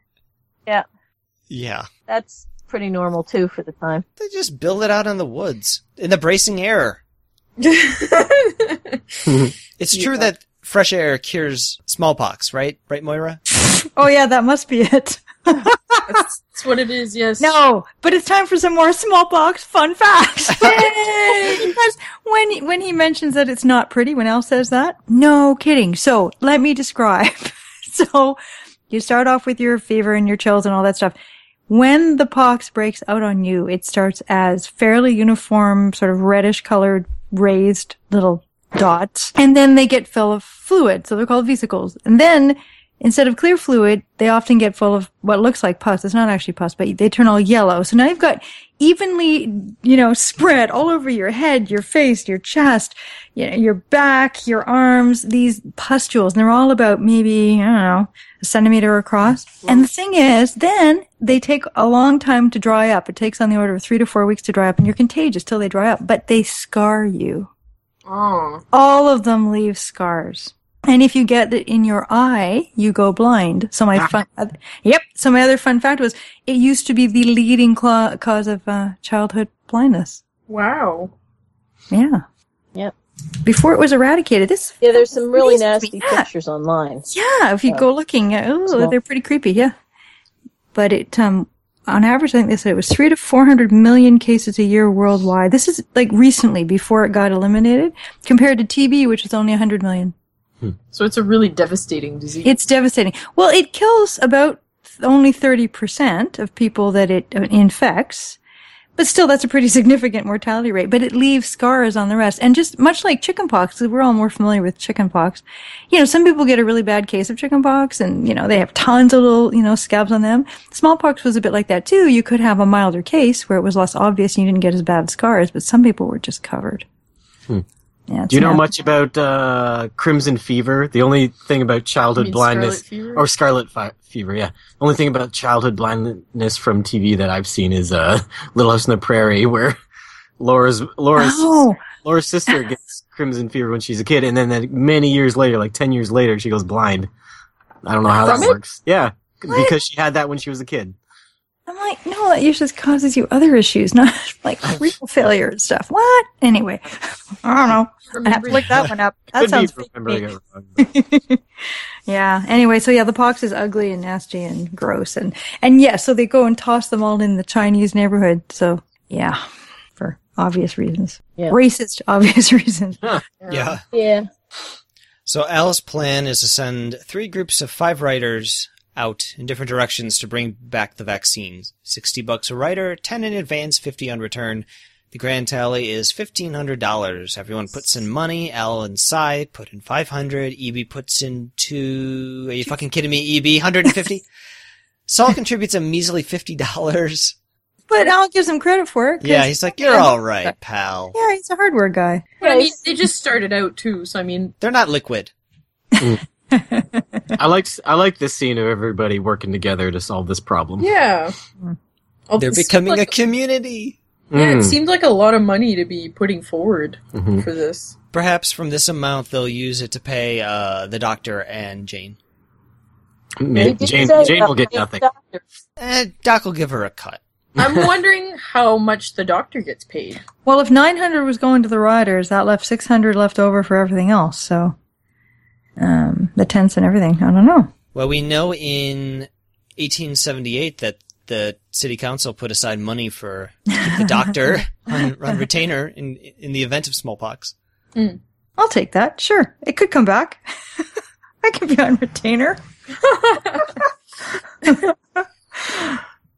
Yeah. that's pretty normal too for the time. They just build it out in the woods in the bracing air. It's true that fresh air cures smallpox, right? Right, Moira? Oh, yeah, that must be it. That's, that's what it is. Yes. No, but it's time for some more smallpox fun facts. because when when he mentions that it's not pretty, when Al says that, no kidding. So let me describe. so you start off with your fever and your chills and all that stuff. When the pox breaks out on you, it starts as fairly uniform, sort of reddish colored, raised little dots, and then they get full of fluid, so they're called vesicles. And then Instead of clear fluid, they often get full of what looks like pus. It's not actually pus, but they turn all yellow. So now you've got evenly, you know, spread all over your head, your face, your chest, you know, your back, your arms, these pustules. And they're all about maybe, I don't know, a centimeter across. And the thing is, then they take a long time to dry up. It takes on the order of three to four weeks to dry up and you're contagious till they dry up, but they scar you. Oh. All of them leave scars. And if you get it in your eye, you go blind. So my fun, uh, yep. So my other fun fact was it used to be the leading cla cause of uh, childhood blindness. Wow. Yeah. Yep. Before it was eradicated. This. Yeah, there's some really nasty Yeah. pictures online. Yeah. If you go looking, uh, oh, Small. they're pretty creepy. Yeah. But it, um, on average, I think they said it was three to four hundred million cases a year worldwide. This is like recently before it got eliminated, compared to TB, which was only hundred million. So it's a really devastating disease. It's devastating. Well, it kills about only 30% of people that it uh, infects. But still, that's a pretty significant mortality rate. But it leaves scars on the rest. And just much like chickenpox, we're all more familiar with chickenpox. You know, some people get a really bad case of chickenpox and, you know, they have tons of little, you know, scabs on them. Smallpox was a bit like that too. You could have a milder case where it was less obvious and you didn't get as bad scars, but some people were just covered. Yeah, Do you know nasty. much about uh, Crimson Fever? The only thing about childhood blindness, Scarlet or Scarlet Fi- Fever, yeah. The only thing about childhood blindness from TV that I've seen is uh, Little House on the Prairie, where Laura's Laura's Oh, Laura's sister gets Crimson Fever when she's a kid, and then that many years later, like ten years later, she goes blind. I don't know how From that it? works. Yeah, because she had that when she was a kid. I'm like, no, that usually causes you other issues, not like renal failure and stuff. What? Anyway, I don't know. I have to look that one up. That Could sounds be remembering it wrong. Yeah. Anyway, so yeah, the pox is ugly and nasty and gross, and and yeah, so they go and toss them all in the Chinese neighborhood. So yeah, for obvious reasons, Yeah. racist obvious reasons. Yeah. Yeah. So Al's plan is to send three groups of five riders out in different directions to bring back the vaccines. 60 bucks a rider, 10 in advance, 50 on return. The grand tally is $1,500. Everyone puts in money. Al and Cy put in 500. EB puts in two. Are you fucking kidding me, EB? 150? Sol contributes a measly $50. But Al gives him credit for it. Yeah, he's like, you're alright, pal. yeah, he's a hardware guy. But I mean, they just started out too, so I mean, They're not liquid. Mm. I like I like this scene of everybody working together to solve this problem. yeah. Al- They're it seemed becoming a community. Yeah, it Mm. seemed like a lot of money to be putting forward Mhm. for this. Perhaps from this amount they'll use it to pay uh, the doctor and Jane. Maybe Jane, Jane will get nothing. Eh, Doc will give her a cut. I'm wondering how much the doctor gets paid. Well, if 900 was going to the riders, that left 600 left over for everything else. So, um, the tents and everything. I don't know. Well, we know in 1878 that the city council put aside money for the doctor on, on retainer in in the event of smallpox. I'll take that. Sure. It could come back. I could be on retainer.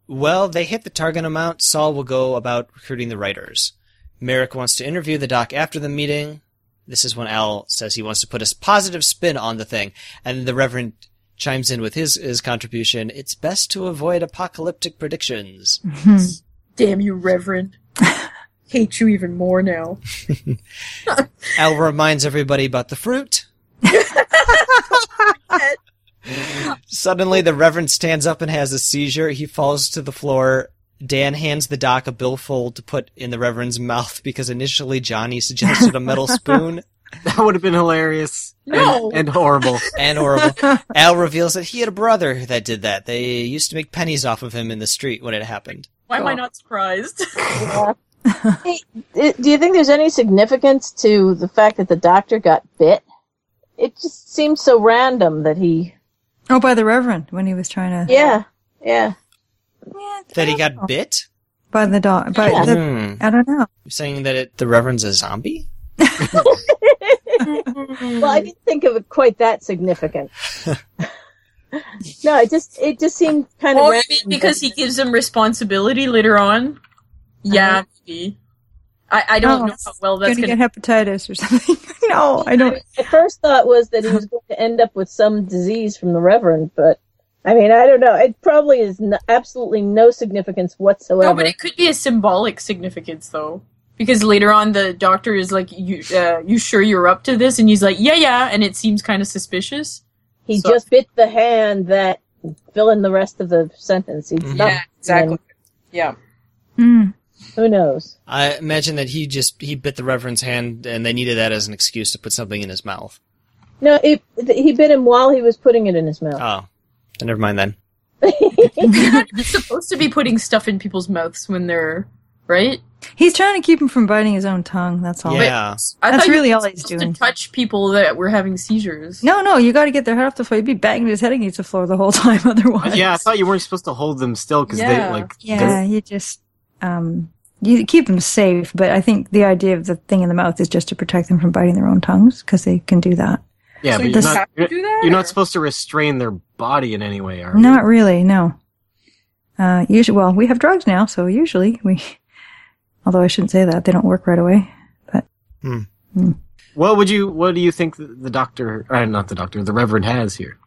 Well, they hit the target amount. Sol will go about recruiting the riders. Merrick wants to interview the doc after the meeting. This is when Al says he wants to put a positive spin on the thing, and the Reverend chimes in with his his contribution. It's best to avoid apocalyptic predictions. Hmm. Damn you, Reverend. Hate you even more now. Al reminds everybody about the fruit. Suddenly, the Reverend stands up and has a seizure. He falls to the floor. Dan hands the doc a billfold to put in the Reverend's mouth because initially Johnny suggested a metal spoon That would have been hilarious No. and, and horrible. and horrible. Al reveals that he had a brother that did that. They used to make pennies off of him in the street when it happened. Why am I not surprised? Yeah. hey, do you think there's any significance to the fact that the doctor got bit? It just seems so random that he. Oh, by the Reverend when he was trying to. Yeah, yeah. Yeah, That he I don't know. got bit? by the dog. By Yeah. the, Hmm. I don't know. You're saying that it, the Reverend's a zombie? Well, I didn't think of it quite that significant. no, it just it just seemed kind of Or maybe because he gives him responsibility later on. Yeah, maybe. I, I don't No, know how well that's gonna gonna. get hepatitis or something. no, I don't. My first thought was that he was going to end up with some disease from the Reverend, but I mean, I don't know. It probably is n- absolutely no significance whatsoever. No, but it could be a symbolic significance though, because later on the doctor is like, "You, uh, you sure you're up to this?" And he's like, "Yeah, yeah," and it seems kind of suspicious. he so- just bit the hand that fill in the rest of the sentence. He's Mhm. not, Yeah, exactly. Yeah. Mm. Who knows? I imagine that he just he bit the Reverend's hand, and they needed that as an excuse to put something in his mouth. No, it, he bit him while he was putting it in his mouth. Oh, then never mind then. You're supposed to be putting stuff in people's mouths when they're right. He's trying to keep him from biting his own tongue. That's all. Yeah. I That's thought you really were all he's supposed doing. To touch people that were having seizures. No, no, you got to get their head off the floor. You'd be banging his head against the floor the whole time otherwise. Yeah, I thought you weren't supposed to hold them still because Yeah. they like. Yeah, you just um you keep them safe, but I think the idea of the thing in the mouth is just to protect them from biting their own tongues because they can do that. Yeah, So but you you're not, you're, do that, you're not supposed to restrain their body in any way, are you? Not really, no. Uh, usually, well, we have drugs now, so usually we. Although I shouldn't say that, they don't work right away. But. What would you? What do you think the, the doctor? Uh, not the doctor. The Reverend has here.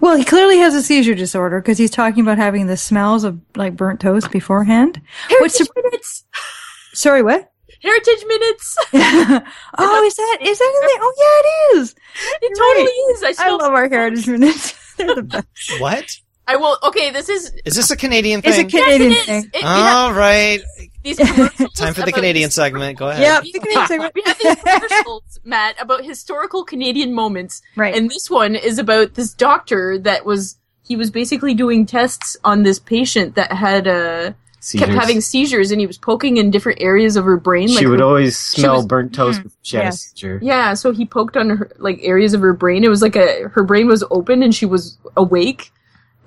Well, he clearly has a seizure disorder because he's talking about having the smells of like burnt toast beforehand. Heritage the, minutes. sorry, what? Heritage minutes. oh, is that is that in there? Oh, yeah, it is. It You're totally right. is. I, I love our heritage minutes. They're the best. What? I will. Okay, this is. Is this a Canadian It's a thing? Canadian yes, it is. thing. It- we have All right. these commercials Time for the Canadian his- segment. Go ahead. Yeah, We the Canadian segment. we have these commercials, Matt, about historical Canadian moments, Right. and this one is about this doctor that was he was basically doing tests on this patient that had uh Seizures. kept having seizures, and he was poking in different areas of her brain. She like would her- always smell was- burnt toast if she had a seizure. yeah, so he poked on her like areas of her brain. It was like a her brain was open and she was awake,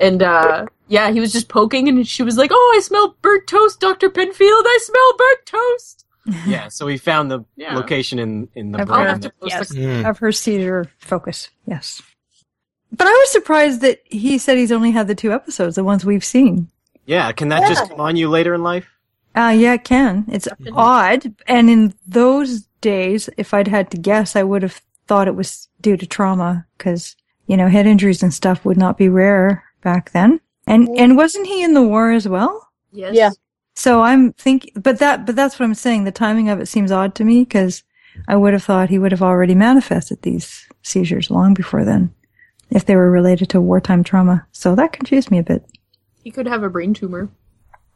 and uh yeah, he was just poking, and she was like, "Oh, I smell burnt toast, Doctor Penfield. I smell burnt toast." Yeah, so he found the Yeah. location in in the Of brain. have to Yes. the Hmm. of her seizure focus. Yes. But I was surprised that he said he's only had the two episodes, the ones we've seen. Yeah, can that just come on you later in life? Uh, yeah, it can. It's odd. And in those days, if I'd had to guess, I would have thought it was due to trauma because, you know, head injuries and stuff would not be rare back then. And, and wasn't he in the war as well? yes. Yeah. So I'm thinking, but that, but that's what I'm saying. The timing of it seems odd to me because I would have thought he would have already manifested these seizures long before then if they were related to wartime trauma. So that confused me a bit. He could have a brain tumor.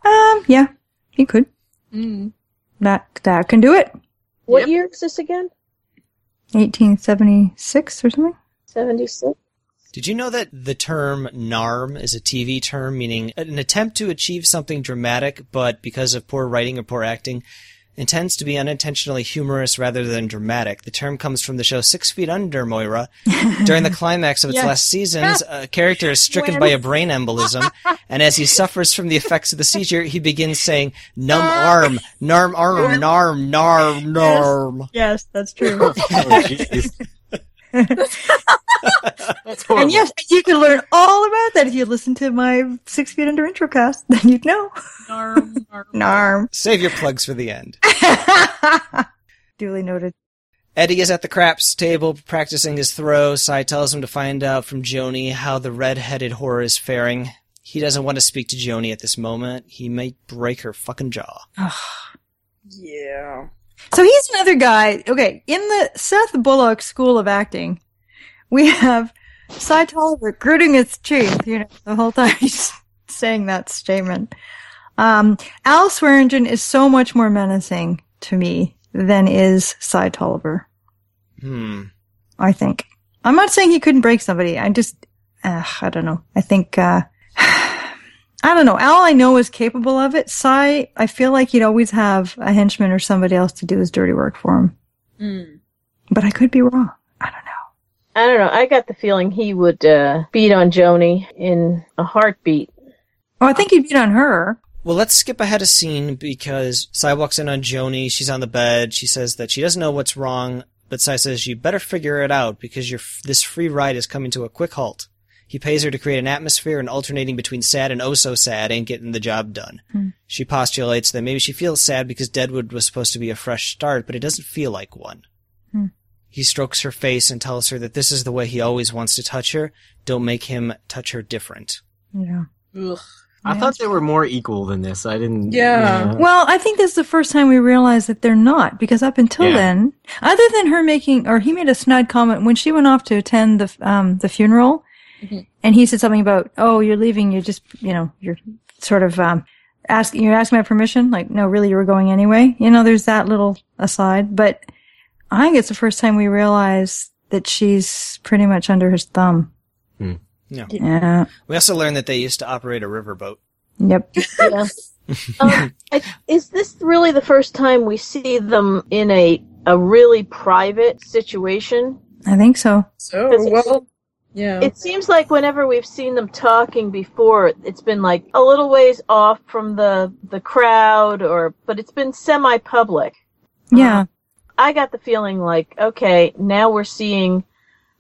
Um, yeah, he could. Mm. That, that can do it. What Yep. year is this again? 1876 or something? 76? Did you know that the term NARM is a TV term meaning an attempt to achieve something dramatic, but because of poor writing or poor acting, intends to be unintentionally humorous rather than dramatic? The term comes from the show Six Feet Under, Moira. During the climax of its Yes. last seasons, a character is stricken by a brain embolism, and as he suffers from the effects of the seizure, he begins saying, Numb arm, narm arm, narm, narm, narm. Yes, that's true. Oh, jeez. That's horrible. And yes, you can learn all about that if you listen to my Six Feet Under intro cast. Then you'd know. Narm, narm. Narm. Save your plugs for the end. Duly noted. Eddie is at the craps table practicing his throw. Cy tells him to find out from Joanie how the red-headed whore is faring. He doesn't want to speak to Joanie at this moment. He might break her fucking jaw. Yeah. So he's another guy. Okay, in the Seth Bullock School of Acting, we have Cy Tolliver gritting his teeth, you know, the whole time he's saying that statement. Um, Al Swearengen is so much more menacing to me than is Cy Tolliver, Hmm. I think. I'm not saying he couldn't break somebody. I just, uh, I don't know. I think, uh, I don't know. Al, I know is capable of it. Cy, I feel like he'd always have a henchman or somebody else to do his dirty work for him. Mm. But I could be wrong. I don't know. I don't know. I got the feeling he would uh, beat on Joanie in a heartbeat. Oh, I think he'd beat on her. Well, let's skip ahead a scene because Cy walks in on Joanie. She's on the bed. She says that she doesn't know what's wrong, but Cy says you better figure it out because your this free ride is coming to a quick halt. He pays her to create an atmosphere and alternating between sad and oh so sad ain't getting the job done. She postulates that maybe she feels sad because Deadwood was supposed to be a fresh start, but it doesn't feel like one. He strokes her face and tells her that this is the way he always wants to touch her. Don't make him touch her different. Yeah. Ugh. I thought they were more equal than this. I didn't. Yeah. Well, I think this is the first time we realize that they're not, because up until Yeah. then, other than her making, or he made a snide comment when she went off to attend the um the funeral, Mhm. and he said something about, "Oh, you're leaving. You're just, you know, you're sort of um asking, you're asking my permission. Like, no, really, you were going anyway. You know, there's that little aside, but I think it's the first time we realize that she's pretty much under his thumb. Yeah. Yeah. We also learned that they used to operate a riverboat. Yep. Yeah. um, is this really the first time we see them in a a really private situation? I think so. So, well, yeah. It seems like whenever we've seen them talking before, it's been like a little ways off from the the crowd, or but it's been semi-public. Yeah. Uh, I got the feeling like, okay, now we're seeing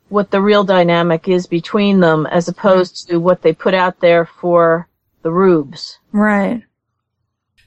what the real dynamic is between them, as opposed to what they put out there for the rubes. Right.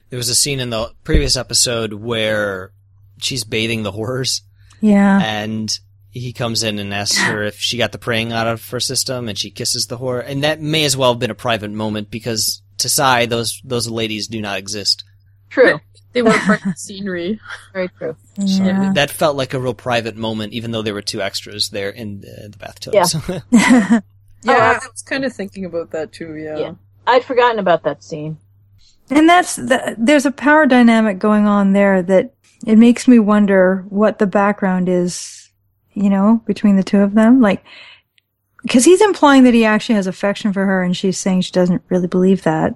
There was a scene in the previous episode where she's bathing the horrors Yeah. and he comes in and asks her if she got the praying out of her system and she kisses the whore. And that may as well have been a private moment because to Cy, those, those ladies do not exist. True, they were part of the scenery. very true. So that felt like a real private moment, even though there were two extras there in the, the bathtub. Yeah. Yeah, oh, I- I was kind of thinking about that too. Yeah. Yeah. I'd forgotten about that scene. And that's the, there's a power dynamic going on there that it makes me wonder what the background is, you know, between the two of them. Like, because he's implying that he actually has affection for her, and she's saying she doesn't really believe that.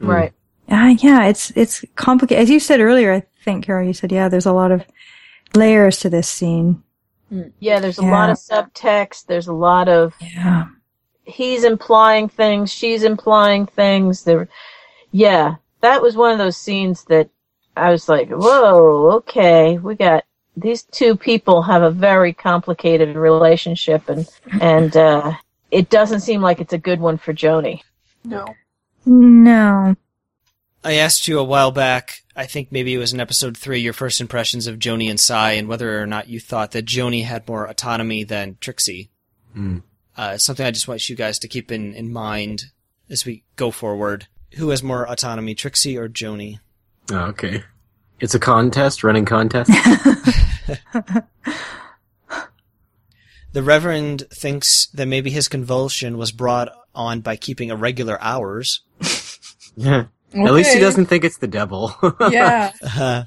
Mm. Right. Uh, yeah, it's it's complicated. As you said earlier, I think Carol, you said yeah, there's a lot of layers to this scene. Yeah, there's a Yeah. lot of subtext. There's a lot of Yeah, he's implying things, she's implying things. There, yeah, that was one of those scenes that I was like, whoa, okay, we got these two people have a very complicated relationship, and and uh, it doesn't seem like it's a good one for Joanie. No. no, I asked you a while back, I think maybe it was in episode three, your first impressions of Joanie and Cy and whether or not you thought that Joanie had more autonomy than Trixie. Hmm. Uh, something I just want you guys to keep in, in mind as we go forward. Who has more autonomy, Trixie or Joanie? Oh, okay. It's a contest, running contest. The Reverend thinks that maybe his convulsion was brought on by keeping irregular hours. yeah. At least he doesn't think it's the devil. Yeah. Uh,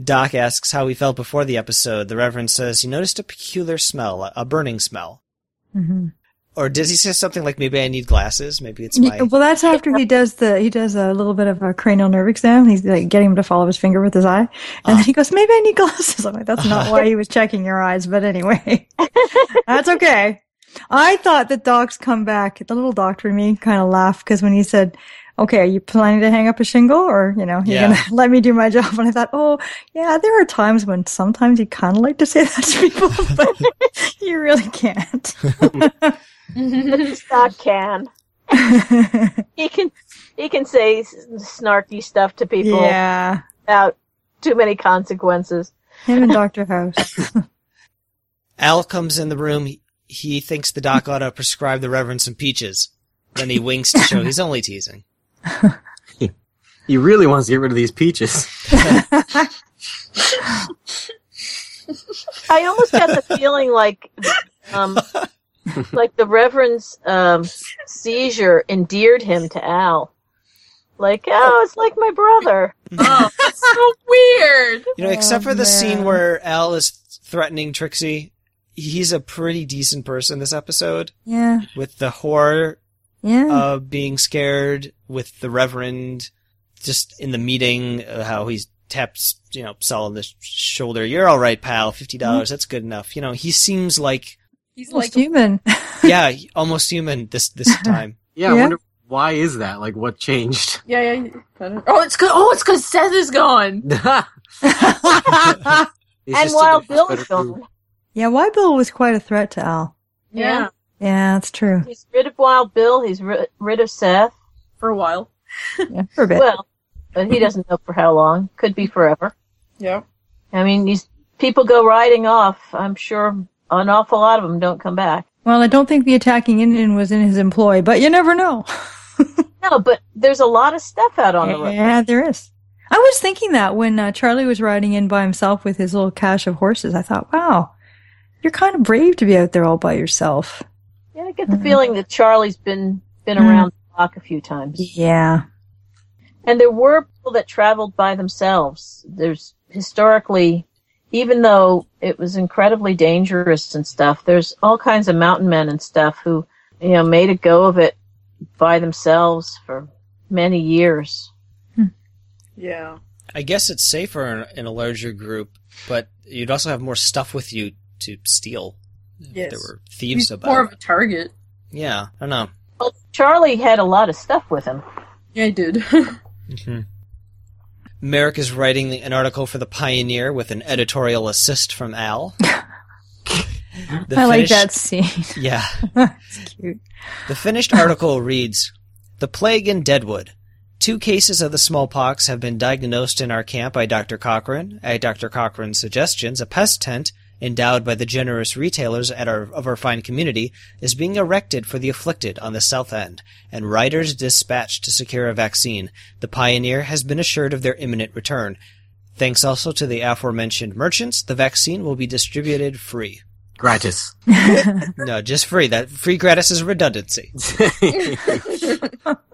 Doc asks how he felt before the episode. The Reverend says he noticed a peculiar smell, a- a burning smell. hmm Or does he say something like, maybe I need glasses? Maybe it's Yeah, my... well, that's after he does the he does a little bit of a cranial nerve exam. He's like getting him to follow his finger with his eye, and then ah. he goes, "Maybe I need glasses." I'm like, "That's not why he was checking your eyes," but anyway, that's okay. I thought that docs come back. The little doctor in me kind of laughed because when he said, "Okay, are you planning to hang up a shingle, or you know, you're Yeah. gonna let me do my job?" And I thought, "Oh, yeah, there are times when sometimes you kind of like to say that to people, but you really can't." Scott can. He can. He can say snarky stuff to people yeah. without too many consequences. Him and Dr. House. Al comes in the room. He, he thinks the doc ought to prescribe the Reverend some peaches. Then he winks to show he's only teasing. he really wants to get rid of these peaches. I almost got the feeling like, um, like the Reverend's um, seizure endeared him to Al. Like, oh, it's like my brother. oh, that's so weird. You know, except Oh, for the scene where Al is threatening Trixie, he's a pretty decent person this episode. Yeah. With the horror Yeah. uh, being scared, with the Reverend just in the meeting, uh, how he's taps, you know, Sol on the sh- shoulder. You're all right, pal. Fifty dollars. That's good enough. You know, he seems like, He's Almost like, human. yeah, almost human this this time. Yeah, I wonder why is that? Like, what changed? Yeah, yeah. I don't- Oh, it's cause oh, it's cause Seth is gone. And just while Bill better is food. gone, yeah, Wild Bill was quite a threat to Al. Yeah, Yeah, that's true. he's rid of Wild Bill. He's ri- rid of Seth. for a while. Yeah, for a bit. Well, but he doesn't know for how long. Could be forever. Yeah. I mean, these people go riding off. I'm sure an awful lot of them don't come back. Well, I don't think the attacking Indian was in his employ, but you never know. No, but there's a lot of stuff out on the road. Yeah, there is. I was thinking that when uh, Charlie was riding in by himself with his little cache of horses. I thought, wow, you're kind of brave to be out there all by yourself. Yeah, I get the feeling that Charlie's been been Mm. around the block a few times. Yeah. And there were people that traveled by themselves. There's historically, even though it was incredibly dangerous and stuff, there's all kinds of mountain men and stuff who, you know, made a go of it by themselves for many years. Yeah. I guess it's safer in, in a larger group, but you'd also have more stuff with you to steal. if There were thieves He's about. more of a target. Yeah, I don't know. Well, Charlie had a lot of stuff with him. Yeah, I did. Mm-hmm. Merrick is writing the, an article for the Pioneer with an editorial assist from Al. I like that scene. Yeah. it's cute. The finished article reads The plague in Deadwood. Two cases of the smallpox have been diagnosed in our camp by Dr. Cochran. At Dr. Cochran's suggestions, a pest tent, endowed by the generous retailers at our, of our fine community, is being erected for the afflicted on the south end, and riders dispatched to secure a vaccine. The Pioneer has been assured of their imminent return. Thanks also to the aforementioned merchants, the vaccine will be distributed free. Gratis. No, just free. That free gratis is redundancy.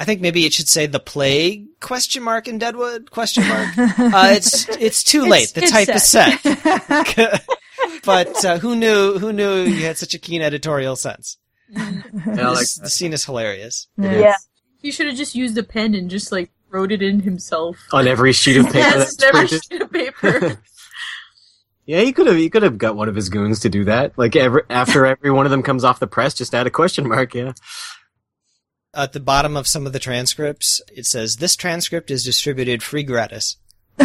I think maybe it should say the plague question mark in Deadwood question mark. Uh, it's it's too late. The It's- type it's is set. but uh, who knew? Who knew you had such a keen editorial sense? Yeah, like This- the scene is hilarious. Yeah. Yeah. he should have just used a pen and just like wrote it in himself. on every sheet of paper. Yes, that's never printed. sheet of paper. Yeah, he could have. He could have got one of his goons to do that. Like every after every one of them comes off the press, just add a question mark. Yeah. At the bottom of some of the transcripts, it says this transcript is distributed free gratis.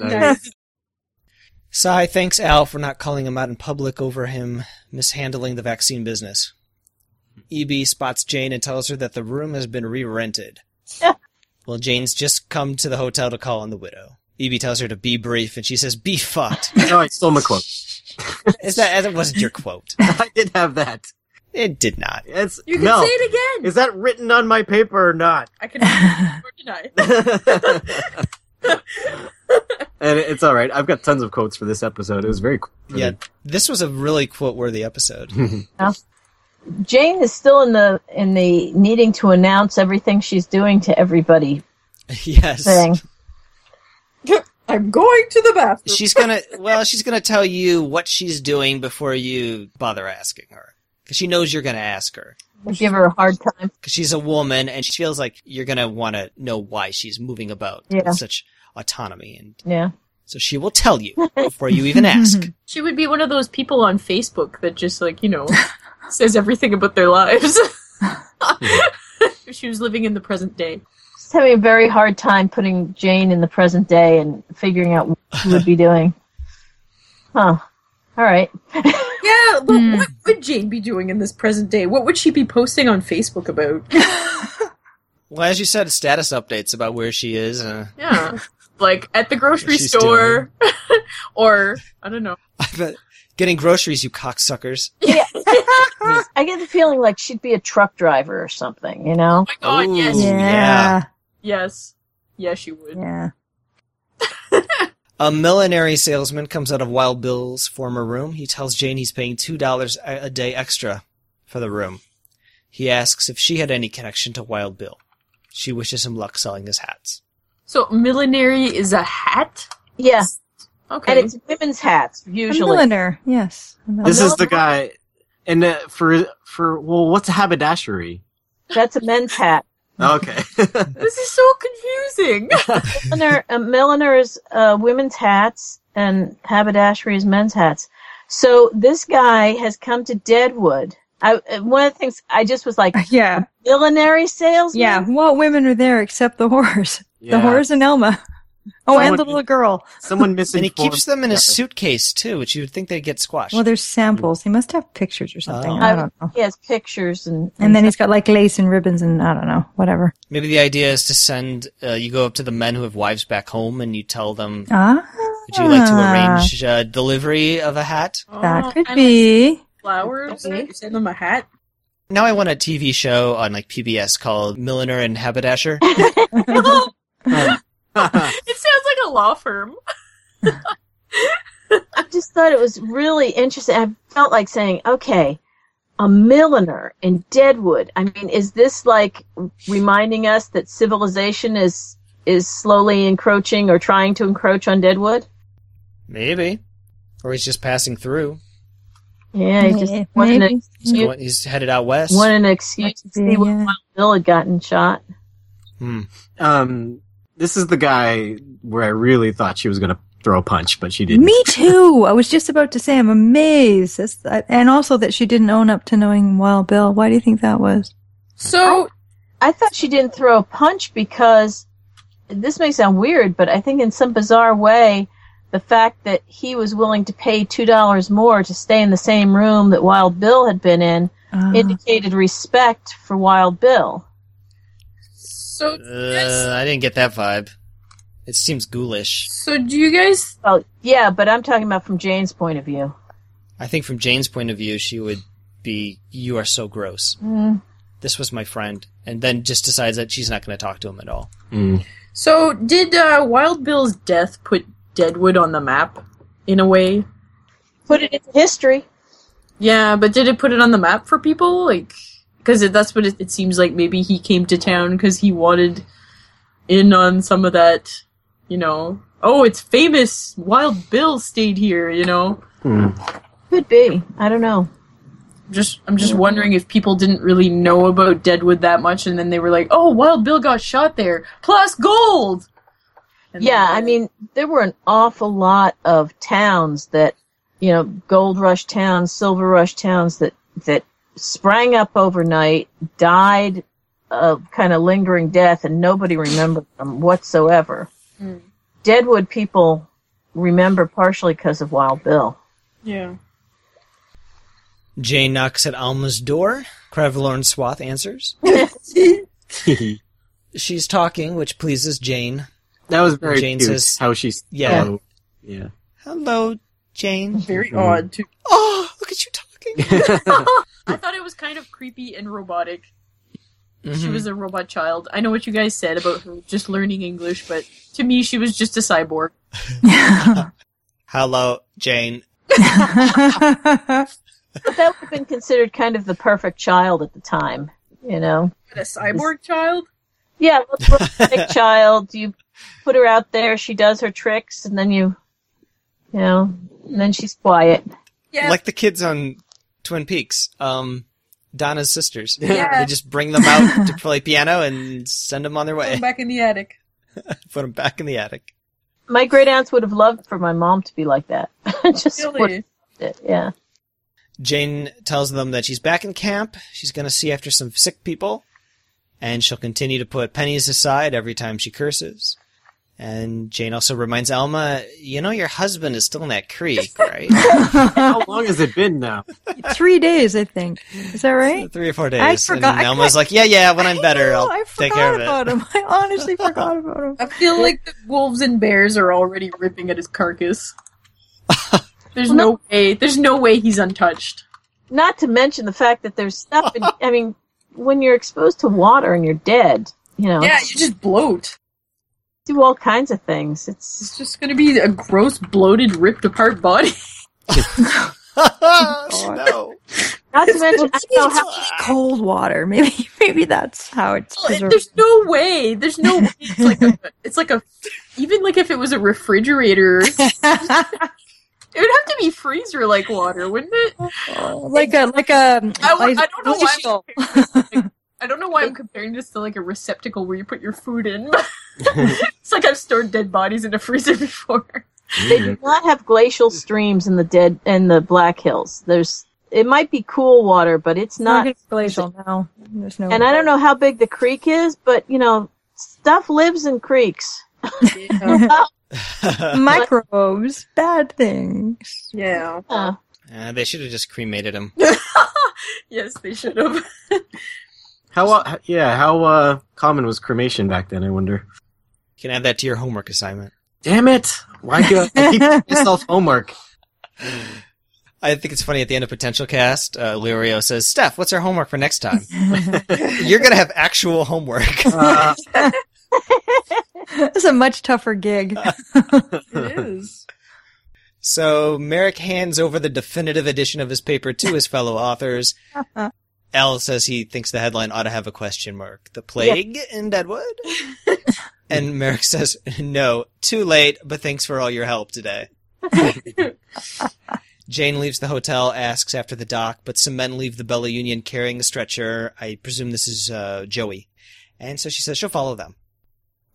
nice. Cy thanks Al for not calling him out in public over him mishandling the vaccine business. EB spots Jane and tells her that the room has been re-rented. well, Jane's just come to the hotel to call on the widow. EB tells her to be brief, and she says, "Be fucked." oh, I stole my quote. Is that that wasn't your quote? I did have that. It did not. It's You can no. say it again. Is that written on my paper or not? I can or deny. and it's all right. I've got tons of quotes for this episode. It was very cool. Yeah, this was a really quote-worthy episode. Jane is still in the in the needing to announce everything she's doing to everybody yes, thing. I'm going to the bathroom. she's gonna. Well, she's gonna tell you what she's doing before you bother asking her, because she knows you're gonna ask her. Give her a hard time. because she's a woman and she feels like you're gonna want to know why she's moving about Yeah. with such autonomy, and Yeah. so she will tell you before you even ask. She would be one of those people on Facebook that just like, you know, says everything about their lives. if she was living in the present day. Just having a very hard time putting Jane in the present day and figuring out what she would be doing. Huh. All right. Yeah, but what would Jane be doing in this present day? What would she be posting on Facebook about? well, as you said, status updates about where she is. Uh, Yeah. Like at the grocery store. or I don't know. I bet getting groceries, you cocksuckers. Yeah. I get the feeling like she'd be a truck driver or something, you know? Oh my god, yes. Yeah. yeah. Yes. Yes, she would. Yeah. A millinery salesman comes out of Wild Bill's former room. He tells Jane he's paying two dollars a a day extra for the room. He asks if she had any connection to Wild Bill. She wishes him luck selling his hats. So millinery is a hat? Yeah. Okay. And it's women's hats, usually. A usually. milliner, yes. A milliner. This is the guy. And uh, for for well, what's a haberdashery? That's a men's hat. Okay. this is so confusing. Milliner, uh, milliner is uh, women's hats and haberdashery is men's hats. So this guy has come to Deadwood I uh, one of the things I just was like Yeah. millinery salesman. Yeah. What women are there except the horse? Yeah. The horse and Alma. Oh, and the little girl. Someone And he keeps them in a suitcase too, which you would think they'd get squashed. Well, there's samples. He must have pictures or something. Oh. I don't know. He has pictures and And then he's got like lace and ribbons and I don't know, whatever. Maybe the idea is to send. Uh, you go up to the men who have wives back home, and you tell them, Ah. "Would you like to arrange uh, delivery of a hat?" That Oh, could and, like, be. flowers. Okay. You send them a hat. Now I want a TV show on like PBS called Milliner and Haberdasher. It sounds like a law firm. I just thought it was really interesting. I felt like saying, okay, a milliner in Deadwood. I mean, is this like reminding us that civilization is is slowly encroaching or trying to encroach on Deadwood? Maybe, or he's just passing through. Yeah, he just Maybe. wanted an Maybe. He's, going, he's headed out west. wanted an excuse to Could be, see what yeah. Wild Bill had gotten shot. Hmm. Um, this is the guy where I really thought she was going to throw a punch, but she didn't. Me too. I was just about to say I'm amazed. That's, and also that she didn't own up to knowing Wild Bill. Why do you think that was? So I thought she didn't throw a punch because this may sound weird, but I think in some bizarre way, the fact that he was willing to pay two dollars more to stay in the same room that Wild Bill had been in Ah. indicated respect for Wild Bill. So Uh, I didn't get that vibe. It seems ghoulish. so do you guys Well, yeah, but I'm talking about from Jane's point of view. I think from Jane's point of view, she would be, "You are so gross. Mm. This was my friend," and then just decides that she's not going to talk to him at all. Mm. So, did uh, Wild Bill's death put Deadwood on the map in a way? Put it into history. Yeah, but did it put it on the map for people? Like, because that's what it, it seems like. Maybe he came to town because he wanted in on some of that. You know, oh, it's famous. Wild Bill stayed here. You know, Mm. Could be. I don't know. just I'm just wondering if people didn't really know about Deadwood that much, and then they were like, oh, Wild Bill got shot there, plus gold. And Yeah, I mean, there were an awful lot of towns that, you know, gold rush towns, silver rush towns that, that sprang up overnight, died of kind of lingering death, and nobody remembered them whatsoever. Mm. Deadwood people remember partially because of Wild Bill. yeah. Jane knocks at Alma's door. Crevlorn Swath answers. She's talking, which pleases Jane. That was very Jane cute. says- how she's Yeah. oh, yeah. Hello, Jane. Very Mhm. odd too. Oh, look at you talking. I thought it was kind of creepy and robotic. She Mhm. was a robot child. I know what you guys said about her just learning English, but to me, she was just a cyborg. Hello, Jane. But that would have been considered kind of the perfect child at the time, you know? A cyborg child? Yeah, robotic child. You put her out there, she does her tricks, and then you, you know, and then she's quiet. Yeah. Like the kids on Twin Peaks. Um, Donna's sisters. Yeah. They just bring them out to play piano and send them on their way. Put them back in the attic. Put them back in the attic. My great aunts would have loved for my mom to be like that. Just Really? wouldn't it, yeah. Jane tells them that she's back in camp. She's going to see after some sick people. And she'll continue to put pennies aside every time she curses. And Jane also reminds Alma, you know, your husband is still in that creek, right? How long has it been now? Three days, I think. Is that right? Three or four days. I forgot- And Alma's like, yeah, yeah, when I'm better, I know, I'll take care of it. about him. I honestly forgot about him. I feel like the wolves and bears are already ripping at his carcass. There's Well, no way. There's no way he's untouched. Not to mention the fact that there's stuff in, I mean, when you're exposed to water and you're dead, you know, Yeah, you just bloat. Do all kinds of things. It's It's just gonna be a gross, bloated, ripped apart body. no. not to mention, I don't know how cold water. Maybe, maybe that's how it's preserved. There's no way. There's no way. It's like a. It's like a. Even like if it was a refrigerator, it would have to be freezer like water, wouldn't it? like a like a. I, I don't know why. Glacial. I'm comparing this to, like, I don't know why I'm comparing this to like a receptacle where you put your food in. it's like I've stored dead bodies in a freezer before. they do not have glacial streams in the dead in the Black Hills. There's it might be cool water, but it's Not not. glacial now. There's no. And I don't know how big the creek is, but you know, stuff lives in creeks. microbes, bad things. Yeah. Uh, Uh, they should have just cremated him. yes, they should have. How uh, yeah, how uh, common was cremation back then? I wonder. You can add that to your homework assignment. Damn it! Why do I keep giving myself homework? I think it's funny at the end of Potential Cast, uh, Lirio says, Steph, what's our homework for next time? You're gonna have actual homework. Uh, It's a much tougher gig. it is. So Merrick hands over the definitive edition of his paper to his fellow authors. Al says he thinks the headline ought to have a question mark. The plague in Deadwood? and Merrick says, no, too late, but thanks for all your help today. Jane leaves the hotel, asks after the doc, but some men leave the Bella Union carrying a stretcher. I presume this is uh, Joey. And so she says she'll follow them.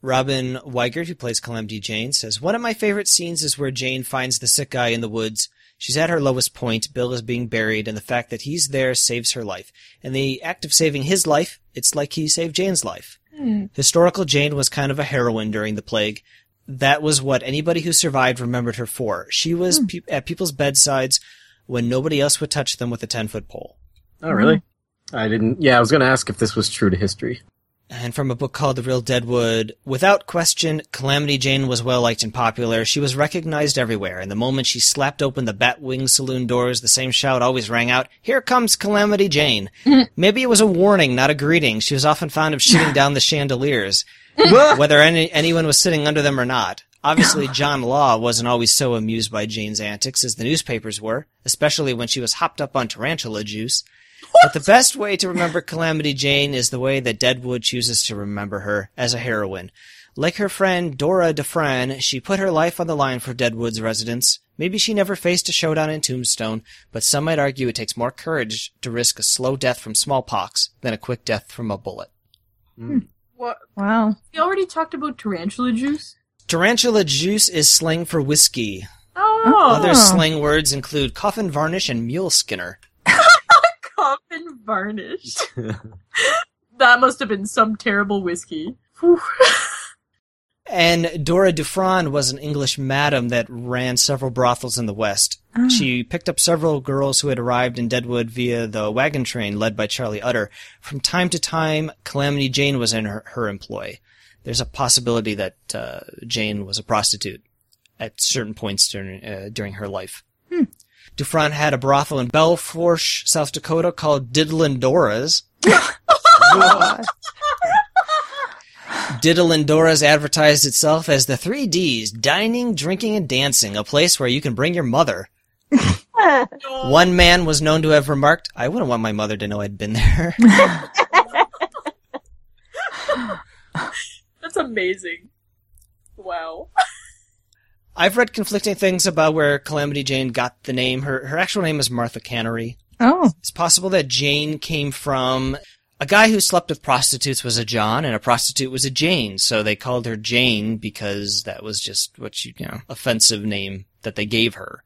Robin Weigert, who plays Calamity Jane, says, One of my favorite scenes is where Jane finds the sick guy in the woods. She's at her lowest point, Bill is being buried, and the fact that he's there saves her life. In the act of saving his life, it's like he saved Jane's life. Hmm. Historical Jane was kind of a heroine during the plague. That was what anybody who survived remembered her for. She was hmm. pe- at people's bedsides when nobody else would touch them with a 10 foot pole. oh really? Hmm. I didn't. Yeah, I was going to ask if this was true to history. And from a book called The Real Deadwood, without question, Calamity Jane was well liked and popular. She was recognized everywhere, and the moment she slapped open the Batwing saloon doors, the same shout always rang out, Here comes Calamity Jane. Maybe it was a warning, not a greeting. She was often fond of shooting down the chandeliers, whether any, anyone was sitting under them or not. Obviously, John Law wasn't always so amused by Jane's antics as the newspapers were, especially when she was hopped up on tarantula juice. But the best way to remember Calamity Jane is the way that Deadwood chooses to remember her as a heroine. Like her friend Dora DuFran, she put her life on the line for Deadwood's residents. Maybe she never faced a showdown in Tombstone, but some might argue it takes more courage to risk a slow death from smallpox than a quick death from a bullet. Hmm. What? Wow. We already talked about tarantula juice. Tarantula juice is slang for whiskey. Oh, Other slang words include coffin varnish and mule skinner. Coffin varnished. that must have been some terrible whiskey. And Dora Dufran was an English madam that ran several brothels in the West. She picked up several girls who had arrived in Deadwood via the wagon train led by Charlie Utter. From time to time, Calamity Jane was in her, her employ. There's a possibility that uh, Jane was a prostitute at certain points during, uh, during her life. Dufran had a brothel in Belle Fourche, South Dakota called Diddlin' Dora's. Diddlin' Dora's advertised itself as the three D's, dining, drinking, and dancing, a place where you can bring your mother. One man was known to have remarked, I wouldn't want my mother to know I'd been there. That's amazing. Wow. I've read conflicting things about where Calamity Jane got the name. Her, her actual name is Martha Canary. Oh. It's possible that Jane came from a guy who slept with prostitutes was a John and a prostitute was a Jane. So they called her Jane because that was just what you, you know, offensive name that they gave her.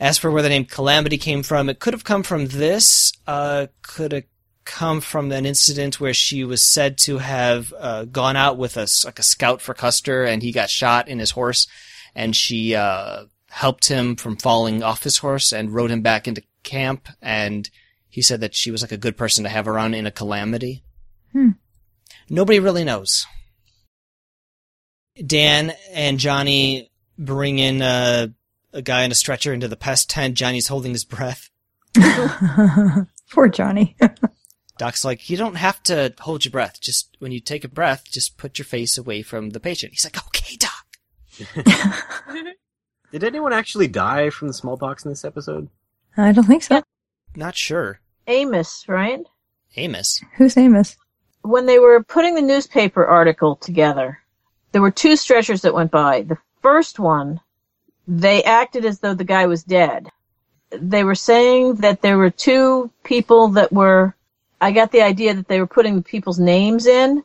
As for where the name Calamity came from, it could have come from this, uh, could have come from an incident where she was said to have, uh, gone out with a, like a scout for Custer and he got shot in his horse and she, uh, helped him from falling off his horse and rode him back into camp and he said that she was like a good person to have around in a calamity. Hmm. Nobody really knows. Dan and Johnny bring in uh, a guy in a stretcher into the pest tent. Johnny's holding his breath. Poor Johnny. Doc's like, you don't have to hold your breath. Just when you take a breath, just put your face away from the patient. He's like, okay, Doc. Did anyone actually die from the smallpox in this episode? I don't think so. Not sure. Amos, right? Amos. Who's Amos? When they were putting the newspaper article together, there were two stretchers that went by. The first one, they acted as though the guy was dead. They were saying that there were two people that were, I got the idea that they were putting the people's names in.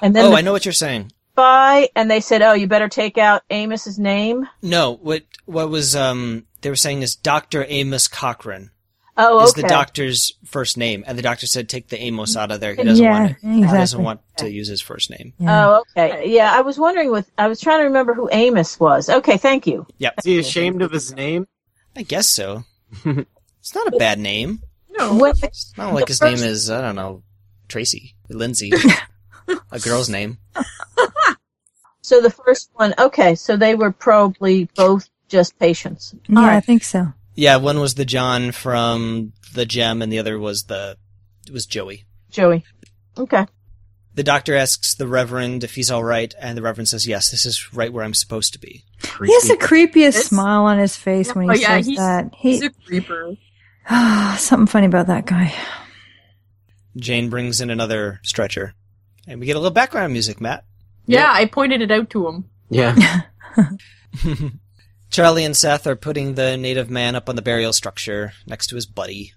And then Oh, the I know what you're saying. By, and they said, oh, you better take out Amos's name. No, what what was um they were saying is Dr. Amos Cochran. Oh, okay. is the doctor's first name, and the doctor said take the Amos out of there. He doesn't Yeah, want it. He doesn't want to use his first name. Yeah. Oh, okay. Yeah, I was wondering with I was trying to remember who Amos was. Okay, thank you. Yep, Is he ashamed of his name? I guess so. it's not a bad name. No. When It's not like his name is I don't know Tracy Lindsay, a girl's name. so the first one, okay, so they were probably both just patients. yeah, All I think so. Yeah, one was the John from the Gem, and the other was the it was Joey. Joey. Okay. The doctor asks the Reverend if he's all right, and the Reverend says, "Yes, this is right where I'm supposed to be." He has the creepiest It's- smile on his face when he Oh, yeah, says he's- that. He's a creeper. something funny about that guy. Jane brings in another stretcher, and we get a little background music. Matt, Yeah, I pointed it out to him. Yeah. Charlie and Seth are putting the native man up on the burial structure next to his buddy.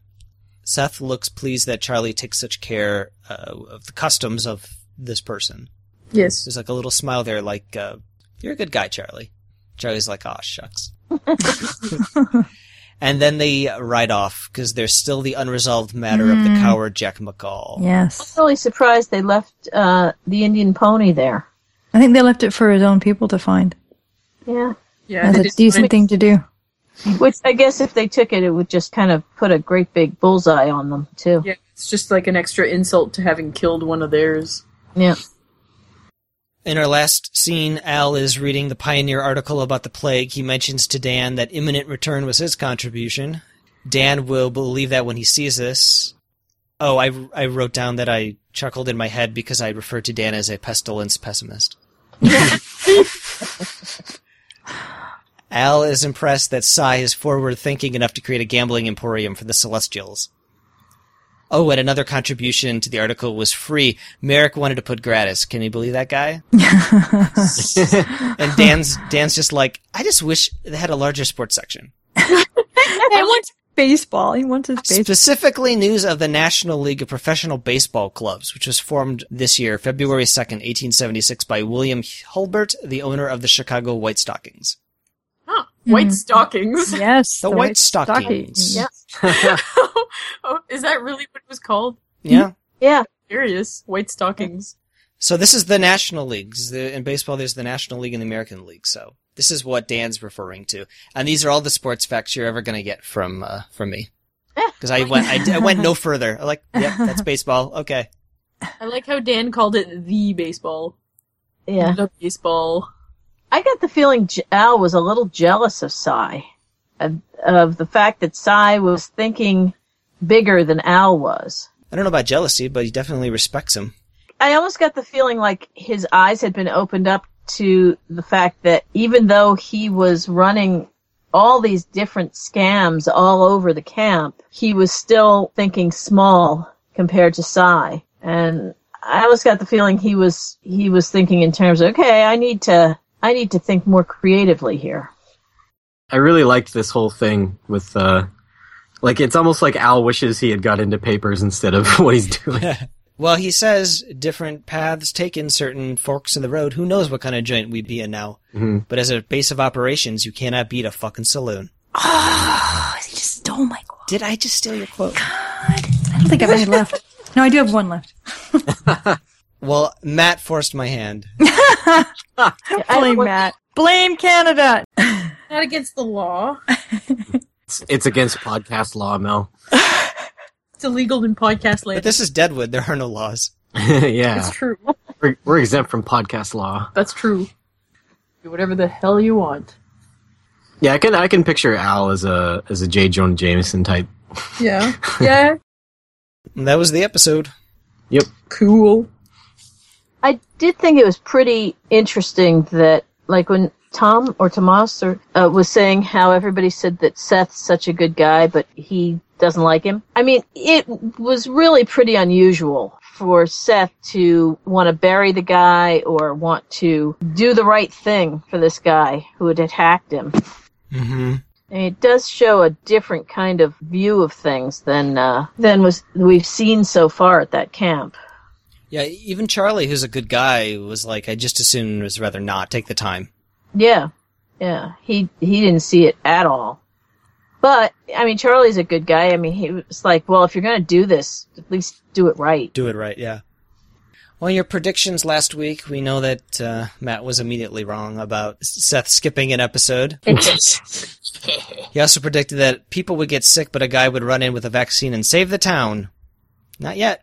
Seth looks pleased that Charlie takes such care uh, of the customs of this person. Yes. There's like a little smile there, like, uh, you're a good guy, Charlie. Charlie's like, aw, shucks. and then they ride off, because there's still the unresolved matter of the Mm. coward Jack McCall. Yes. I'm really surprised they left uh, the Indian pony there. I think they left it for his own people to find. Yeah. Yeah, That's a decent thing to do. Which I guess if they took it, it would just kind of put a great big bullseye on them too. Yeah, it's just like an extra insult to having killed one of theirs. Yeah. In our last scene, Al is reading the Pioneer article about the plague. He mentions to Dan that imminent return was his contribution. Dan will believe that when he sees this. Oh, I, I wrote down that I chuckled in my head because I referred to Dan as a pestilence pessimist. Al is impressed that Cy is forward thinking enough to create a gambling emporium for the Celestials. Oh, and another contribution to the article was free. Merrick wanted to put gratis. Can you believe that guy? and Dan's Dan's just like, I just wish they had a larger sports section. He wants baseball. He wants his baseball. Specifically news of the National League of Professional Baseball Clubs, which was formed this year, February 2nd, 1876 by William Hulbert, the owner of the Chicago White Stockings. Huh. White stockings. Yes. The White Stockings. Yeah. oh, is that really what it was called? Yeah. Yeah. Curious. White stockings. So this is the National Leagues. The, in baseball, there's the National League and the American League. So this is what Dan's referring to, and these are all the sports facts you're ever going to get from uh, from me. Because I went, I, I went no further. I like, yep, that's baseball. Okay. I like how Dan called it the baseball. Yeah. The baseball. I got the feeling Al was a little jealous of Cy, of, of the fact that Cy was thinking bigger than Al was. I don't know about jealousy, but he definitely respects him. I almost got the feeling like his eyes had been opened up to the fact that even though he was running all these different scams all over the camp, he was still thinking small compared to Cy. And I always got the feeling he was he was thinking in terms of okay, I need to I need to think more creatively here. I really liked this whole thing with, uh, like, it's almost like Al wishes he had got into papers instead of what he's doing. Well, he says different paths taken, certain forks in the road. Who knows what kind of joint we'd be in now? Mhm. But as a base of operations, you cannot beat a fucking saloon. Oh, he just stole my quote. Did I just steal your quote? God, I don't think I have any left. No, I do have one left. Well, Matt forced my hand. Blame Matt. Blame Canada. Not against the law. It's, it's against podcast law, Mel. It's illegal in podcast But land. this is Deadwood. There are no laws. yeah. It's true. We're, we're exempt from podcast law. That's true. Do whatever the hell you want. Yeah, I can I can picture Al as a as a J. Jonah Jameson type. Yeah. Yeah. And that was the episode. Yep. cool. I did think it was pretty interesting that, like, when Tom or Tomas or uh, was saying how everybody said that Seth's such a good guy, but he doesn't like him. I mean, it was really pretty unusual for Seth to want to bury the guy or want to do the right thing for this guy who had attacked him. Mm-hmm. And it does show a different kind of view of things than uh, than was we've seen so far at that camp. Yeah, even Charlie, who's a good guy, was like, I just as soon was rather not take the time. Yeah, yeah. He he didn't see it at all. But I mean, Charlie's a good guy. I mean, he was like, well, if you're going to do this, at least do it right. Do it right, yeah. Well, your predictions last week, we know that uh, Matt was immediately wrong about Seth skipping an episode. He also predicted that people would get sick, but a guy would run in with a vaccine and save the town. Not yet.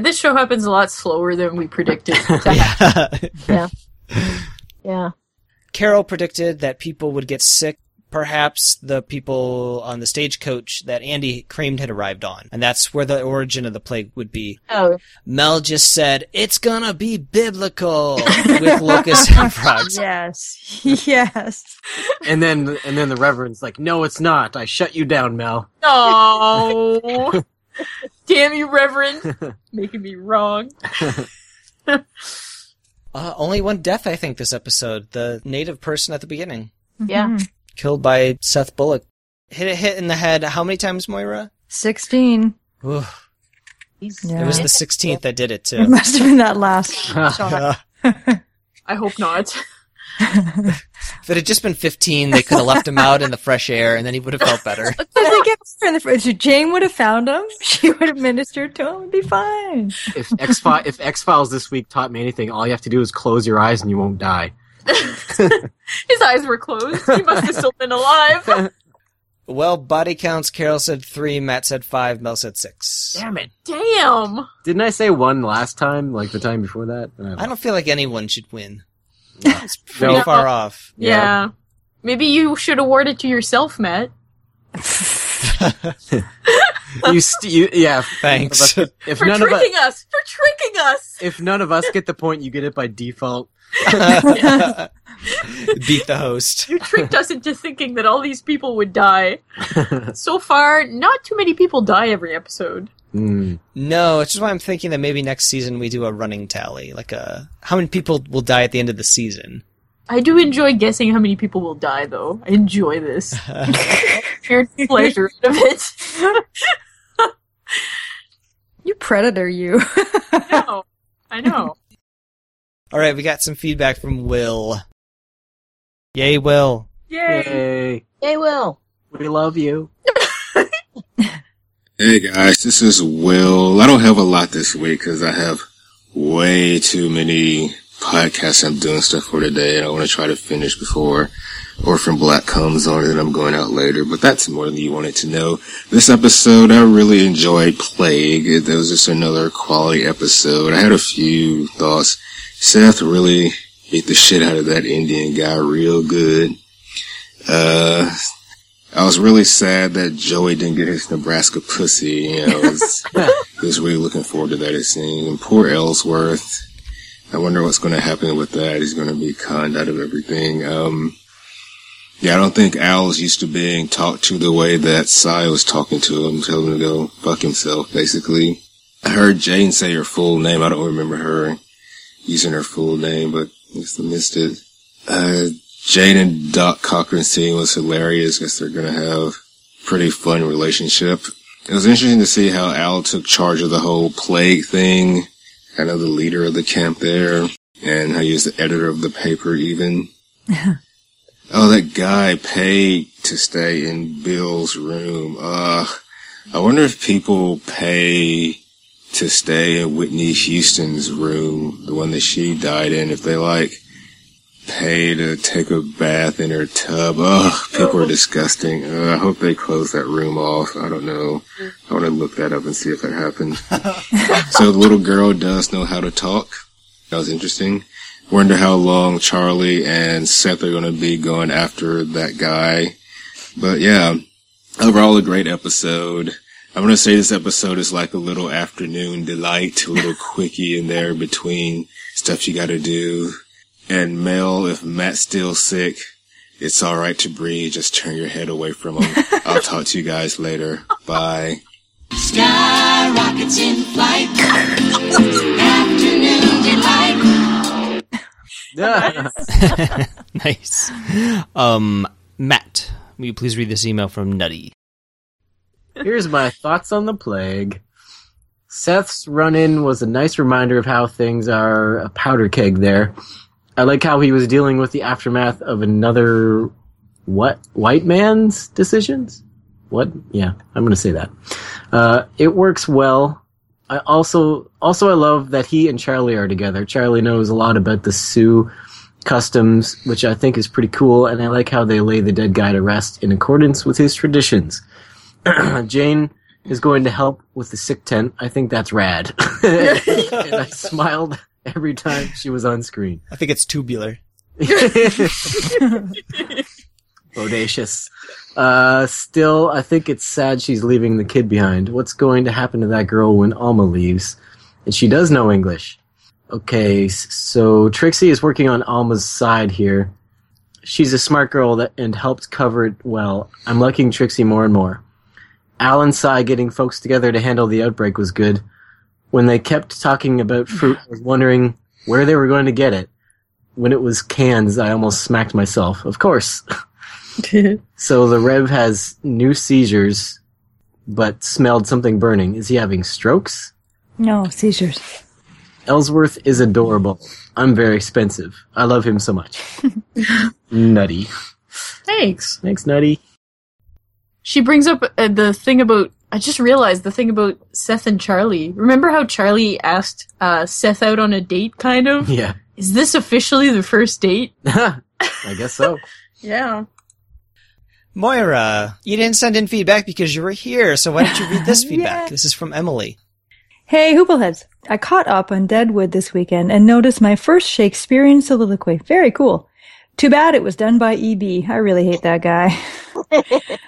This show happens a lot slower than we predicted. Yeah. Yeah. Yeah. Carol predicted that people would get sick. Perhaps the people on the stagecoach that Andy Cramed had arrived on. And that's where the origin of the plague would be. Oh, Mel just said, it's gonna be biblical with locusts and frogs. Yes. Yes. and then and then the reverend's like, "No, it's not. I shut you down, Mel." Oh, damn you, Reverend, making me wrong. Uh, only one death, I think, this episode. The native person at the beginning. yeah. Killed by Seth Bullock. Hit a hit in the head how many times, Moira? 16. Ooh, Yeah. It was the 16th that did it, It too. must have been that last shot. I hope not. If it had just been 15, they could have left him out in the fresh air and then he would have felt better. If they get in the fridge, so Jane would have found him. She would have ministered to him. It'd be fine. if X Files if X Files this week taught me anything, all you have to do is close your eyes and you won't die. His eyes were closed. He must have still been alive. Well, body counts, Carol said three, Matt said five, Mel said six. Damn it! Damn. Didn't I say one last time, like the time before that? I don't feel like anyone should win. It's pretty No. far off. Yeah. Maybe you should award it to yourself, Matt. you, st- you yeah. Thanks. If, if For none of us tricking us. For tricking us. if none of us get the point, you get it by default. Beat the host. You tricked us into thinking that all these people would die. So far, not too many people die every episode. Hmm. No, it's just why I'm thinking that maybe next season we do a running tally, like a how many people will die at the end of the season. I do enjoy guessing how many people will die, though. I enjoy this. Pure pleasure out of it. You predator, you. I know. I know. All right, we got some feedback from Will. Yay, Will. Yay. Yay! Will. We love you. Hey guys, this is Will. I don't have a lot this week because I have way too many podcasts I'm doing stuff for today and I want to try to finish before Orphan Black comes on and I'm going out later, but that's more than you wanted to know. This episode, I really enjoyed Plague. It was just another quality episode. I had a few thoughts. Seth really beat the shit out of that Indian guy real good. Uh, I was really sad that Joey didn't get his Nebraska pussy. You know, I was, was really looking forward to that scene. And poor Ellsworth. I wonder what's going to happen with that. He's going to be conned out of everything. Um, yeah, I don't think Al's used to being talked to the way that Cy was talking to him, telling him to go fuck himself, basically. I heard Jane say her full name. I don't remember her using her full name, but I guess I missed it. Uh, Jane and Doc Cochran scene was hilarious. Guess they're gonna have pretty fun relationship. It was interesting to see how Al took charge of the whole plague thing, kind of the leader of the camp there, and how he was the editor of the paper even. oh, that guy paid to stay in Bill's room. Uh, I wonder if people pay to stay in Whitney Houston's room, the one that she died in, if they like pay to take a bath in her tub. Ugh, people are disgusting. Uh, I hope they close that room off. I don't know. I want to look that up and see if that happened. so the little girl does know how to talk. That was interesting. Wonder how long Charlie and Seth are going to be going after that guy. But yeah, overall a great episode. I'm going to say this episode is like a little afternoon delight, a little quickie in there between stuff you got to do. And Mel, if Matt's still sick, it's alright to breathe. Just turn your head away from him. I'll talk to you guys later. Bye. Sky rockets in flight. Afternoon delight. nice. Um, Matt, will you please read this email from Nutty? Here's my thoughts on the plague. Seth's run in was a nice reminder of how things are a powder keg there. I like how he was dealing with the aftermath of another what white man's decisions. What? Yeah, I'm gonna say that. Uh, it works well. I also also I love that he and Charlie are together. Charlie knows a lot about the Sioux customs, which I think is pretty cool, and I like how they lay the dead guy to rest in accordance with his traditions. Jane is going to help with the sick tent. I think that's rad. and I smiled every time she was on screen. I think it's tubular. Bodacious. Uh, still, I think it's sad she's leaving the kid behind. What's going to happen to that girl when Alma leaves? And she does know English. Okay, so Trixie is working on Alma's side here. She's a smart girl that and helped cover it well. I'm liking Trixie more and more. Al and Cy getting folks together to handle the outbreak was good. When they kept talking about fruit, I was wondering where they were going to get it. When it was cans, I almost smacked myself. Of course. So the Rev has new seizures, but smelled something burning. Is he having strokes? No, seizures. Ellsworth is adorable. I'm very expensive. I love him so much. Nutty. Thanks. Thanks, Nutty. She brings up uh, the thing about. I just realized the thing about Seth and Charlie. Remember how Charlie asked uh, Seth out on a date, kind of? Yeah. Is this officially the first date? I guess so. Yeah. Moira, you didn't send in feedback because you were here, so why don't you read this feedback? Yeah. This is from Emily. Hey, Hoopleheads. I caught up on Deadwood this weekend and noticed my first Shakespearean soliloquy. Very cool. Too bad it was done by E.B. I really hate that guy.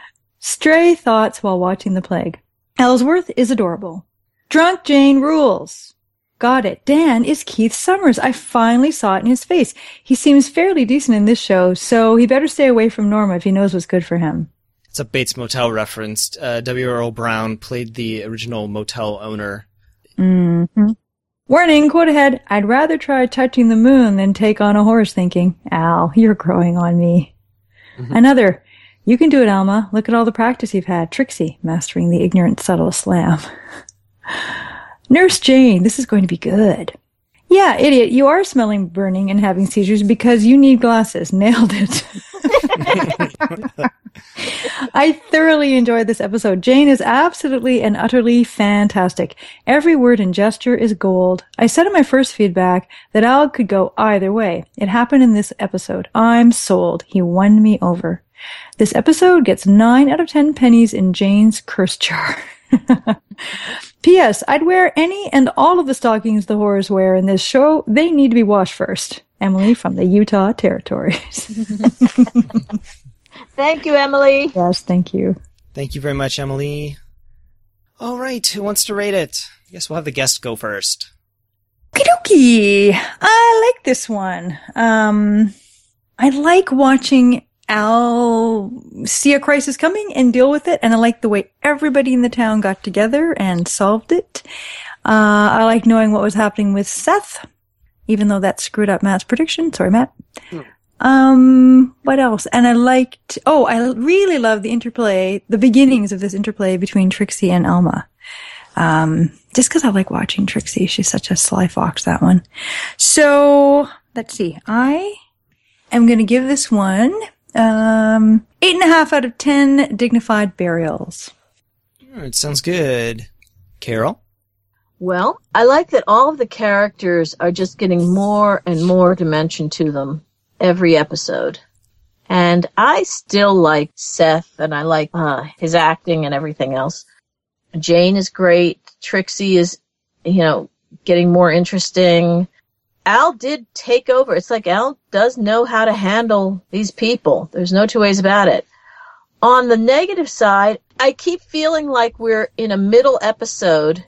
Stray thoughts while watching the plague. Ellsworth is adorable. Drunk Jane rules. Got it. Dan is Keith Summers. I finally saw it in his face. He seems fairly decent in this show, so he better stay away from Norma if he knows what's good for him. It's a Bates Motel reference. Uh, W. Earl Brown played the original motel owner. hmm Warning, quote ahead. I'd rather try touching the moon than take on a horse thinking, Al, you're growing on me. Another, you can do it, Alma. Look at all the practice you've had. Trixie, mastering the ignorant, subtle slam. Nurse Jane, this is going to be good. Yeah, idiot, you are smelling burning and having seizures because you need glasses. Nailed it. I thoroughly enjoyed this episode. Jane is absolutely and utterly fantastic. Every word and gesture is gold. I said in my first feedback that Al could go either way. It happened in this episode. I'm sold. He won me over. This episode gets 9 out of 10 pennies in Jane's curse jar. P.S. I'd wear any and all of the stockings the horrors wear in this show. They need to be washed first. Emily from the Utah Territories. Thank you, Emily. yes, thank you. Thank you very much, Emily. All right, who wants to rate it? I guess we'll have the guest go first. Okie dokie. I like this one. Um, I like watching Al see a crisis coming and deal with it, and I like the way everybody in the town got together and solved it. Uh, I like knowing what was happening with Seth, even though that screwed up Matt's prediction. Sorry, Matt. Um, what else? And I liked, oh, I really love the interplay, the beginnings of this interplay between Trixie and Alma. Um, just cause I like watching Trixie. She's such a sly fox, that one. So, let's see. I am gonna give this one, um, eight and a half out of ten dignified burials. All right, sounds good. Carol? Well, I like that all of the characters are just getting more and more dimension to them every episode. And I still like Seth and I like uh, his acting and everything else. Jane is great. Trixie is, you know, getting more interesting. Al did take over. It's like Al does know how to handle these people. There's no two ways about it. On the negative side, I keep feeling like we're in a middle episode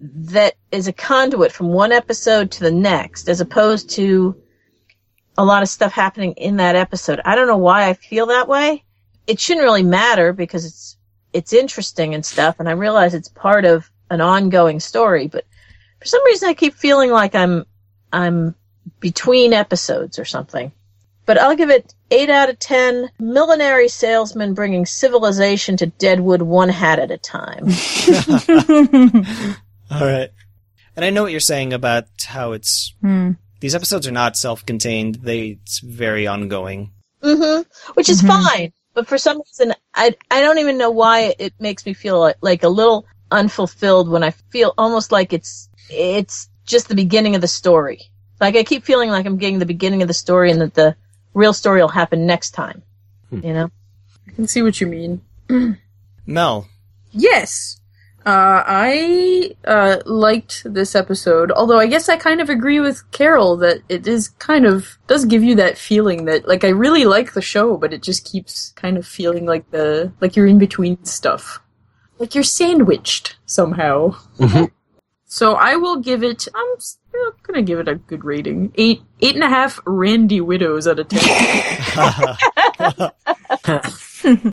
that is a conduit from one episode to the next, as opposed to a lot of stuff happening in that episode. I don't know why I feel that way. It shouldn't really matter because it's it's interesting and stuff, and I realize it's part of an ongoing story. But for some reason, I keep feeling like I'm I'm between episodes or something. But I'll give it eight out of ten. Millinery salesman bringing civilization to Deadwood one hat at a time. All right. And I know what you're saying about how it's Hmm. these episodes are not self-contained. They it's very ongoing. hmm Which is fine. but for some reason, I I don't even know why it makes me feel like, like a little unfulfilled when I feel almost like it's it's just the beginning of the story. Like I keep feeling like I'm getting the beginning of the story and that the real story will happen next time. You know? I can see what you mean. Mel, Yes. Uh, I uh, liked this episode, although I guess I kind of agree with Carol that it is kind of does give you that feeling that like I really like the show, but it just keeps kind of feeling like the like you're in between stuff, like you're sandwiched somehow. So I will give it. I'm still gonna give it a good rating. Eight eight and a half Randy widows out of ten.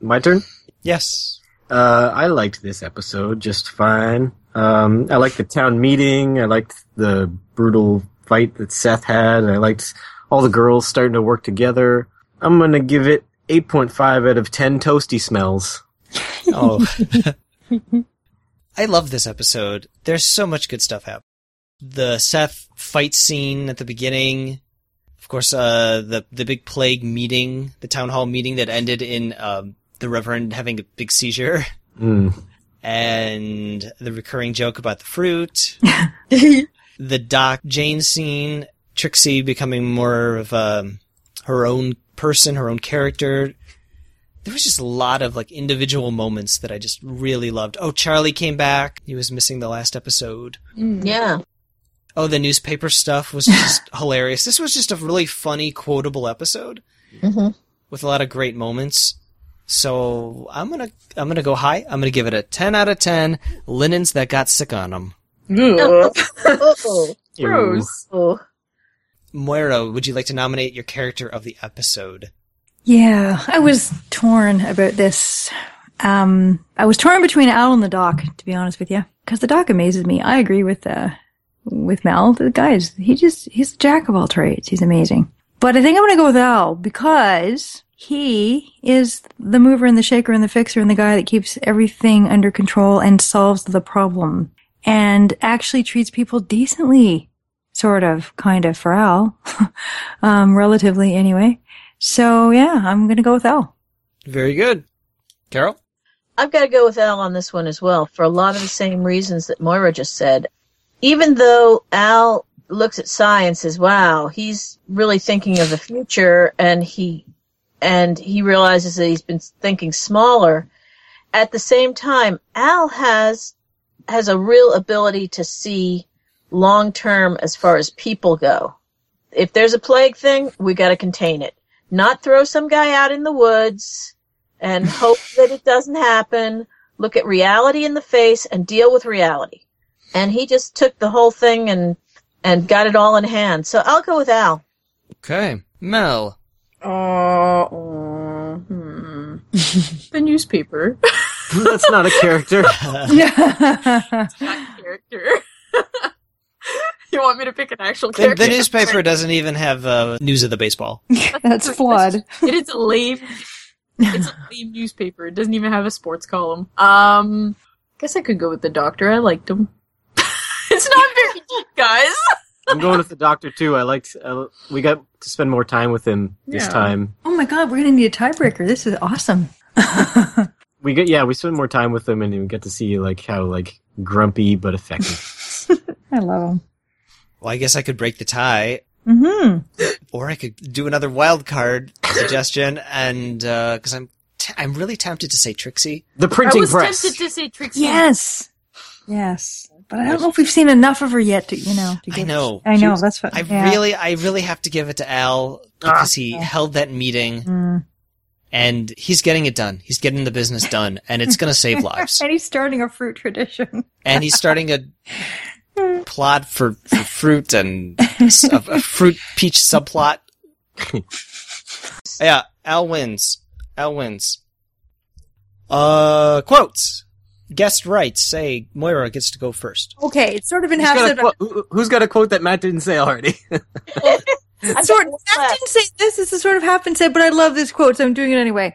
My turn. yes. Uh, I liked this episode just fine. Um, I liked the town meeting. I liked the brutal fight that Seth had. I liked all the girls starting to work together. I'm gonna give it 8.5 out of 10 toasty smells. Oh. I love this episode. There's so much good stuff happening. The Seth fight scene at the beginning. Of course, uh, the, the big plague meeting, the town hall meeting that ended in, um, the Reverend having a big seizure. Mm. And the recurring joke about the fruit. the Doc Jane scene. Trixie becoming more of, um, her own person, her own character there was just a lot of like individual moments that I just really loved. Oh, Charlie came back. He was missing the last episode. Yeah. Oh, the newspaper stuff was just hilarious. This was just a really funny, quotable episode hmm with a lot of great moments. So I'm gonna I'm gonna go high. I'm gonna give it a 10 out of 10. Linens that got sick on them. oh, Gross. Moira, would you like to nominate your character of the episode? Yeah, I was torn about this. Um, I was torn between Al and the Doc, to be honest with you, because the Doc amazes me. I agree with uh, with Mel. The guys, he just he's a jack of all trades. He's amazing. But I think I'm going to go with Al because he is the mover and the shaker and the fixer and the guy that keeps everything under control and solves the problem and actually treats people decently, sort of, kind of for Al, um, relatively anyway. So yeah, I'm gonna go with Al. Very good. Carol? I've got to go with Al on this one as well for a lot of the same reasons that Moira just said. Even though Al looks at science as wow, he's really thinking of the future and he and he realizes that he's been thinking smaller. At the same time, Al has has a real ability to see long term as far as people go. If there's a plague thing, we got to contain it. Not throw some guy out in the woods and hope that it doesn't happen. Look at reality in the face and deal with reality. And he just took the whole thing and and got it all in hand. So I'll go with Al. Okay. Mel. Uh, uh, hmm. the newspaper. That's not a character. Yeah. not a character. You want me to pick an actual The, character? the newspaper doesn't even have uh, news of the baseball. That's flawed. It is a lame. It's a lame newspaper. It doesn't even have a sports column. Um, guess I could go with the doctor. I liked him. it's not very deep, guys. I'm going with the doctor too. I liked. Uh, we got to spend more time with him this Yeah. time. Oh my god, we're gonna need a tiebreaker. This is awesome. We get yeah, we spend more time with him, and we get to see like how like grumpy but effective. I love him. Well, I guess I could break the tie, hmm or I could do another wild card suggestion, and because I'm t- I'm really tempted to say Trixie. The I printing was press. tempted to say Trixie. Yes. Yes. But I don't know if we've seen enough of her yet to, you know. To I give- know. I know. was- that's what. I yeah. really, I really have to give it to Al because he held that meeting Mm. and he's getting it done. He's getting the business done, and it's going to save lives. And he's starting a fruit tradition. And he's starting a plot for, for fruit and a fruit peach subplot. yeah, Al wins. Al wins. Uh, quotes. Guest writes, say Moira gets to go first. Okay, it's sort of in Who's half. got, a said- quote, who, who's got a quote that Matt didn't say already? I've sort got one Matt didn't say this. This is sort of half been said, but I love this quote, so I'm doing it anyway.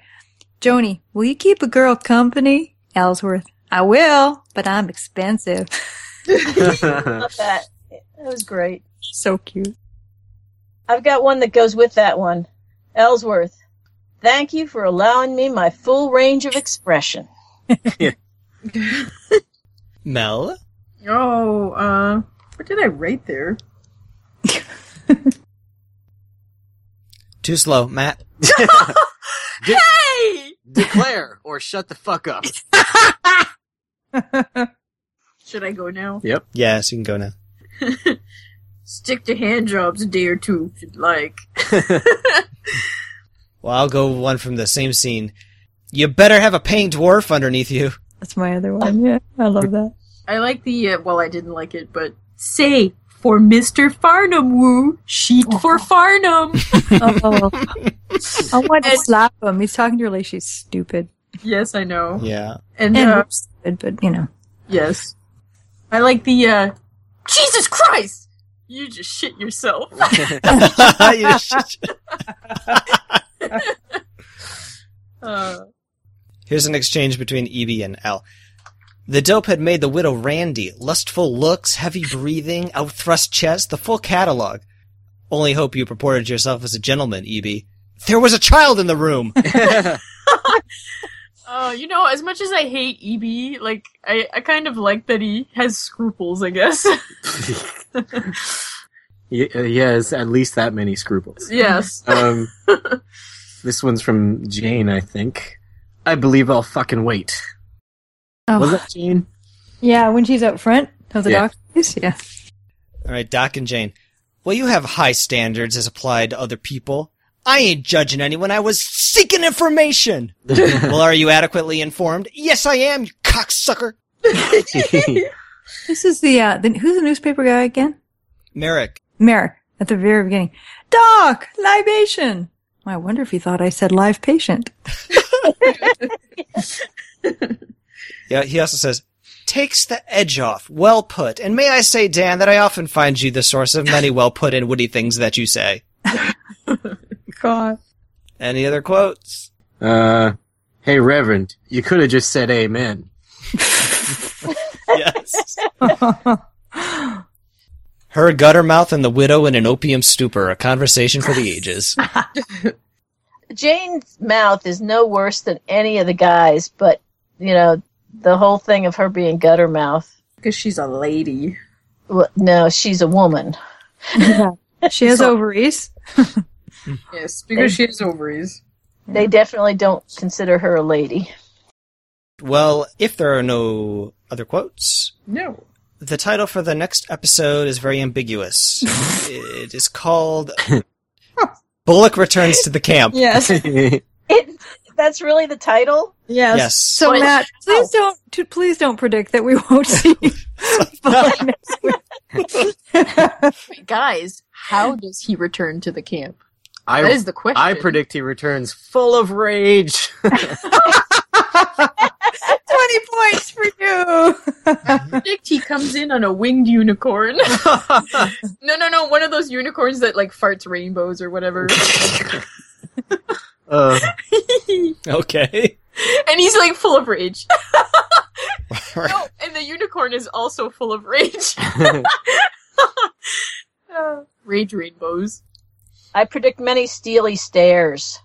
Joanie, will you keep a girl company? Ellsworth, I will, but I'm expensive. Love that. That was great. so cute. I've got one that goes with that one. Ellsworth. Thank you for allowing me my full range of expression. Mel? Oh, uh, what did I write there? Too slow, Matt. Hey! Declare or shut the fuck up. Should I go now? Yep. Yes, you can go now. Stick to hand jobs a day or two if you'd like. Well, I'll go one from the same scene. You better have a paying dwarf underneath you. That's my other one. Yeah, I love that. I like the, uh, well, I didn't like it, but say, for Mr. Farnum woo, sheet for Farnum. Oh, I want to slap him. He's talking to her like she's stupid. yes, I know. Yeah. And, And uh, stupid, but you know. yes. I like the, uh, Jesus Christ! You just shit yourself. You should- uh, Here's an exchange between EB and Al. The dope had made the widow randy. Lustful looks, heavy breathing, outthrust chest, the full catalog. Only hope you purported yourself as a gentleman, EB. There was a child in the room! uh, you know, as much as I hate EB, like, I, I kind of like that he has scruples, I guess. He, uh, he has at least that many scruples. yes. Um, this one's from Jane, I think. I believe I'll fucking wait. Oh, Was that Jane? yeah, when she's out front of the Yeah. doctor's. Yeah. Alright, Doc and Jane. Well, you have high standards as applied to other people. I ain't judging anyone. I was seeking information. well, are you adequately informed? Yes, I am, you cocksucker. This is the, uh, the who's the newspaper guy again? Merrick. Merrick at the very beginning. Doc, libation. I wonder if he thought I said live patient. Yeah, he also says, takes the edge off. Well put. And may I say, Dan, that I often find you the source of many well put and witty things that you say. God. Any other quotes? uh, hey, Reverend, you could have just said amen. yes. Her gutter mouth and the widow in an opium stupor, a conversation for the ages. Jane's mouth is no worse than any of the guys, but you know the whole thing of her being gutter mouth. Because she's a lady. Well, no, she's a woman. she has ovaries. Mm. Yes, because she has ovaries. They definitely don't consider her a lady. Well, if there are no other quotes, No. the title for the next episode is very ambiguous. it is called Bullock Returns to the Camp. Yes. It, that's really the title. Yes. Yes. So But- Matt, oh. please don't to, please don't predict that we won't see Bullock next week. Wait, guys, how does he return to the camp? I, That is the question. I predict he returns full of rage. Twenty points for you. I predict he comes in on a winged unicorn. no, no, no, one of those unicorns that like farts rainbows or whatever. uh, Okay. and he's like full of rage. no, and the unicorn is also full of rage. Uh, rage rainbows. I predict many steely stares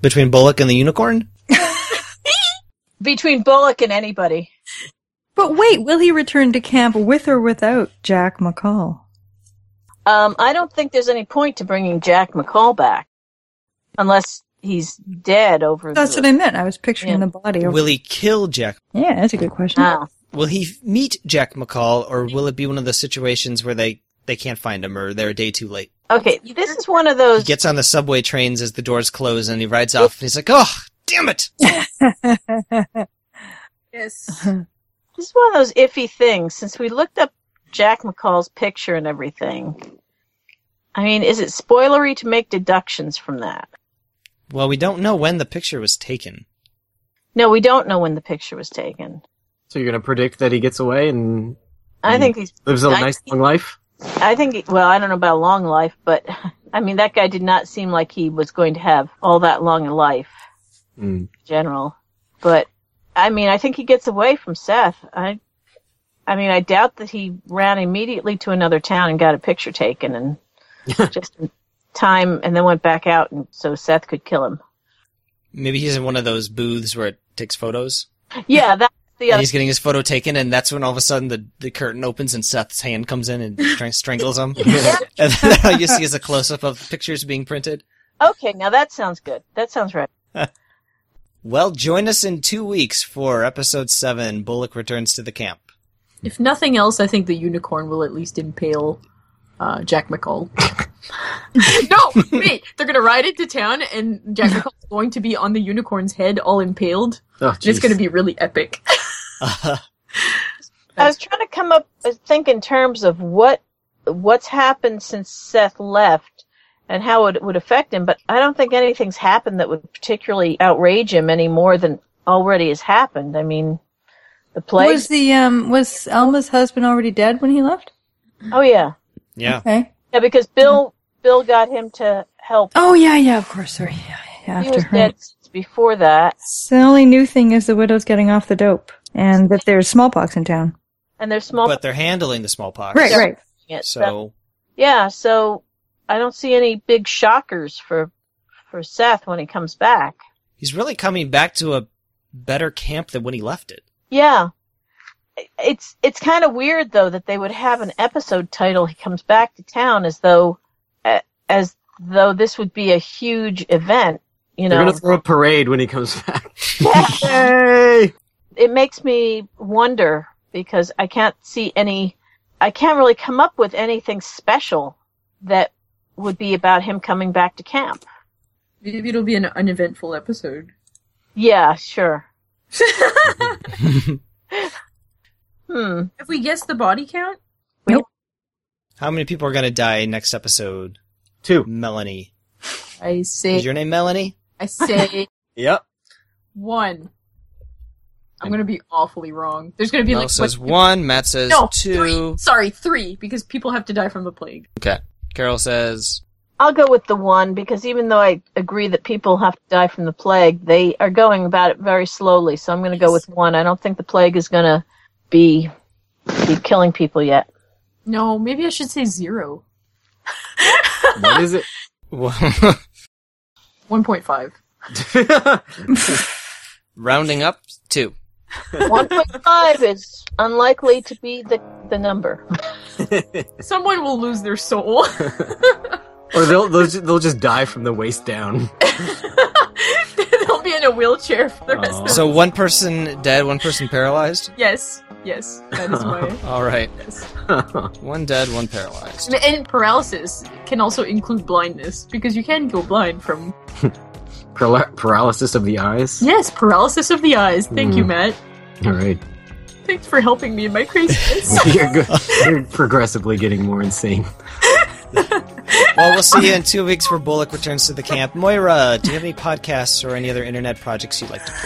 Between Bullock and the unicorn? between Bullock and anybody. But wait, will he return to camp with or without Jack McCall? Um, I don't think there's any point to bringing Jack McCall back, unless he's dead over. That's the, what I meant. I was picturing Yeah. the body. Over- Will he kill Jack? yeah, that's a good question. Ah. Will he meet Jack McCall, or will it be one of those situations where they, they can't find him, or they're a day too late? Okay, this is one of those. He those. gets on the subway trains as the doors close, and he rides off, and he's like, oh, damn it! Yes. This is one of those iffy things. Since we looked up Jack McCall's picture and everything, I mean, is it spoilery to make deductions from that? Well, we don't know when the picture was taken. No, we don't know when the picture was taken. so you're gonna predict that he gets away and I think he's. lives a I- nice long life? I think. Well, I don't know about a long life, but I mean, that guy did not seem like he was going to have all that long a life. Mm. in general. But I mean, I think he gets away from Seth. I, I mean, I doubt that he ran immediately to another town and got a picture taken and just in time, and then went back out, and so Seth could kill him. Maybe he's in one of those booths where it takes photos. Yeah, that's the And he's getting his photo taken, and that's when all of a sudden the, the curtain opens and Seth's hand comes in and str- strangles him. and then all you see is a close up of pictures being printed. Okay, now that sounds good. That sounds right. Well, join us in two weeks for episode seven. Bullock returns to the camp. If nothing else, I think the unicorn will at least impale uh, Jack McCall. no, wait, they're gonna ride into town, and Jack McCall's going to be on the unicorn's head, all impaled. Oh, And it's gonna be really epic. I was trying to come up, think in terms of what what's happened since Seth left and how it would affect him, but I don't think anything's happened that would particularly outrage him any more than already has happened. I mean, the plague. Was the um was Alma's husband already dead when he left? oh yeah, Yeah. Okay. yeah, because Bill Bill got him to help. Oh yeah, yeah, of course. Sorry. Yeah, yeah, he after was her. dead before that, So the only new thing is the widow's getting off the dope, and that there's smallpox in town. and there's small. But they're handling the smallpox. Right, right. it, So, yeah, so I don't see any big shockers for for Seth when he comes back. he's really coming back to a better camp than when he left it. Yeah. It's it's kind of weird though that they would have an episode title he comes back to town as though as though this would be a huge event, you They're know. gonna throw a parade when he comes back. Yeah. Yay! It makes me wonder because I can't see any I can't really come up with anything special that would be about him coming back to camp. Maybe it'll be an uneventful episode. Yeah, sure. Hmm. Have we guessed the body count? Nope. How many people are going to die next episode? Two. Melanie. I say, Is your name Melanie? I say Yep. one. I'm gonna be awfully wrong. There's gonna be Mel like says what- one. Matt says no two. three. Sorry, three because people have to die from the plague. Okay. Carol says I'll go with the one because even though I agree that people have to die from the plague, they are going about it very slowly. So I'm going to go with one. I don't think the plague is going to be be killing people yet. No, maybe I should say zero. What is it? One point five. rounding up two. 1.5 is unlikely to be the the number. Someone will lose their soul. or they'll they'll just, they'll just die from the waist down. They'll be in a wheelchair for the rest Aw. of So one person dead, one person paralyzed. Yes, yes, that is why. All right. Yes. One dead, one paralyzed. And- And paralysis can also include blindness because you can go blind from. Paral- paralysis of the eyes. Yes, paralysis of the eyes. Thank you, Mm. Matt. All right. Thanks for helping me in my craziness. you're, go- you're progressively getting more insane. Well, we'll see you in two weeks for Bullock returns to the camp. Moira, do you have any podcasts or any other internet projects you'd like to plug?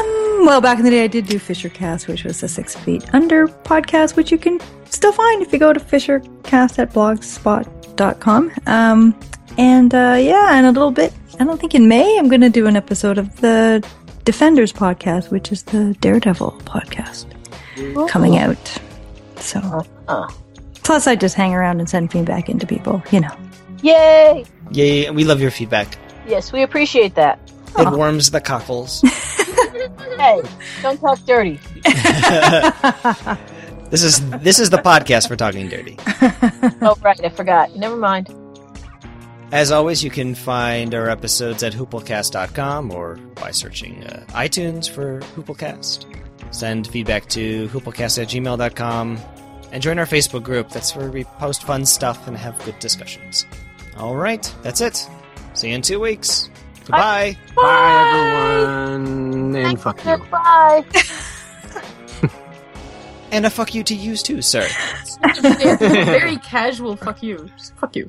Um, well, back in the day, I did do Fishercast, which was a Six Feet Under podcast, which you can still find if you go to Fishercast at blogspot.com. Um, and uh, yeah, in a little bit, I don't think in May, I'm going to do an episode of the Defenders podcast, which is the Daredevil podcast coming out. So, Uh, plus, I just hang around and send feedback into people, you know. yay! Yay, we love your feedback. Yes, we appreciate that. It warms the cockles. Hey, don't talk dirty. this is this is the podcast for talking dirty. Oh, right, I forgot. Never mind. As always, you can find our episodes at hooplecast.com or by searching uh, iTunes for Hooplecast. Send feedback to hooplecast at gmail.com and join our Facebook group. That's where we post fun stuff and have good discussions. All right, that's it. See you in two weeks. Goodbye. Bye, everyone. And fuck you. Goodbye. And a fuck you to use too, sir. Very casual. Fuck you. Just fuck you.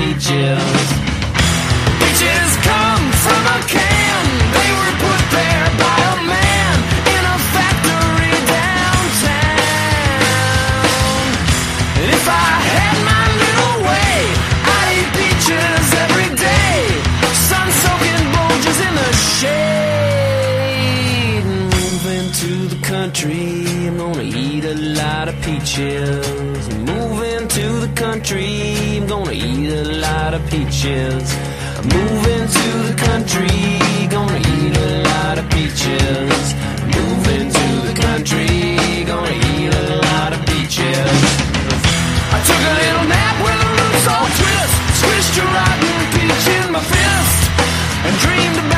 peaches. Peaches come from a can. They were put there by a man in a factory downtown. And if I had my little way, I'd eat peaches every day. Sun soaking bulges in the shade. Moving to the country, I'm gonna eat a lot of peaches. Country, I'm gonna eat a lot of peaches. I'm Moving to the country, gonna eat a lot of peaches. Moving to the country, gonna eat a lot of peaches. I took a little nap with a roots all twist. Squished a rotten peach in my fist. And dreamed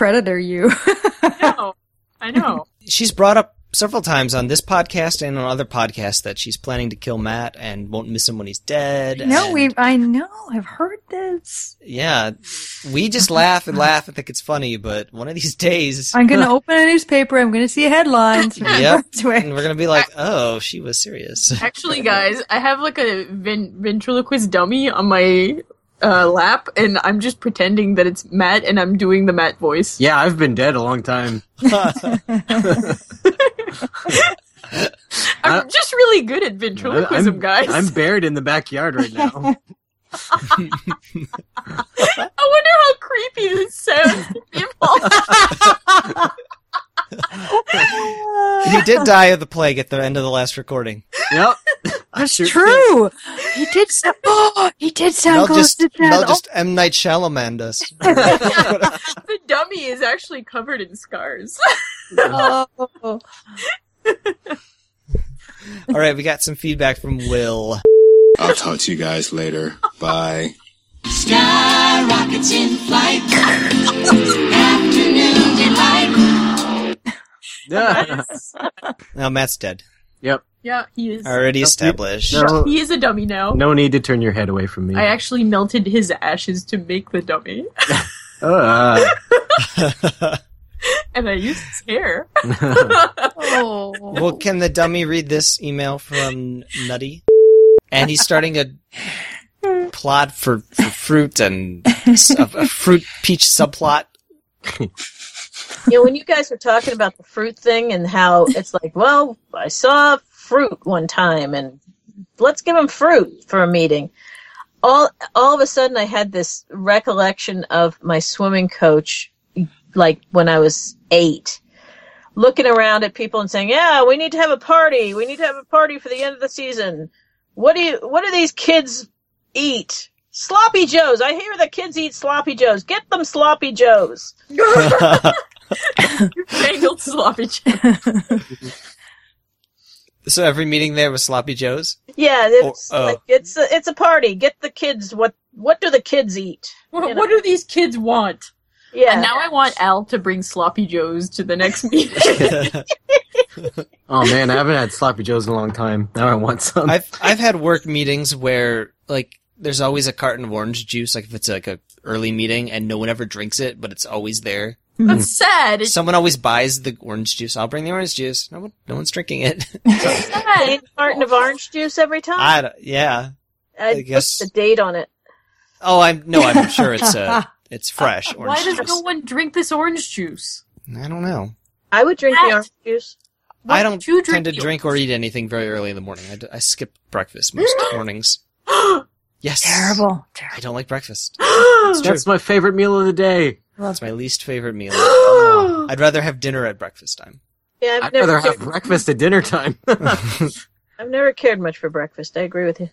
predator, you. I know. I know. She's brought up several times on this podcast and on other podcasts that she's planning to kill Matt and won't miss him when he's dead. no, we. I know. I've heard this. Yeah, we just laugh and laugh and think it's funny, but one of these days, I'm gonna open a newspaper. I'm gonna see a headlines. Yep. And we're gonna be like, "Oh, she was serious." Actually, guys, I have like a ven- ventriloquist dummy on my uh, lap, and I'm just pretending that it's Matt, and I'm doing the Matt voice. Yeah, I've been dead a long time. I'm just really good at ventriloquism, I'm, guys. I'm buried in the backyard right now. I wonder how creepy this sounds to people. He did die of the plague at the end of the last recording. yep. That's Sure true. He did. Sound, oh, he did sound They'll close just, to they'll death. just M Night Shyamalan us. the dummy is actually covered in scars. Oh. All right, we got some feedback from Will. I'll talk to you guys later. Bye. Sky rockets in flight. Afternoon delight. Yeah. Now Matt's dead. yep. yeah, he is. Already established. No, He is a dummy now. no need to turn your head away from me. I actually melted his ashes to make the dummy, Uh, and I used his hair. oh. Well, can the dummy read this email from Nutty? And he's starting a plot for, for fruit and s- a, a fruit peach subplot. You know, when you guys were talking about the fruit thing and how it's like, well, I saw fruit one time and let's give him fruit for a meeting. All, all of a sudden I had this recollection of my swimming coach, like when I was eight, looking around at people and saying, yeah, we need to have a party. We need to have a party for the end of the season. What do you, what do these kids eat? Sloppy Joes. I hear the kids eat sloppy Joes. Get them sloppy Joes. Tangled sloppy Joe. So every meeting there was Sloppy Joe's? Yeah, it's oh. like it's a, it's a party. Get the kids. What what do the kids eat? What, You know. what do these kids want? Yeah, And now I want Al to bring sloppy joes to the next meeting. Oh man, I haven't had sloppy joes in a long time. Now I want some. I've I've had work meetings where like there's always a carton of orange juice, like if it's like a early meeting and no one ever drinks it, but it's always there. That's sad. Someone always buys the orange juice. I'll bring the orange juice. No one, no one's drinking it. sad. Same carton of orange juice every time. I don't- yeah. I, I guess- put the date on it. Oh, I'm no, I'm sure it's uh, it's fresh orange Why does juice. no one drink this orange juice? I don't know. I would drink the orange juice. Why I don't tend to drink or eat anything very early in the morning. I, d- I skip breakfast most mornings. Yes. Terrible. Terrible. I don't like breakfast. That's my favorite meal of the day. That's my least favorite meal. Oh, I'd rather have dinner at breakfast time. Yeah, I've I'd never rather have breakfast at dinner time. I've never cared much for breakfast. I agree with you.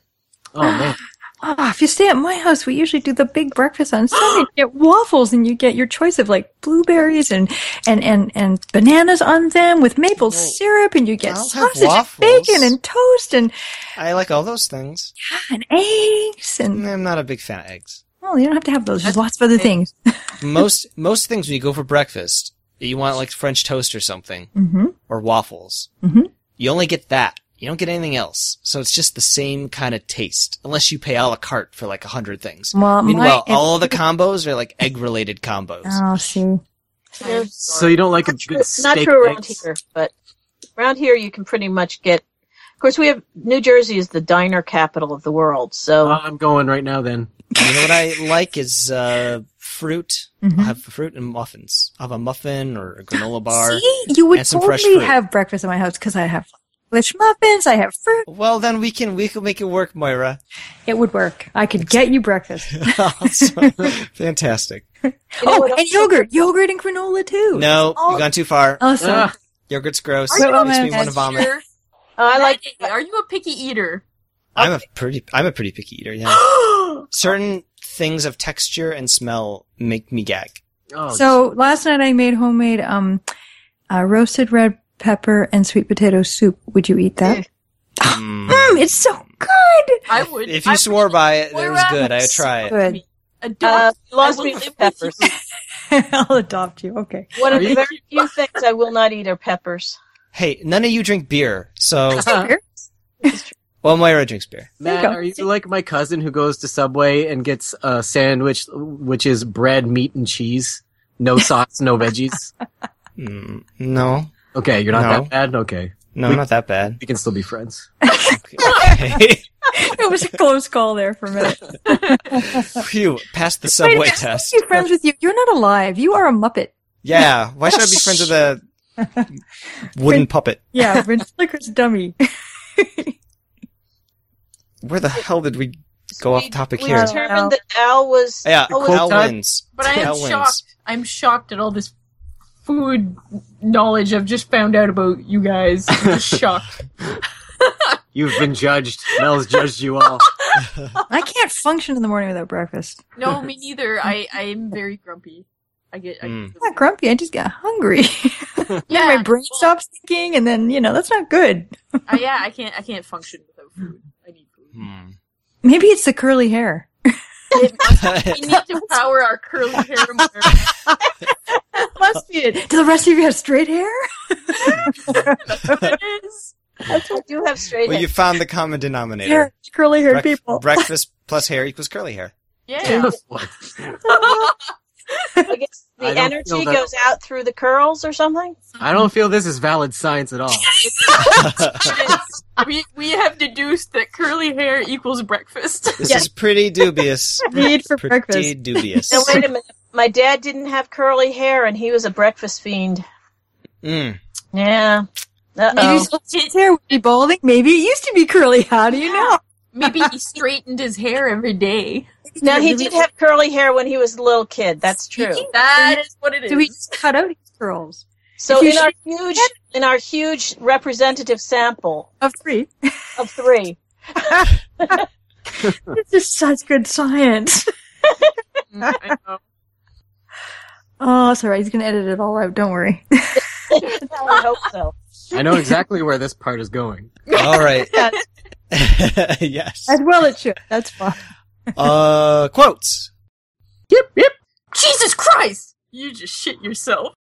Oh man, Ah, if you stay at my house, we usually do the big breakfast on Sunday. You get waffles and you get your choice of like blueberries and, and, and, and bananas on them with maple syrup and you get sausage and bacon and toast and, I like all those things. Yeah, and eggs and, I'm not a big fan of eggs. well, you don't have to have those. There's lots of other things. Most most things when you go for breakfast, you want like French toast or something, Mm-hmm. or waffles. Mhm. You only get that. You don't get anything else. So it's just the same kind of taste, unless you pay a la carte for like a hundred things. Well, Meanwhile, my- all of the combos are like egg related combos. Oh, see. So you don't like a Not good true, steak? not true around eggs? here, but around here you can pretty much get. Of course, we have New Jersey is the diner capital of the world, so Uh, I'm going right now. Then You know what I like is uh, fruit. Mhm. I'll have fruit and muffins. I'll have a muffin or a granola bar. See, you would and some fresh totally fruit. have breakfast at my house because I have English muffins. I have fruit. Well, then we can we can make it work, Moira. It would work. I could get you breakfast. Awesome. Fantastic. you know oh, and yogurt, yogurt and granola too. No, Oh. you've gone too far. Oh, sorry. Ah, Yogurt's gross. Are you Well, It makes me want to vomit. Sure. Oh, I like. Maddie, Are you a picky eater? I'm a pretty I'm a pretty picky eater. Yeah. Certain things of texture and smell make me gag. oh, So last night I made homemade um, uh, roasted red pepper and sweet potato soup. Would you eat that? Mm. Mm, it's so good. I would. If you I swore by it, it was good. I would try it. Good. Adopt. Uh, I lost will me with with peppers. I'll adopt you. Okay. One of the very few things I will not eat are peppers. Hey, none of you drink beer, so Here. well, Moira drinks beer. Matt, go. are you like my cousin who goes to Subway and gets a sandwich, which is bread, meat, and cheese, no sauce, no veggies? Mm, no, Okay, you're not No. that bad. Okay, no, not that bad. we can still be friends. Okay. it was a close call there for a minute. Phew, passed the Wait a subway minute, test. I'm friends with you. You're not alive. You are a muppet. Yeah, why should I be friends with a wooden puppet? Yeah, ventriloquist dummy. Where the hell did we go off topic we here? determined that Al was. Yeah, Al was Al wins. But I am Al wins. shocked. I'm shocked at all this food knowledge I've just found out about you guys. I'm just shocked. You've been judged. Mel's judged you all. I can't function in the morning without breakfast. No, me neither. I I am very grumpy. I get. I Mm. get I'm not grumpy. I just get hungry. yeah, Yeah. my brain stops thinking, and then you know that's not good. I, yeah, I can't. I can't function without food. I need food. Hmm. Maybe it's the curly hair. We need to power our curly hair more. Must be it. Do the rest of you have straight hair? It is. I do have straight well, hair. Well, you found the common denominator. Hair, curly haired Brec- people. breakfast plus hair equals curly hair. Yeah. What? I guess the don't energy that- goes out through the curls or something. I don't feel this is valid science at all. we we have deduced that curly hair equals breakfast. This Yeah. is pretty dubious. Need for pretty breakfast. dubious. Now wait a minute. My dad didn't have curly hair, and he was a breakfast fiend. Mm. Yeah. Uh Maybe oh. his hair would be balding. Maybe it used to be curly. How do you know? Maybe he straightened his hair every day. Now he did have curly hair when he was a little kid. That's true. That is what it is. So we just cut out his curls So If you in our huge, in our huge representative sample of three. of three, This is such good science. Mm, oh, it's alright. He's gonna edit it all out. Don't worry. I hope so. I know exactly where this part is going. All right. Yes. yes. As well it should. That's fine. Uh, quotes. Yep, yep. Jesus Christ! You just shit yourself.